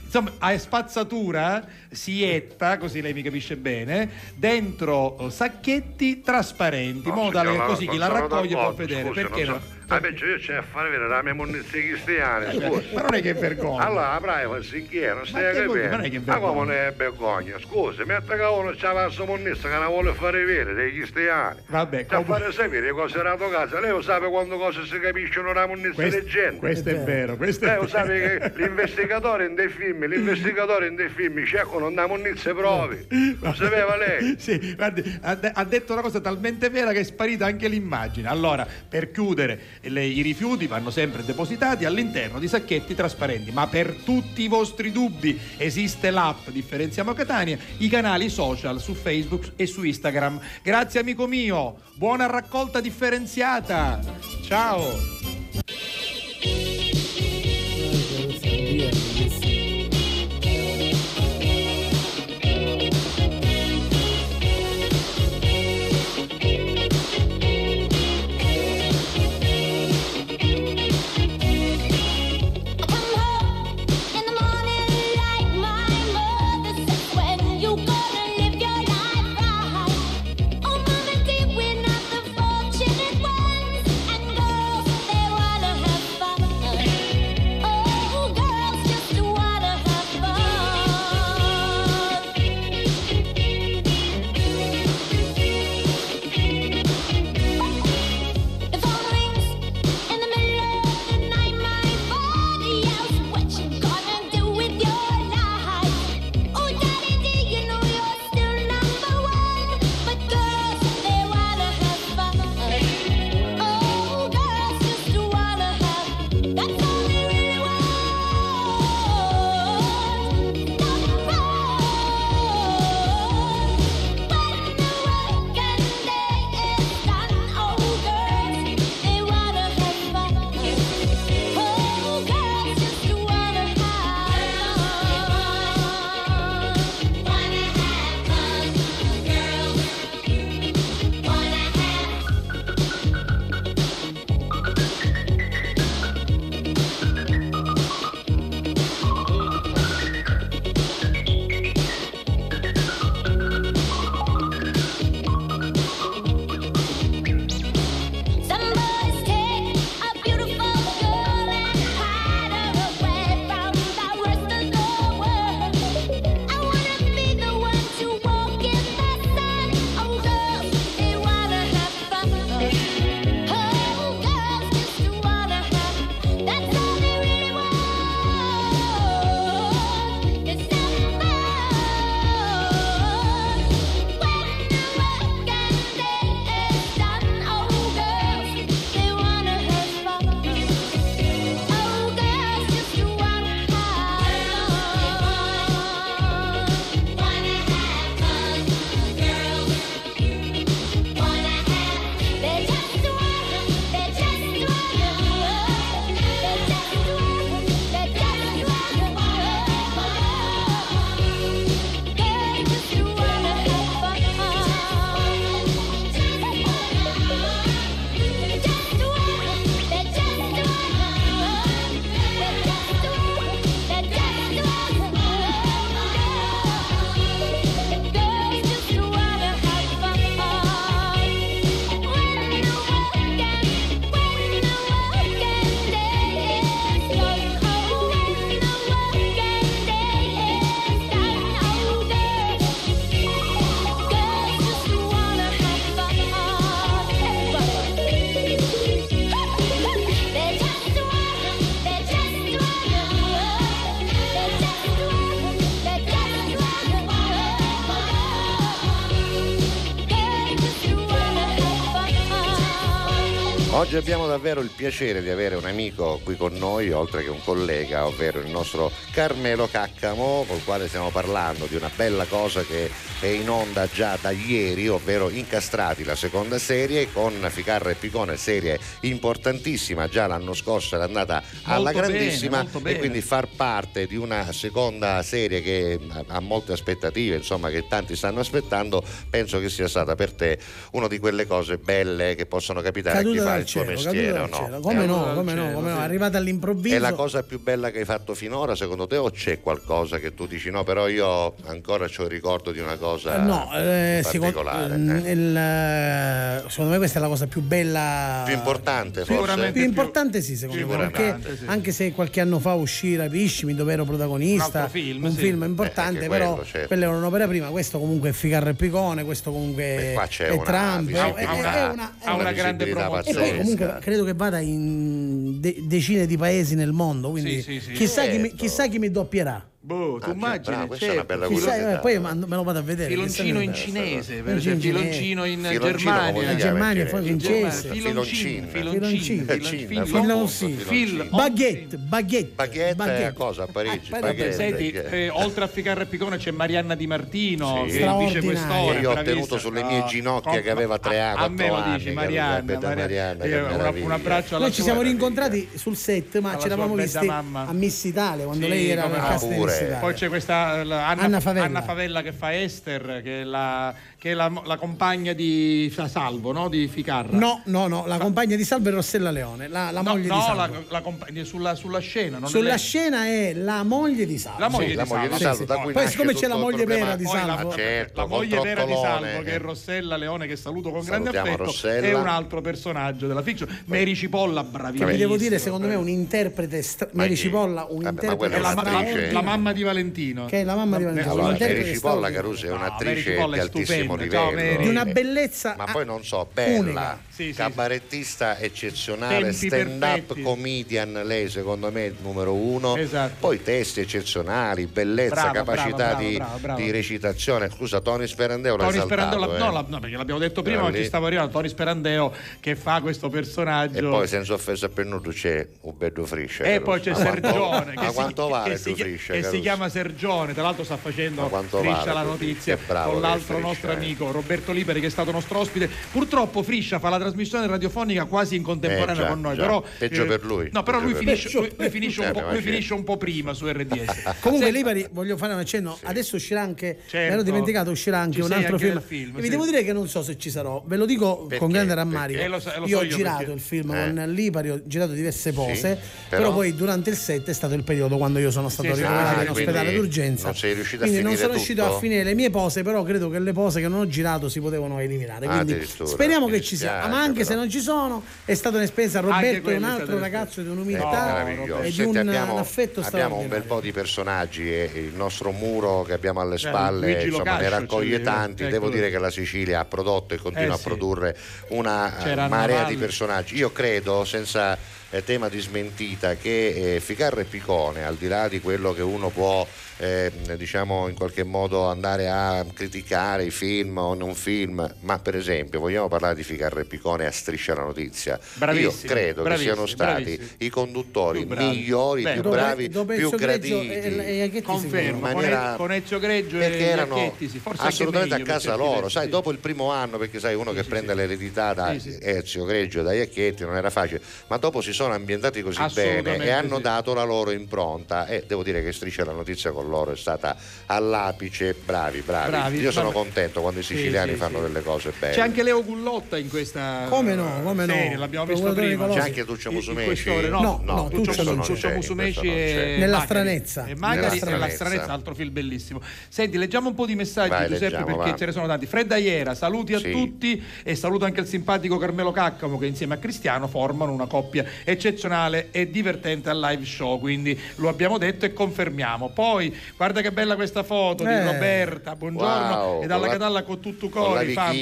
insomma, a spazzatura si etta, così lei mi capisce bene, dentro sacchetti trasparenti, No, modo tale che La così chi la raccoglie può vedere. scusi, perché non no? So- Ah, invece io c'è a fare vedere la mia munizione cristiana, scusa. Ma non è che vergogna. Allora, la privacy chi è? Non stai a capire? non che Ma come vergogna. ne è vergogna? Scusa, metti che uno c'ha la sua munizione che la vuole fare vedere dei cristiani. Vabbè, a fare sapere cosa era a casa. Lei lo sa quando cose si capiscono una munizione Questo- del genere. questo è vero, questo è Lei lo sa vero. che l'investigatore in dei film, l'investigatore in dei film cercano una munizione prove. Lo sapeva lei? Sì, guardi, ha, de- ha detto una cosa talmente vera che è sparita anche l'immagine. Allora, per chiudere, le- i rifiuti vanno sempre depositati all'interno di sacchetti trasparenti, ma per tutti i vostri dubbi esiste l'app Differenziamo Catania, i canali social su Facebook e su Instagram. Grazie amico mio, buona raccolta differenziata. Ciao. Oggi abbiamo davvero il piacere di avere un amico qui con noi, oltre che un collega, ovvero il nostro Carmelo Caccamo, col quale stiamo parlando di una bella cosa che è in onda già da ieri, ovvero Incastrati, la seconda serie, con Ficarra e Picone, serie importantissima, già l'anno scorso era andata alla molto grandissima bene, bene. e quindi far parte di una seconda serie che ha molte aspettative, insomma che tanti stanno aspettando, penso che sia stata per te una di quelle cose belle che possono capitare caduta a chi fa il cielo, suo mestiere o no? Eh, come, no, come cielo, no, come no, arrivata all'improvviso. È la cosa più bella che hai fatto finora, secondo te, o c'è qualcosa che tu dici no, però io ancora ho il ricordo di una cosa qualcosa eh, no, eh, particolare? Secondo, eh? il, eh, secondo me questa è la cosa più bella. Più importante, forse. Sicuramente più, più importante, sì, secondo me. Perché sì. anche se qualche anno fa uscì Rapishmi, dove ero protagonista, un, film, un sì. film eh, importante, eh, quello, però certo. quella era un'opera prima. Questo comunque è Ficarra e Picone, questo comunque è una, Trump. Diciamo, è, una, è, una, è una grande promozione. E poi comunque credo che vada in de- decine di paesi nel mondo. Quindi sì, chissà, certo. chi mi, chissà chi mi doppierà. Boh, ah, tu immagini, bravo, questa certo. è una certo. bella Chissà, eh, poi mando, me lo vado a vedere. Filoncino in cinese, per esempio, filoncino in Germania. In Germania, poi francese. Filoncino, filoncino, filoncino, filoncino. Baguette, baguette. Eh, baguette è cosa a Parigi? Baguette. Senti, eh, oltre a Ficarra e Picone c'è Marianna Di Martino, che è vicequestore. Io ho tenuto sulle mie ginocchia che aveva tre anni, A me lo dici, Marianna. Un abbraccio alla Noi ci siamo rincontrati sul set, ma ci eravamo visti a Miss Italia, quando lei era a Castello. Poi c'è questa Anna, Anna, Favella. Anna Favella che fa Esther, che è la che è la, la, compagna di Salvo, no? Di Ficarra. No, no, no, la compagna di Salvo è Rossella Leone, la, la no, moglie no, di Salvo. No, la, la compagna sulla, sulla, scena. sulla è scena è la moglie di Salvo. La moglie, sì, di, la Salvo. di Salvo. Sì, sì. Poi siccome c'è la moglie vera di Salvo. La, certo, la moglie vera di Salvo, che è Rossella Leone, che saluto con Salutiamo grande affetto, Rossella. è un altro personaggio della fiction. Mary Cipolla, bravissima. Vi devo dire, secondo me, un interprete... Stra- Mary Cipolla, un interprete... La, mamma di Valentino. Che è la mamma di Valentino. Allora, Mary Cipolla, Caruso, è un'attrice altissimo altissimo livello. Di una bellezza. Ma poi non so, bella, sì, sì, cabarettista eccezionale, stand up comedian, lei secondo me è il numero uno. Esatto. Poi testi eccezionali, bellezza, brava, capacità brava, di, brava, di, recitazione. Scusa, Tony Sperandeo Tony Sperandeo, eh. no, no, perché l'abbiamo detto prima, ma ci stavo arrivando. Tony Sperandeo che fa questo personaggio. E poi, senza offesa per nudo, c'è Uberto Frisce E poi c'è ma Sergione. Ma quanto vale Che si chiama Sergione, tra l'altro sta facendo Friscia la notizia con l'altro nostro amico amico Roberto Liberi che è stato nostro ospite. Purtroppo Friscia fa la trasmissione radiofonica quasi in contemporanea eh, già, con noi. Già. Però, Peggio eh, per lui. No, però lui finisce, lui, lui, finisce eh, lui finisce, un po', prima su RDS. Comunque Liberi, voglio fare un accenno, sì. adesso uscirà anche, certo. me l'ho dimenticato, uscirà anche ci un altro anche film. film e vi devo dire che non so se ci sarò, ve lo dico perché? con grande rammarico. Eh, lo so, lo io so ho io girato perché... il film eh. con Liberi, ho girato diverse pose, però poi durante il set è stato il periodo quando io sono stato ricoverato in ospedale d'urgenza. Non sei riuscito a finire. Non sono riuscito a finire le mie pose, però credo che le pose che non ho girato si potevano eliminare. Ah, Quindi speriamo che ci sia. Ma anche però. se non ci sono, è stata un'esperienza. Roberto è un altro ragazzo di un'umiltà no, e di un, abbiamo, affetto Abbiamo un bel po' di personaggi e il nostro muro che abbiamo alle spalle eh, insomma, ne raccoglie tanti. Devo dire che la Sicilia ha prodotto e continua eh, a produrre una eh, C'era marea di personaggi. Io credo, senza eh, tema di smentita, che eh, Ficarra e Picone, al di là di quello che uno può eh, diciamo in qualche modo andare a criticare i film o non film, ma per esempio vogliamo parlare di Ficarre Picone a striscia la notizia. Bravissimo, Io credo che siano stati bravissimo. i conduttori più migliori, Beh, più dove, bravi, dove più graditi. E, e Confermo, maniera, con Ezio Greggio perché e erano assolutamente meglio, a casa loro, sai, sì. dopo il primo anno perché sai uno sì, che sì, prende l'eredità da Ezio eh, Greggio da Iacchetti non era facile, ma dopo si sono ambientati così bene e hanno dato la loro impronta. E devo dire che striscia la notizia con con loro è stata all'apice. Bravi, bravi. bravi Io sono bravi. contento quando i siciliani sì, sì, fanno sì. delle cose belle. C'è anche Leo Gullotta in questa. Come no? Come no? Serie, l'abbiamo visto prima. C'è anche Tuccio Musumeci. No, no, no, Tuccio, Tuccio Musumeci e nella stranezza. E Magari nella stranezza, altro film bellissimo. Senti, leggiamo un po' di messaggi, Vai, Giuseppe, leggiamo, perché va. ce ne sono tanti. Fredda Iera, saluti a tutti e saluto anche il simpatico Carmelo Caccamo che insieme a Cristiano formano una coppia eccezionale e divertente al live show. Quindi lo abbiamo detto e confermiamo. Poi guarda che bella questa foto eh. di Roberta, buongiorno, wow, e dalla Catalla con tutto cori, con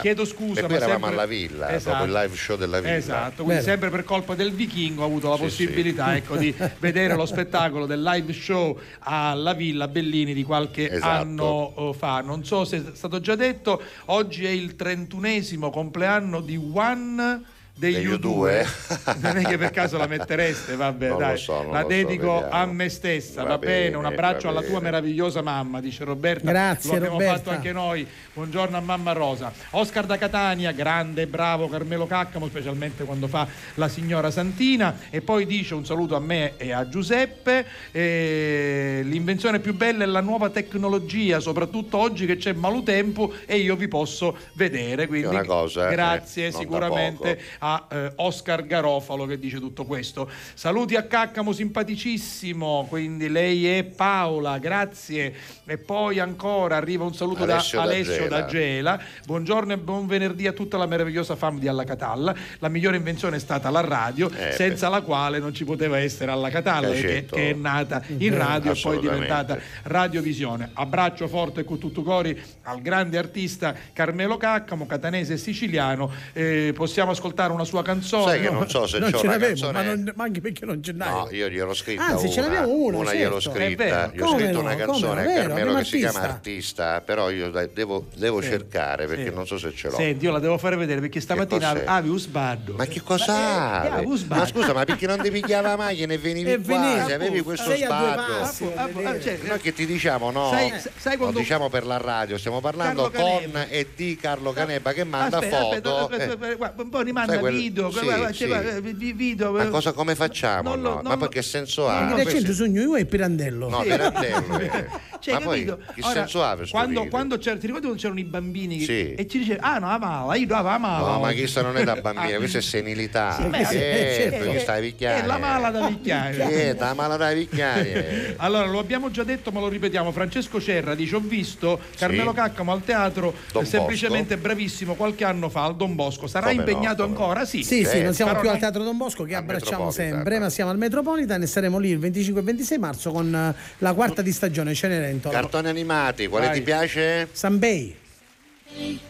chiedo scusa. E poi eravamo sempre... alla villa, esatto. dopo il live show della villa. Esatto, quindi Bene. sempre per colpa del vichingo ho avuto la sì, possibilità sì. Ecco, di vedere lo spettacolo del live show alla villa Bellini di qualche esatto. anno oh, fa. Non so se è stato già detto, oggi è il trentunesimo compleanno di One degli U2, U2. non è che per caso la mettereste vabbè non dai. so, la dedico so, a me stessa va, va bene, bene, un abbraccio alla bene. tua meravigliosa mamma dice Roberta. Grazie lo abbiamo Roberta. fatto anche noi. Buongiorno a mamma Rosa. Oscar da Catania grande bravo Carmelo Caccamo specialmente quando fa la signora Santina. E poi dice un saluto a me e a Giuseppe. E l'invenzione più bella è la nuova tecnologia soprattutto oggi che c'è malutempo e io vi posso vedere quindi cosa, eh, grazie eh, sicuramente a a eh, Oscar Garofalo che dice tutto questo. Saluti a Caccamo simpaticissimo, quindi lei è Paola, grazie. E poi ancora arriva un saluto Alessio da da Alessio Gela. da Gela. Buongiorno e buon venerdì a tutta la meravigliosa fam di Alla Catalla. La migliore invenzione è stata la radio, Eh, senza la quale non ci poteva essere Alla Catalla, che, che è nata in radio e poi è diventata radiovisione. Abbraccio forte con tutto cori al grande artista Carmelo Caccamo, catanese e siciliano. Eh, possiamo ascoltare una sua canzone? Sai che non so se non c'ho ce una l'avevo, canzone- ma, non- ma anche perché non ce n'hai. No, io gliel'ho scritta Anzi, una. ce n'abbiamo una, gliel'ho certo. scritta. È vero. Io ho Come scritto no, una canzone no, a vero, Carmelo che si chiama artista. Artista, però io dai, devo, devo Sì. cercare perché Sì. non so se ce l'ho. Senti, io la devo fare vedere perché stamattina avevo un sbaddo. Ma che cosa eh. Ma scusa, ma perché non ti pigliava la macchina e venivi E qua? Se avevi questo sbaddo. passi, a vedere. Cioè, Noi che ti diciamo no? Sai- quando- diciamo per la radio, stiamo parlando con e di Carlo Caneba che manda Aspetta, foto. aspetta, aspetta, eh. guarda, un po' rimanda quel- video, sì, guarda, sì. guarda, vi- video. Ma cosa come facciamo? No? non Ma poi che senso ha? Mi No, recente sogno io e Pirandello. No, Pirandello, eh. Cioè, Ma poi capito? che Ora, senso ha questo quando, quando c'era, ti ricordi quando c'erano i bambini che- Sì. e ci diceva ah no la mala io dava la mala No, ma questa non è da bambina, questa è senilità. Sì, eh, certo. perché stai picchiando. è la mala da picchiare Eh, la mala da picchiare. Allora, lo abbiamo già detto, ma lo ripetiamo. Francesco Cerra dice: Ho visto Carmelo Caccamo al teatro, eh, semplicemente bravissimo qualche anno fa al Don Bosco. Sarà no, impegnato come ancora? Sì, Sì, sì, non siamo più al Teatro Don Bosco che abbracciamo sempre, ma siamo al Metropolitan e saremo lì il 25 e 26 marzo con eh, la quarta di stagione Cenerentola. Cartoni animati, quale Vai. ti piace? Sanbei.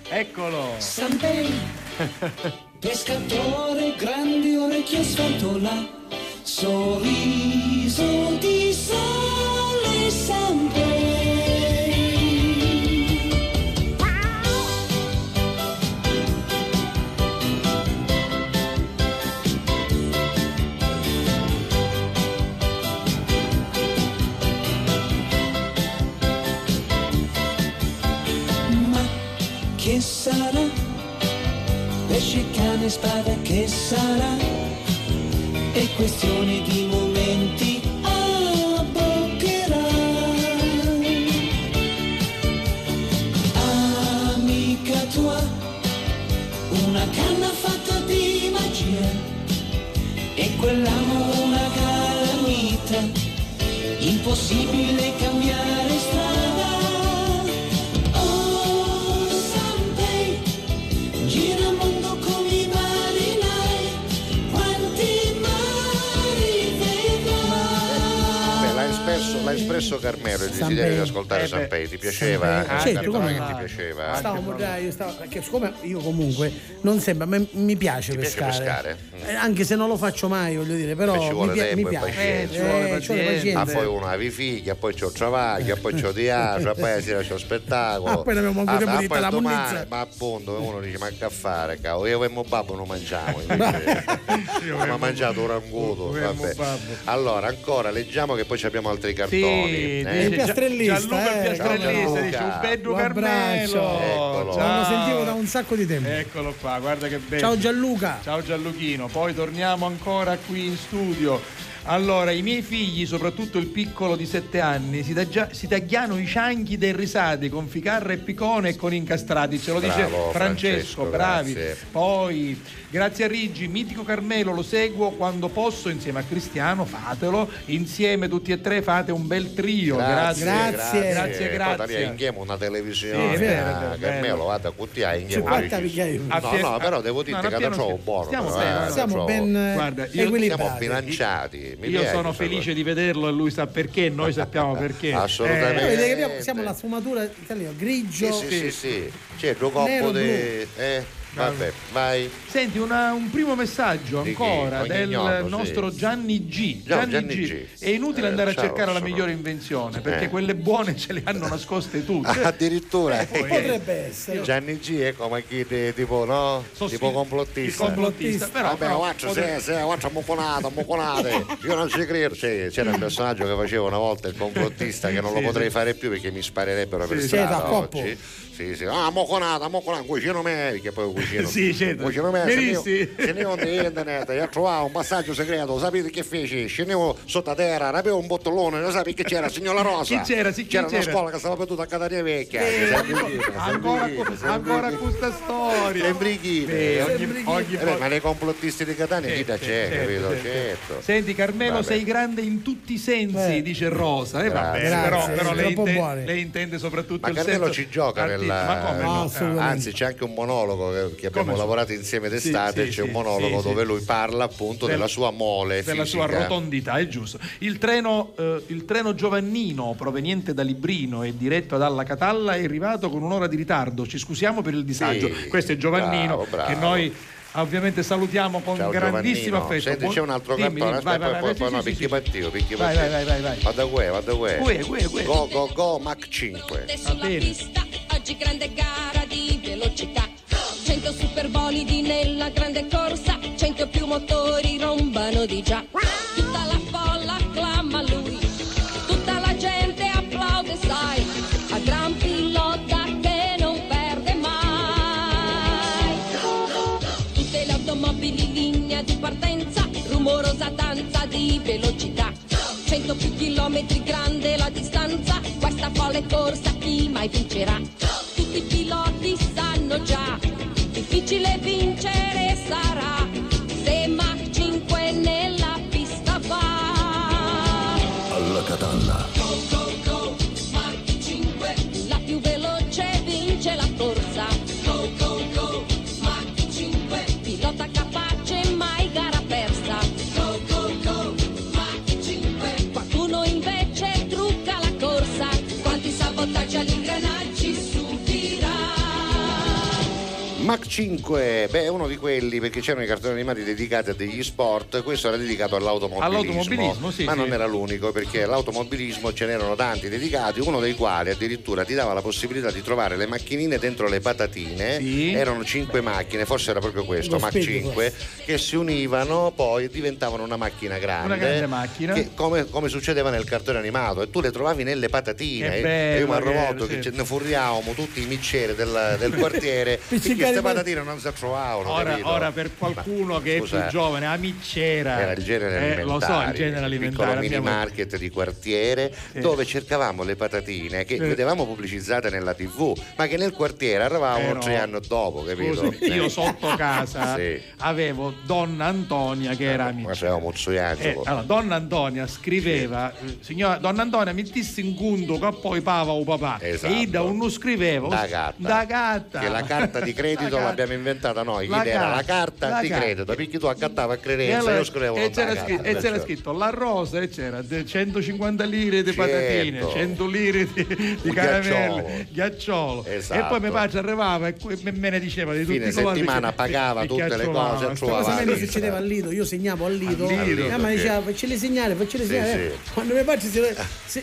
Eccolo. Sanpei, pescatore, grandi orecchie sfantola, sorriso di sole Sanpei. Sarà? Pesce, cane, spada, che sarà? È questione di momenti, abboccherà. Amica tua, una canna fatta di magia, e quell'amo una calamita, impossibile cambiare espresso Carmelo il desiderio di ascoltare Eh beh. Sanpei. Ti piaceva? Eh, Certo, Carmelo, come ti piaceva? Stavo, perché siccome io comunque non sembra, ma mi piace Ti piace pescare. pescare? Eh, anche se non lo faccio mai, voglio dire, però Beh, ci vuole mi, tempo mi e piace. pazienza. Eh, Ci vuole ci vuole pazienza. Ah, poi uno avevi figlia, poi c'ho travaglio, poi c'ho teatro, poi la sera c'ho spettacolo. Ah, poi ne abbiamo tempo ah, di poi la domani-. Ma appunto, uno dice, ma che a fare, cavolo, io e mio babbo non mangiamo. invece Abbiamo mangiato un ranguto. Allora, ancora, leggiamo che poi abbiamo altri Sì, eh. Il piastrellista, Gianluca eh, piastrellista dice un abbraccio. Carmelo. Eccolo. Lo sentivo da un sacco di tempo. Eccolo qua, guarda che bello. Ciao Gianluca. Ciao Gianluchino, poi torniamo ancora qui in studio. Allora, i miei figli, soprattutto il piccolo di sette anni, si, taggia- si tagliano i cianchi dei risati con ficarra e picone e con incastrati. Ce lo dice Bravo, Francesco, Francesco, bravi. grazie. Poi, grazie a Rigi, mitico Carmelo, lo seguo quando posso insieme a Cristiano, fatelo. Insieme tutti e tre fate un bel trio. Grazie, Grazie. grazie, lì grazie. inghiamo una televisione. Sì, vero, ah, vero, Carmelo, vada a inghiamo. 50 bicchieri. No, no, però devo dirti no, che piano trovo buono. Stiamo eh, trovo- ben eh, Guarda, io- Siamo bilanciati. Io sono felice di vederlo e lui sa perché, noi sappiamo perché. Assolutamente. Eh, siamo la sfumatura italiana, grigio. Sì, sì, sì, sì. C'è due coppo Nero, di... Eh, vabbè, vai. Senti, una- un primo messaggio ancora del ignoto, sì. nostro Gianni G. Già, Gianni G. È inutile Eh, andare a ciao, cercare la sono- migliore invenzione perché Eh. quelle buone ce le hanno nascoste tutte. Addirittura Potrebbe essere. Gianni G è come chi di- tipo, no? So tipo sì, complottista. il complottista, però, Vabbè, però guarda, potrebbe- se, se, muconate. Io non ci credo. Sì, c'era un personaggio che faceva una volta il complottista che non lo Sì, potrei sì. fare più perché mi sparerebbero per Sì, strada sì, oggi. Sì, sì. Ah, moconata, moconata, cucino me, che poi vicino. Sì, certo. Vicino me, scendevo di internet e ho trovato un passaggio segreto, sapete che feci? Scendevo sotto terra, rapevo un bottolone, lo sapete che c'era, signora Rosa? Chi c'era? Sì, chi c'era una c'era? scuola che stava perduta a Catania Vecchia. Eh, ancora, questa storia. Sempre Brighina. Eh, ogni- ogni Eh beh, ma nei complottisti di Catania chi da c'è, certo, capito? certo. Certo. Senti Carmelo, Vabbè. sei grande in tutti i sensi, Eh. dice Rosa. Eh, vabbè, Grazie. però, lei, inte- lei intende soprattutto Ma il Carmelo senso ci gioca nella... Ma come No, no? assolutamente. Anzi, c'è anche un monologo che- che abbiamo Come so? lavorato insieme d'estate. Sì, sì, c'è un sì, monologo sì, dove sì. lui parla appunto Del- della sua mole della sua fisica. rotondità, è giusto. Il treno, eh, il treno Giovannino proveniente da Librino e diretto dalla Catalla è arrivato con un'ora di ritardo. Ci scusiamo per il disagio. Sì, Questo è Giovannino bravo, bravo. che noi ovviamente salutiamo con Ciao grandissimo Giovannino. affetto. Senti, c'è un altro Dimmi, cartone. dimmi, vai, Aspetta, vai, poi, vai, poi sì, no, sì, picchi sì. partito, picchi Vai, partito. vai, vai, vai, vai. Vada qua, vada qua. Go, go, go, Mach 5. sulla pista, oggi grande gara di velocità. 100 superbolidi nella grande corsa, 100 più motori rombano di già. Tutta la folla acclama lui, tutta la gente applaude, sai, a gran pilota che non perde mai. Tutte le automobili in linea di partenza, rumorosa danza di velocità. 100 più chilometri grande la distanza, questa folle corsa chi mai vincerà? Tutti i piloti sanno già, difficile vincere sarà, se Mach 5 nella pista va. Alla catalla. Mach 5, beh, è uno di quelli perché c'erano i cartoni animati dedicati a degli sport, questo era dedicato all'automobilismo. All'automobilismo, sì, ma sì. non era l'unico perché all'automobilismo ce n'erano tanti dedicati, uno dei quali addirittura ti dava la possibilità di trovare le macchinine dentro le patatine. Sì. Erano cinque macchine, forse era proprio questo, Lo Mach spiego, 5, che si univano poi e diventavano una macchina grande. Una grande macchina. Che, come, come succedeva nel cartone animato, e tu le trovavi nelle patatine. Che e bello io mi era, che sì. ce ne furriavamo tutti i miccieri del, del quartiere perché Pizzicati patatine non si trovavano. Ora, capito? ora per qualcuno che è scusa, più giovane, la micciera. era il genere eh, alimentare, lo so, il genere alimentare. mini abbiamo- market di quartiere Sì. dove cercavamo le patatine che Sì. vedevamo pubblicizzate nella tv ma che nel quartiere arrivavano Eh, no. tre anni dopo capito? Scusi, io Eh. sotto casa Sì. avevo donna Antonia che era ma amica. facevamo Muzzoianzo Eh, allora, donna Antonia scriveva, eh, signora donna Antonia, mettessi in conto che poi pava o papà. Esatto. E io da uno scrivevo. Da gatta. Da gatta. che la carta di credito Carta. l'abbiamo inventata noi La che era la carta, la di carta. credito perché tu accattavi a credenza allora- io scrivevo e c'era, carta, scritto, e c'era perciò. scritto la rosa e c'era de- 150 lire di Certo. patatine, 100 lire di, di Un caramelle, ghiacciolo. Esatto. E poi mio padre arrivava e me, me ne diceva di tutti i colori. settimana pagava tutte le cose, trovava Cosa succedeva al Lido? Io segnavo al Lido. Al Lido, Eh, ma sì. diceva faccele segnare, faccele sì. Quando mio padre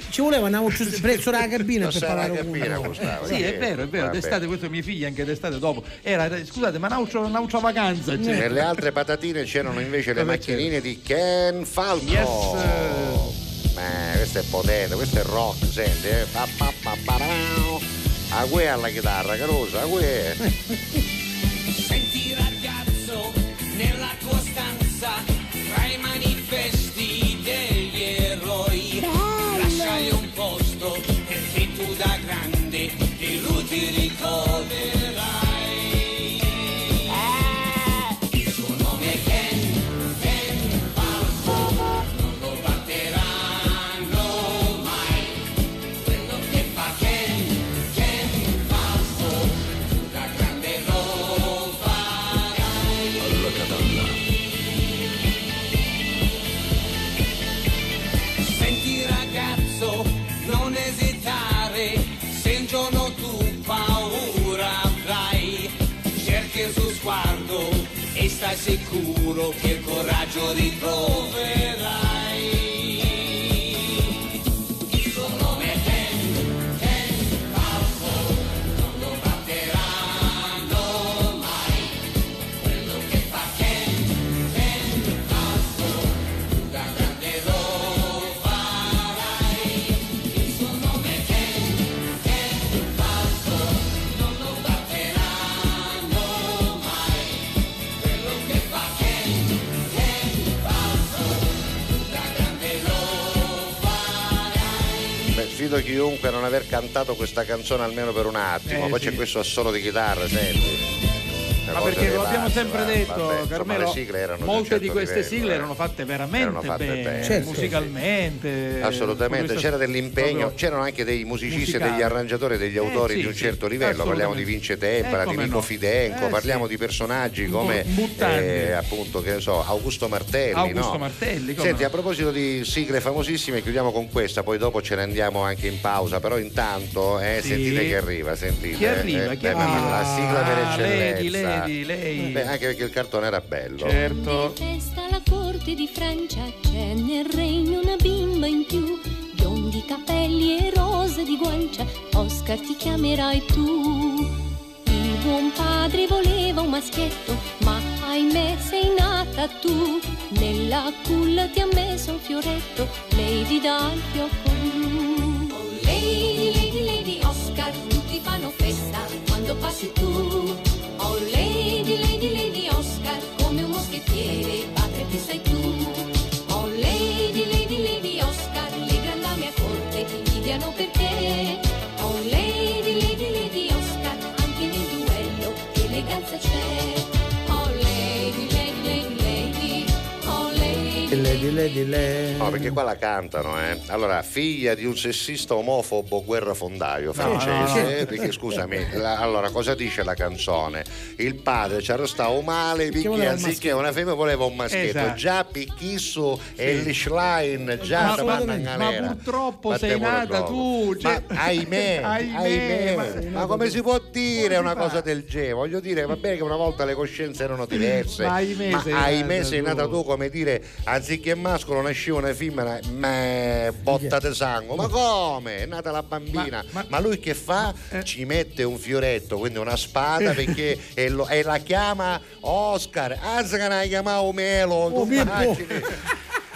ci voleva andavo presso la cabina per parlare uno. Gustavo. Sì, è vero, è vero, d'estate questo mio figlio anche d'estate dopo. Era, scusate, ma un'altra, un'altra vacanza. Cioè. Nelle altre patatine c'erano invece le Cosa macchinine di Ken Falco. Yes. Eh, questo è potente, questo è rock, senti, eh. Pa, pa, pa, parau. A gue alla chitarra, carosa, a gue. Senti ragazzo, nella tua stanza, tra i manifesti degli eroi, lasciali un posto perché tu da grande di lui ti ricorderai. Sicuro che il coraggio ritroverai. A non aver cantato questa canzone almeno per un attimo. Eh, Poi sì. c'è questo assolo di chitarra, senti. Ma perché lo abbiamo sempre va, detto, vabbè, insomma, Carmelo, le sigle erano di un molte certo di queste livello, sigle eh. erano fatte veramente Erano fatte bene, bene. Certo. musicalmente. Assolutamente, questa- c'era dell'impegno, c'erano anche dei musicisti, musicale. degli arrangiatori, degli Eh, autori sì, di un sì, certo livello, parliamo di. Vince Tempera, Eh, di Mimmo no. Fidenco, Eh, parliamo sì. di personaggi come eh, appunto, che ne so, Augusto Martelli. Augusto no? Martelli, Senti, no? a proposito di sigle famosissime, chiudiamo con questa, poi dopo ce ne andiamo anche in pausa, però intanto eh, Sì. sentite che arriva, sentite. Chi arriva? eh, Chi eh, arriva? La sigla per Ah, eccellenza. Lady, Lady, lei. Beh, anche perché il cartone era bello. Certo. Festa alla corte di Francia c'è nel regno una bimba in più, biondi capelli e rose di guancia, Oscar ti chiamerai tu. Il buon padre voleva un maschietto, ma ahimè sei nata tu. Nella culla ti ha messo un fioretto, Lady dal fiocco blu. Oh Lady, Lady, Lady Oscar, tutti fanno festa quando passi tu. Oh Lady, Lady, Lady, lady, lady. No, perché qua la cantano, eh. Allora, figlia di un sessista omofobo guerrafondaio no, francese, no. eh, perché scusami, la- allora cosa dice la canzone? Il padre ci arrestava male perché voleva un anziché una femmina voleva un maschietto, Esatto. già picchisso e il Schlein, già Ma, ma- panna in ma purtroppo sei nata tu. cioè- Ma ahimè, Ahimè, ahimè, ma- ma, come si può dire una cosa del genere? Voglio dire, va bene che una volta le coscienze erano diverse, Ma ahimè ma sei ahimè nata sei nata tu, come dire, anziché mascolo nasceva una femmina, ma botta di sangue. Ma come? È nata la bambina. Ma, lui che fa? Eh. Ci mette un fioretto, quindi una spada, perché e, lo- e la chiama Oscar. Anzi che la chiamavo Melo, tu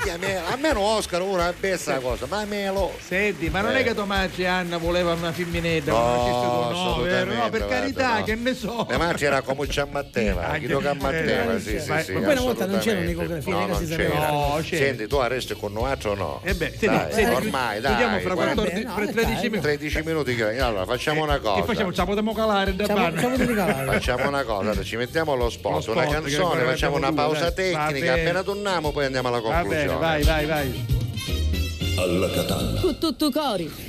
Immagini? Chiamela- Almeno Oscar una bessa cosa, ma Melo. Senti, ma non Eh. è che Tommaso e Anna voleva una femminetta, No, no, vero? No, per carità, no. che ne so. Le manci era come ci ammatteva, Anche- chi lo che ammatteva, eh, sì, sì, ma- sì. ma poi una volta non c'era un'ecografia, no, non si sapeva. No, c'era. Senti, tu arresti con Noaccio o no? Eh beh, senti, Dai, senti, ormai, dai. chiudiamo fra 40 14 no, fra dai, 13 dai. minuti. 13 minuti che allora facciamo una cosa Che facciamo? Ci potremmo calare da calare. Facciamo una cosa, ci mettiamo lo spot, Lo spot, una canzone, facciamo una pausa. Va tecnica, appena torniamo poi andiamo alla Va bene, vai, vai, vai. Alla Catalla. Con tutto cori.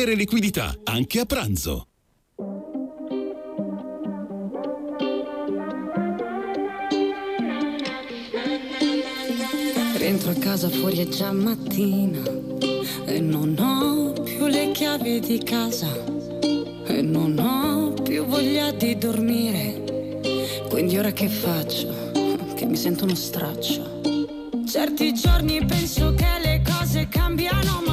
liquidità, anche a pranzo. Rientro a casa fuori è già mattina e non ho più le chiavi di casa e non ho più voglia di dormire. Quindi ora che faccio? Che mi sento uno straccio. Certi giorni penso che le cose cambiano ma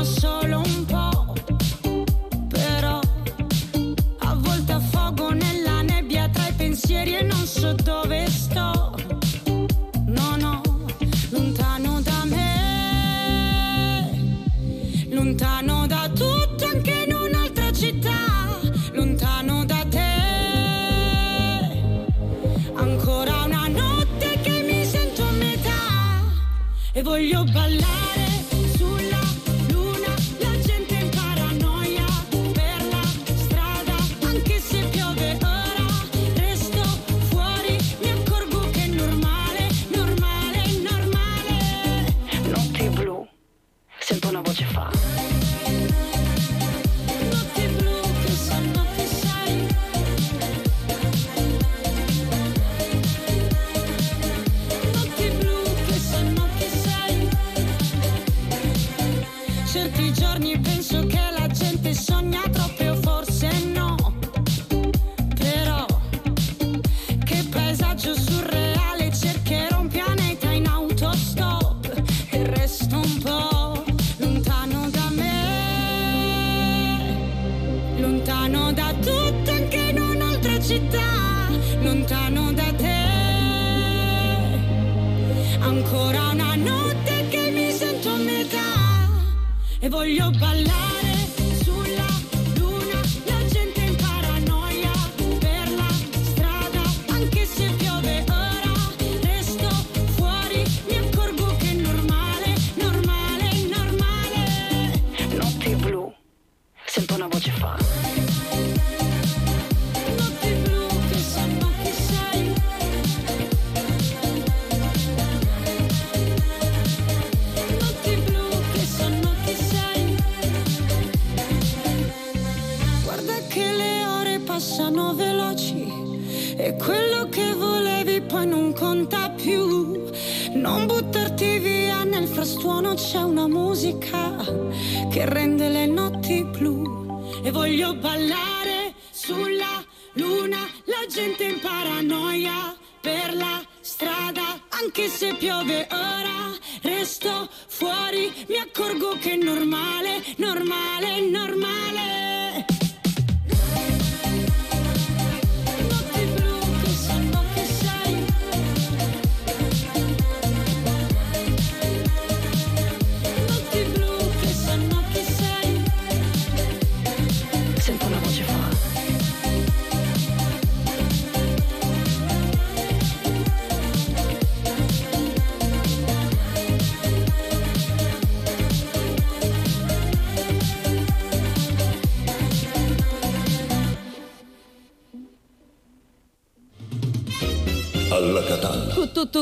voglio ballare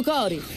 cori.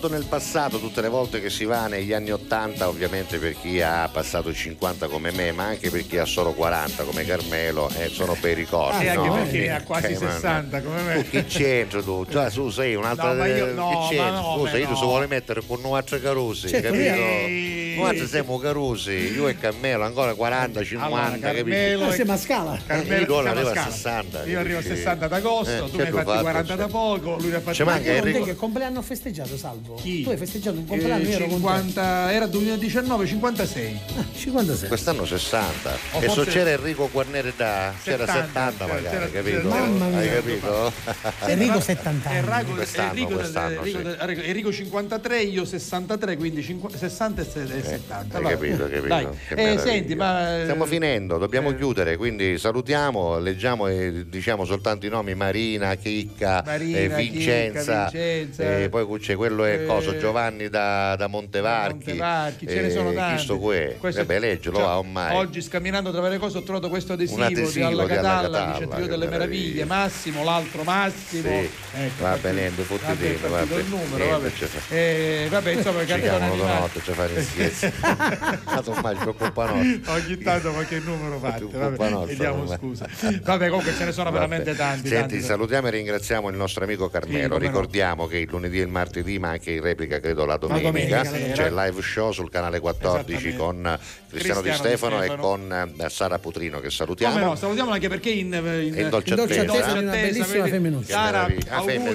Salto nel passato tutte le volte che si va negli anni 80, ovviamente per chi ha passato i 50 come me, ma anche per chi ha solo 40 come Carmelo, eh, sono bei ricordi. Anche no? perché Eh, ne ha quasi eh, ma- 60 come me. Tu chi c'entri tu? Già tu sei un'altra No, ma io- no, chi ma c'entri? no, Scusa, ma io ti no. vuole mettere con altri carusi, Certo, capito? Ehi. Noi siamo carusi, io e Carmelo ancora 40, 50, Allora, capito? Carmelo Ah, siamo a scala. Carmelo, Io siamo arrivo a scala. 60, Io arrivo a capisci? 60 ad agosto, Eh, tu ne hai fatti fatto, 40 da poco, lui ne ha fatti Ci manca Io con te Enrico. che compleanno ho festeggiato, Salvo? Chi? Tu hai festeggiato un Eh, compleanno, te. 50, era 2019, 56. 56. Quest'anno 60. O e se forse- c'era Enrico Guarneri da c'era 70, 70 magari, c'era- capito? Mamma mia. Hai capito? Enrico 70 anni. Enrico, Quest'anno, Enrico, quest'anno, Enrico, sì. Enrico 53, io 63, quindi 50 60 e se- e 70. Hai vai. capito, hai capito? Dai. Eh, senti, ma eh, Stiamo finendo, dobbiamo chiudere, quindi salutiamo, leggiamo e diciamo soltanto i nomi Marina, Chicca, Marina, eh, Chicca, Vincenza, Vincenza, eh, poi c'è quello è eh, coso, Giovanni da, da Montevarchi, Montevarchi, ce ne eh, sono tanti. qui? Questo- Vabbè, leggilo cioè, va ormai. Oggi scamminando tra varie cose ho trovato questo adesivo, adesivo di Alla di Alla Catalla, Catalla, delle meraviglia. meraviglie, Massimo, l'altro Massimo. Sì, Ecco, va benendo, fottitino, partito vabbè. il numero, vabbè. Eh, vabbè, insomma, Ci chiamano animato. notte, ci fare gli scherzi. Ma ormai ci colpa nostra. Ogni tanto ma che numero Vabbè, nostra, chiediamo scusa. Vabbè, comunque ce ne sono Vabbè. veramente tanti. Senti, tanti. salutiamo e ringraziamo il nostro amico Carmelo. Sì, come no. Ricordiamo che il lunedì e il martedì, ma anche in replica, credo la domenica, domenica sera. c'è il live show sul canale 14 Esattamente. con Cristiano, Di Cristiano Di Stefano, Stefano. e con eh, Sara Putrino, che salutiamo. Come no, salutiamo anche perché in, in, In dolce In dolce attesa. attesa una bellissima femminuccia. Sara. Ah, femmina,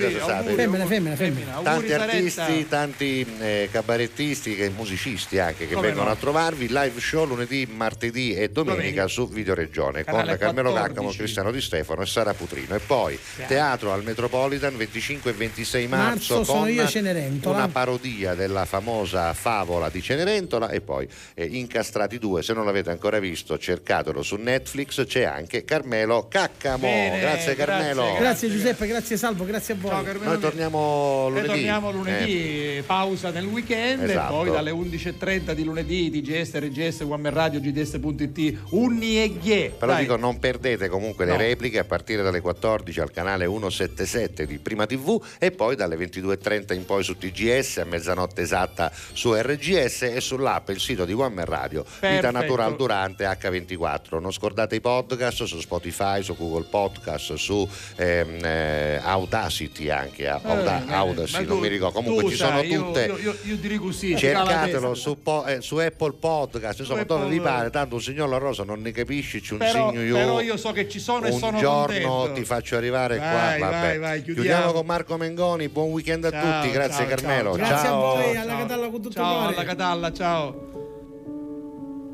Femmina, femmina, femmina. tanti artisti, tanti eh, cabarettisti e musicisti anche che Come vengono no. a trovarvi. Live show lunedì, martedì e domenica, su Video Regione Canale con Carmelo 14. Caccamo, Cristiano Di Stefano e Sara Putrino. E poi teatro al Metropolitan 25 e 26 marzo, Marzo sono con io Cenerentola. una parodia della famosa favola di Cenerentola e poi eh, Incastrati 2. Se non l'avete ancora visto, cercatelo su Netflix. C'è anche Carmelo Caccamo. Bene, grazie Carmelo. grazie, Grazie Giuseppe, grazie Salvo, grazie a voi. Ciao Carmelo. Noi torniamo lunedì. torniamo lunedì, Eh. pausa nel weekend Esatto. e poi dalle 11.30 di lunedì TGS, RGS, One Radio, GDS.it, Unni e Ghie. Però Dai. dico, non perdete comunque le No. repliche a partire dalle 14 al canale 177 di Prima TV e poi dalle 22.30 in poi su TGS, a mezzanotte esatta su RGS e sull'app, il sito di One Man Radio, Vita Perfetto. Natural Durante H24. Non scordate i podcast su Spotify, su Google Podcast, su ehm, eh, Audacity anche, Auda- Eh, Audacity, ma non tu- mi ricordo, comunque ci sono sai, io- tutte. Io, io, io dico così. Cercatelo su, po- eh, su Apple Podcast, insomma, Apple- dove vi pare, tanto un signor La Rosa non ne capisci, c'è un Però, segno io. però io so che ci sono e un sono giorno contento. ti faccio arrivare Vai, qua. Vabbè. vai, vai, chiudiamo. con Marco Mengoni. Buon weekend a Ciao, tutti. Grazie, ciao, Carmelo. ciao. Grazie Ciao. a voi, alla Ciao. Catalla con tutto Ciao, il cuore. alla Catalla, ciao.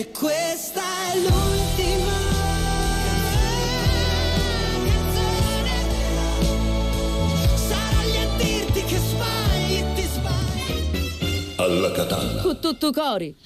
E questa è l'ultima canzone. Sarò a dirti che sbagli, ti sbagli. Alla catalla. Con tutto cori.